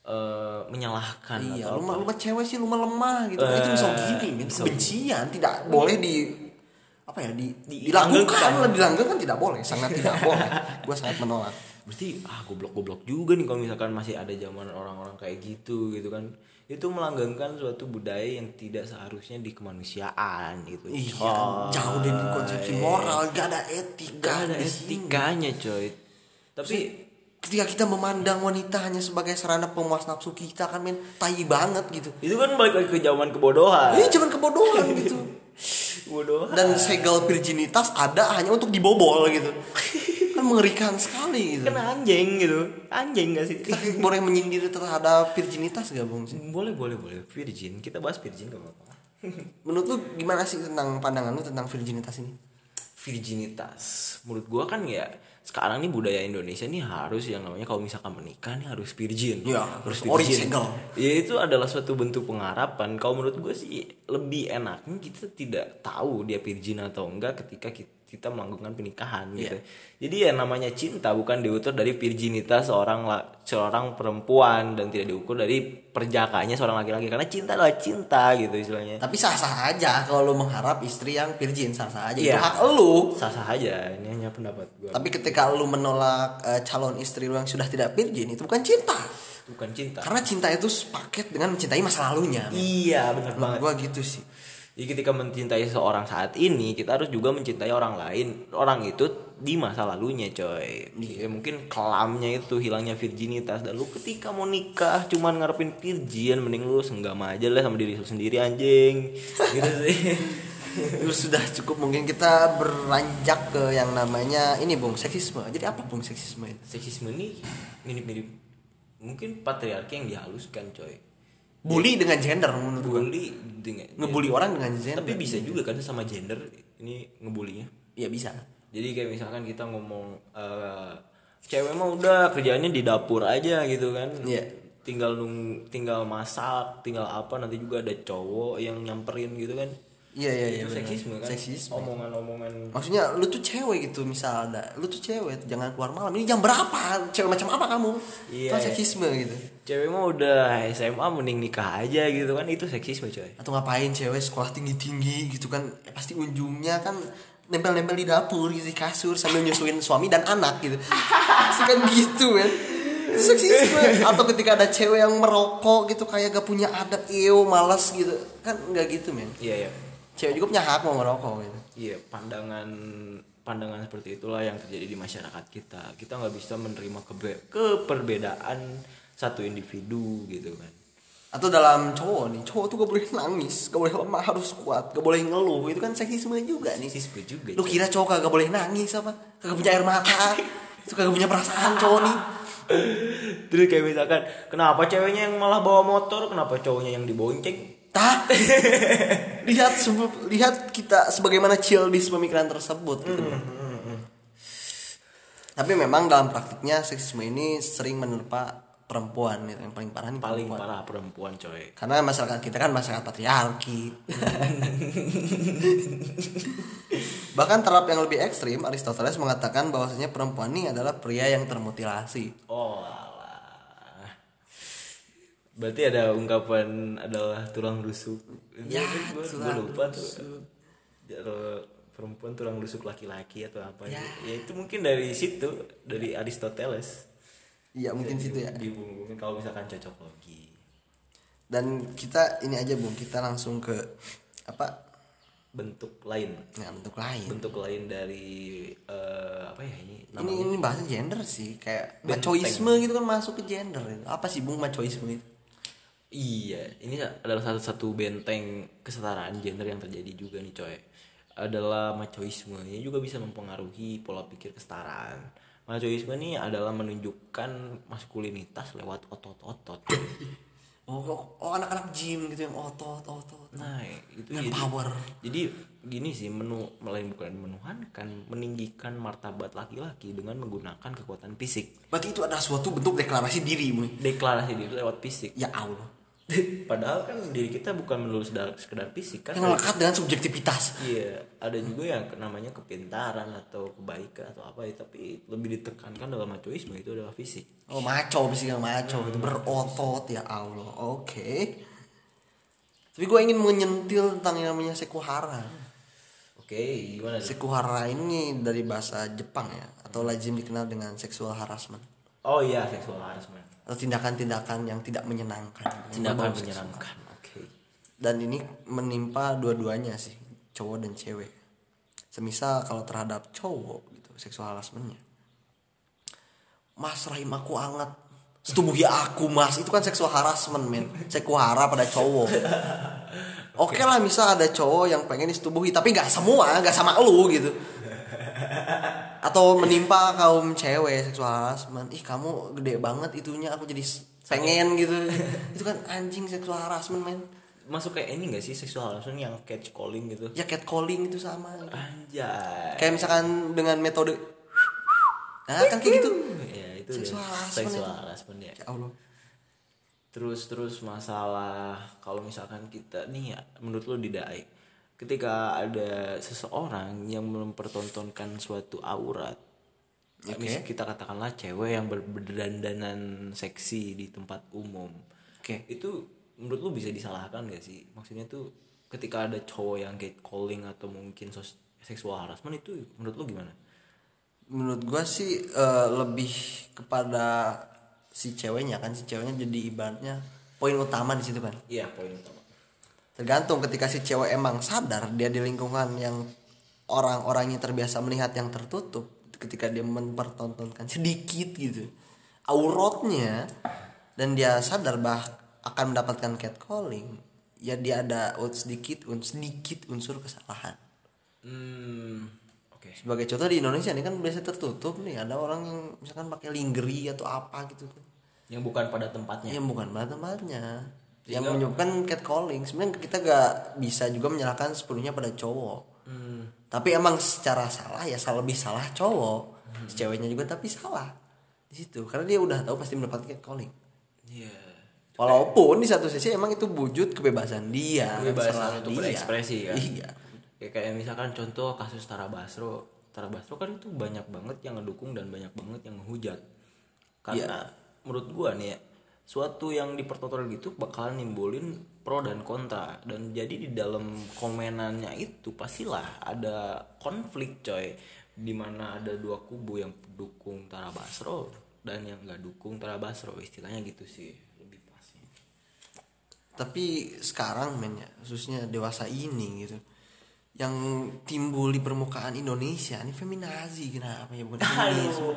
eh, menyalahkan Iya, atau lu apa. mah lu mah cewek sih lu mah lemah gitu. itu misogini, itu misogini. kebencian tidak boleh di apa ya di, Di- dilakukan dilanggengkan. dilanggengkan tidak boleh sangat tidak boleh gue sangat menolak berarti ah goblok-goblok juga nih kalau misalkan masih ada zaman orang-orang kayak gitu gitu kan itu melanggengkan suatu budaya yang tidak seharusnya di kemanusiaan gitu iya Coy. jauh dari konsepsi moral gak ada etika Gak ada etikanya coy tapi ketika kita memandang wanita hanya sebagai sarana pemuas nafsu kita kan men tai banget gitu. Itu kan balik lagi ke zaman kebodohan. Ini cuman kebodohan gitu. Kebodohan. Dan segel virginitas ada hanya untuk dibobol gitu. Kan mengerikan sekali gitu. Kan anjing gitu. Anjing gak sih? Kita boleh menyindir terhadap virginitas gak bung? Sih boleh boleh boleh. Virgin. Kita bahas virgin gak apa-apa. Menurut lu gimana sih tentang pandangan lu tentang virginitas ini? Virginitas. Menurut gua kan ya sekarang nih budaya Indonesia nih harus yang namanya kalau misalkan menikah nih harus virgin. Iya, harus virgin. segel. ya itu adalah suatu bentuk pengharapan. Kalau menurut gue sih lebih enaknya kita tidak tahu dia virgin atau enggak ketika kita kita melakukan pernikahan gitu. Jadi ya namanya cinta bukan diukur dari virginitas seorang seorang perempuan dan tidak diukur dari perjakanya seorang laki-laki karena cinta adalah cinta gitu istilahnya. tapi sah sah aja kalau lu mengharap istri yang virgin sah sah aja itu Iya. hak lu Sah-sah aja ini hanya pendapat gue. tapi ketika lu menolak eh, calon istri lu yang sudah tidak virgin itu bukan cinta Bukan cinta. karena cinta itu sepaket dengan mencintai masa lalunya Iya benar banget. gua gitu sih Jadi ketika mencintai seorang saat ini, kita harus juga mencintai orang lain. Orang itu di masa lalunya, coy. Ya, mungkin kelamnya itu hilangnya virginitas dan lu ketika mau nikah cuman ngarepin virgin, mending lu senggam aja lah sama diri lu sendiri anjing. gitu sih. Lu sudah cukup mungkin kita beranjak ke yang namanya ini bung seksisme jadi apa bung seksisme Seksisme ini mirip-mirip mungkin patriarki yang dihaluskan, coy. Bully dengan gender menurut gua Bully dengan ngebully orang dengan gender Tapi bisa juga kan sama gender ini ngebulinya. ya bisa Jadi kayak misalkan kita ngomong eh, cewek mah udah kerjanya di dapur aja gitu kan. Iya. Tinggal nung, tinggal masak, tinggal apa nanti juga ada cowok yang nyamperin gitu kan. Iya iya iya Itu seksisme kan. seksisme. Omongan-omongan. Maksudnya lu tuh cewek gitu misalnya lu tuh cewek jangan keluar malam. Ini jam berapa? Cewek macam apa kamu? Iya. itu seksisme gitu. Cewek mah udah SMA mending nikah aja gitu kan. Itu seksisme coy. atau ngapain cewek sekolah tinggi tinggi gitu kan? Ya, pasti ujungnya kan nempel-nempel di dapur gitu di kasur sambil nyusuin suami dan anak gitu. Pasti kan gitu kan itu seksisme. Atau ketika ada cewek yang merokok gitu kayak gak punya adab ew malas gitu. Kan nggak gitu men. Iya ya. Cewek juga punya hak mau ngerokok gitu Iya, pandangan pandangan seperti itulah yang terjadi di masyarakat kita. Kita nggak bisa menerima kebe- keperbedaan satu individu gitu kan. atau dalam cowok nih cowok tuh gak boleh nangis gak boleh lemah harus kuat gak boleh ngeluh itu kan seksisme juga nih Seksisme juga. lu kira cowok kagak boleh nangis apa kagak punya air mata itu kagak punya perasaan cowok nih Terus kayak misalkan, kenapa ceweknya yang malah bawa motor, kenapa cowoknya yang dibonceng? Tah, lihat lihat kita sebagaimana chill di pemikiran tersebut gitu. Tapi memang dalam praktiknya seksisme ini sering menerpa perempuan gitu. yang paling parah nih Paling perempuan. parah perempuan coy. Karena masyarakat kita kan masyarakat patriarki. Bahkan terhadap yang lebih ekstrim, Aristoteles mengatakan bahwasanya perempuan ini adalah pria yang termutilasi. Oh. Berarti ada ungkapan adalah tulang rusuk. Ya, gue lupa tuh. Kalau perempuan tulang rusuk laki-laki atau apa gitu. Ya itu mungkin dari situ, dari Aristoteles. Iya mungkin situ ya. dihubung-hubungin kalau misalkan cocok logi Dan kita ini aja bung kita langsung ke apa? bentuk lain Nah, bentuk lain. bentuk lain dari eh, apa ya ini Ini namanya ini bahasa gender sih kayak Benteng. macoisme gitu kan masuk ke gender. Apa sih bung macoisme itu? Iya, ini adalah satu satu benteng kesetaraan gender yang terjadi juga nih coy. Adalah machoisme. Ini juga bisa mempengaruhi pola pikir kesetaraan. Machoisme ini adalah menunjukkan maskulinitas lewat otot-otot. Oh, oh, anak-anak gym gitu yang otot otot. Nah, itu Yang jadi, power. jadi gini sih menu melain bukan menuhankan, meninggikan martabat laki-laki dengan menggunakan kekuatan fisik. Berarti itu adalah suatu bentuk deklarasi diri. Deklarasi diri lewat fisik. Ya Allah. Padahal kan diri kita bukan melulu sekedar, sekedar fisik kan. Yang melekat dengan subjektivitas. Iya, ada juga yang namanya kepintaran atau kebaikan atau apa ya, tapi lebih ditekankan dalam macoisme itu adalah fisik. Oh maco fisik yang maco gitu berotot ya Allah. Oke. Tapi gue ingin menyentil tentang yang namanya sekuhara. Oke, gimana? tuh? Sekuhara ini dari bahasa Jepang ya atau lazim dikenal dengan sexual harassment Oh iya, seksual harassment. Atau tindakan-tindakan yang tidak menyenangkan. Tindakan menyenangkan. Oke. Dan ini menimpa dua-duanya sih, cowok dan cewek. Semisal kalau terhadap cowok gitu, seksual harassmentnya. Mas rahim aku anget, setubuhi aku mas, itu kan seksual harassment men, sekuhara pada cowok. Oke lah misal ada cowok yang pengen disetubuhi tapi nggak semua, nggak sama lu gitu. Atau menimpa kaum cewek seksual harassment, ih kamu gede banget itunya aku jadi pengen gitu. itu kan anjing seksual harassment men. Masuk kayak ini gak sih seksual harassment yang catch calling gitu? ya catcalling itu sama Anjay. kayak misalkan dengan metode nah kan kayak gitu Ya, itu Seksual harassment seksual harassment ya. ya Allah Terus terus masalah kalau misalkan kita nih ya, menurut lo didai ketika ada seseorang yang mempertontonkan suatu aurat mis- kita katakanlah cewek yang ber- berdandanan seksi di tempat umum. Oke. itu menurut lu bisa disalahkan gak sih? Maksudnya tuh ketika ada cowok yang catcalling atau mungkin sos- seksual harassment itu menurut lu gimana? Menurut gua sih eh, lebih kepada si ceweknya kan si ceweknya jadi ibaratnya poin utama di situ kan? Iya poin utama tergantung ketika si cewek emang sadar dia di lingkungan yang orang-orangnya terbiasa melihat yang tertutup ketika dia mempertontonkan sedikit gitu auratnya dan dia sadar bah akan mendapatkan catcalling ya dia ada un- sedikit un sedikit unsur kesalahan. Hmm oke. Sebagai contoh di Indonesia ini kan biasa tertutup nih ada orang yang misalkan pakai lingerie atau apa gitu kan. Yang bukan pada tempatnya. Yang bukan pada tempatnya yang Sehingga- menyebabkan catcalling. Sebenarnya kita gak bisa juga menyalahkan sepenuhnya pada cowok. Hmm. Tapi emang secara salah ya salah lebih salah cowok. Si ceweknya juga tapi salah di situ. Karena dia udah tahu pasti mendapatkan catcalling. Iya. Walaupun di satu sisi emang itu wujud kebebasan dia kebebasan terserah untuk dia. berekspresi kan? Iya. Ya kayak misalkan contoh kasus Tara Basro. Tara Basro kan itu banyak banget yang ngedukung dan banyak banget yang menghujat karena menurut gua nih ya suatu yang dipertontonkan gitu bakalan nimbulin pro dan kontra. Dan jadi di dalam komenannya itu pastilah ada konflik coy di mana ada dua kubu yang dukung Tara Basro dan yang nggak dukung Tara Basro. Istilahnya gitu sih lebih pasnya tapi sekarang men ya khususnya dewasa ini gitu yang timbul di permukaan Indonesia. Ini feminazi kenapa ya bukan feminisme?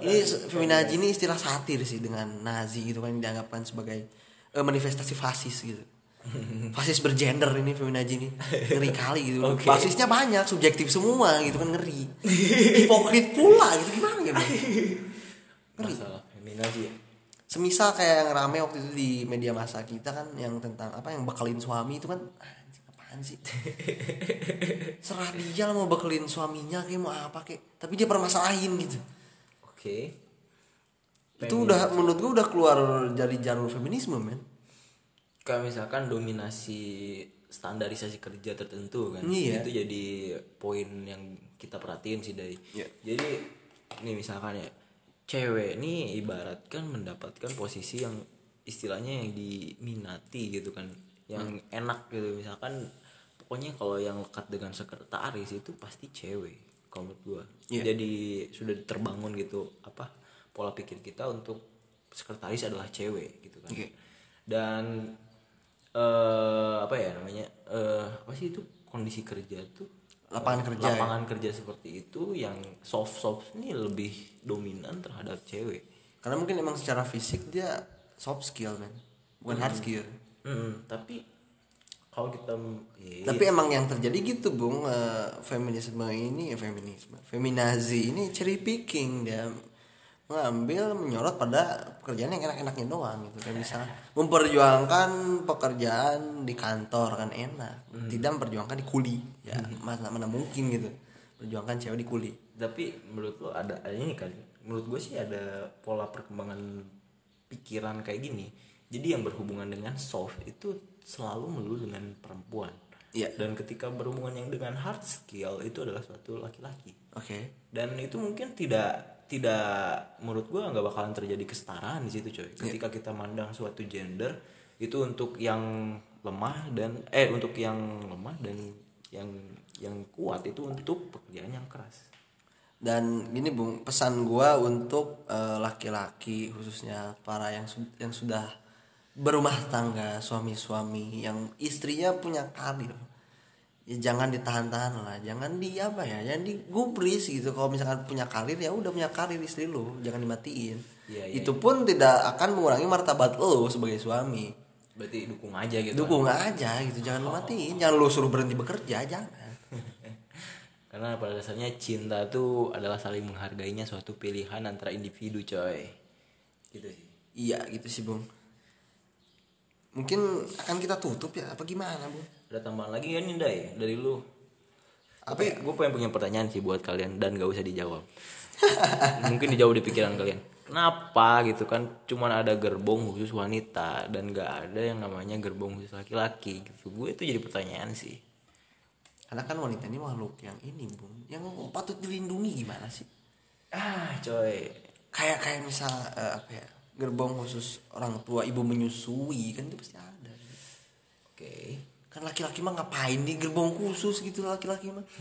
Ini feminazi ini istilah satir sih dengan Nazi gitu kan dianggapkan sebagai eh, manifestasi fasis gitu. Fasis bergender ini feminazi ini. Ngeri kali gitu. Oke. fasisnya banyak subjektif semua gitu kan ngeri. Hipokrit pula gitu gimana ya Bang? masalah feminazi ya. Semisal kayak yang rame waktu itu di media masa kita kan yang tentang apa yang bekelin suami itu kan apaan sih? Serah dia lah mau bekelin suaminya kayak mau apa kayak. Tapi dia permasalahin gitu. Oke. Itu udah menurut gua udah keluar dari jalur feminisme men. Kayak misalkan dominasi standarisasi kerja tertentu kan. Iya. itu jadi poin yang kita perhatiin sih dari Iya. jadi nih misalkan ya cewek nih ibaratkan mendapatkan posisi yang istilahnya yang diminati gitu kan. Yang enak gitu. Misalkan pokoknya kalau yang lekat dengan sekretaris itu pasti cewek kalau menurut gua. Iya. jadi sudah terbangun gitu apa pola pikir kita untuk sekretaris adalah cewek gitu kan. Oke. dan eh apa ya namanya eh apa sih itu kondisi kerja tuh? Lapangan kerja ya? lapangan kerja seperti itu yang soft soft ini lebih dominan terhadap cewek. Karena mungkin emang secara fisik dia soft skill man bukan hard skill. Mm, tapi kalau kita ya, tapi emang yang terjadi gitu bung eh, feminisme ini eh, feminisme feminazi ini cherry picking. Dia mengambil menyorot pada pekerjaan yang enak-enaknya doang gitu. Kayak misalnya memperjuangkan pekerjaan di kantor kan enak. Tidak memperjuangkan di kuli. Ya mana mana mungkin gitu. Perjuangkan cewek di kuli. Tapi menurut lo ada ada ini kali menurut gue sih ada pola perkembangan pikiran kayak gini. Jadi yang berhubungan dengan soft itu selalu melulu dengan perempuan. Iya. dan ketika berhubungan yang dengan hard skill itu adalah suatu laki-laki. Oke. Dan itu mungkin tidak tidak menurut gue nggak bakalan terjadi kesetaraan di situ coy. Ketika kita mandang suatu gender itu untuk yang lemah dan eh untuk yang lemah dan yang yang kuat itu untuk pekerjaan yang keras. Dan gini bung pesan gua untuk eh, laki-laki khususnya para yang su- yang sudah berumah tangga suami-suami yang istrinya punya karir. Ya jangan ditahan-tahan lah jangan di apa ya jangan digubris gitu. Kalau misalkan punya karir ya udah punya karir istri lu jangan dimatiin. Iya, iya, itu pun tidak akan mengurangi martabat lo sebagai suami. Berarti dukung aja gitu dukung aja gitu jangan lu matiin. Jangan lu suruh berhenti bekerja jangan. Karena pada dasarnya cinta itu adalah saling menghargainya suatu pilihan antara individu coy. Gitu sih. Iya gitu sih bung mungkin akan kita tutup ya apa gimana bung ada tambahan lagi kan Indai dari lu? Apa tapi gue pengen punya pertanyaan sih buat kalian dan gak usah dijawab. Mungkin dijawab di pikiran kalian. Kenapa gitu kan cuman ada gerbong khusus wanita dan gak ada yang namanya gerbong khusus laki-laki gitu. Gue itu jadi pertanyaan sih. Karena kan wanita ini makhluk yang ini bung yang patut dilindungi gimana sih? Ah coy. Kayak kayak misal eh, apa ya gerbong khusus orang tua ibu menyusui kan itu pasti ada oke kan laki-laki mah ngapain di gerbong khusus gitu laki-laki mah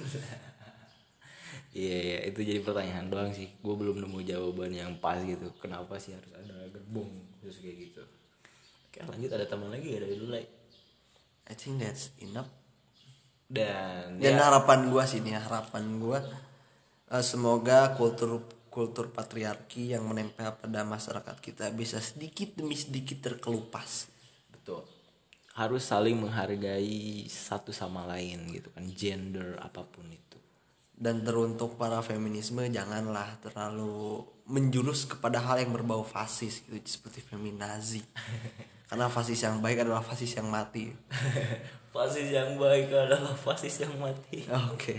Iya, iya, itu jadi pertanyaan doang sih. Gue belum nemu jawaban yang pas gitu. Kenapa sih harus ada gerbong khusus kayak gitu? Oke, lanjut ada tambahan lagi ya dari dulu, Lai? I think that's enough Dan dan ya, harapan gua sih nih harapan gua eh, semoga kultur kultur patriarki yang menempel pada masyarakat kita bisa sedikit demi sedikit terkelupas betul. Harus saling menghargai satu sama lain gitu kan, gender apa pun itu. dan teruntuk para feminisme janganlah terlalu menjurus kepada hal yang berbau fasis gitu seperti feminazi karena fasis yang baik adalah fasis yang mati fasis yang baik adalah fasis yang mati. oke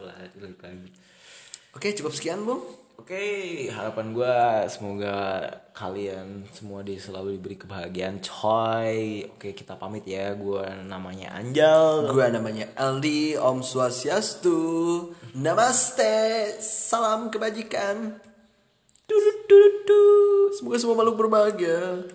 lagi. oke cukup sekian bung Oke, harapan gua semoga kalian semua di selalu diberi kebahagiaan, coy. Oke, kita pamit ya. Gua namanya Anjal. gua namanya Aldi Om Swastiastu Namaste salam kebajikan semoga semua makhluk berbahagia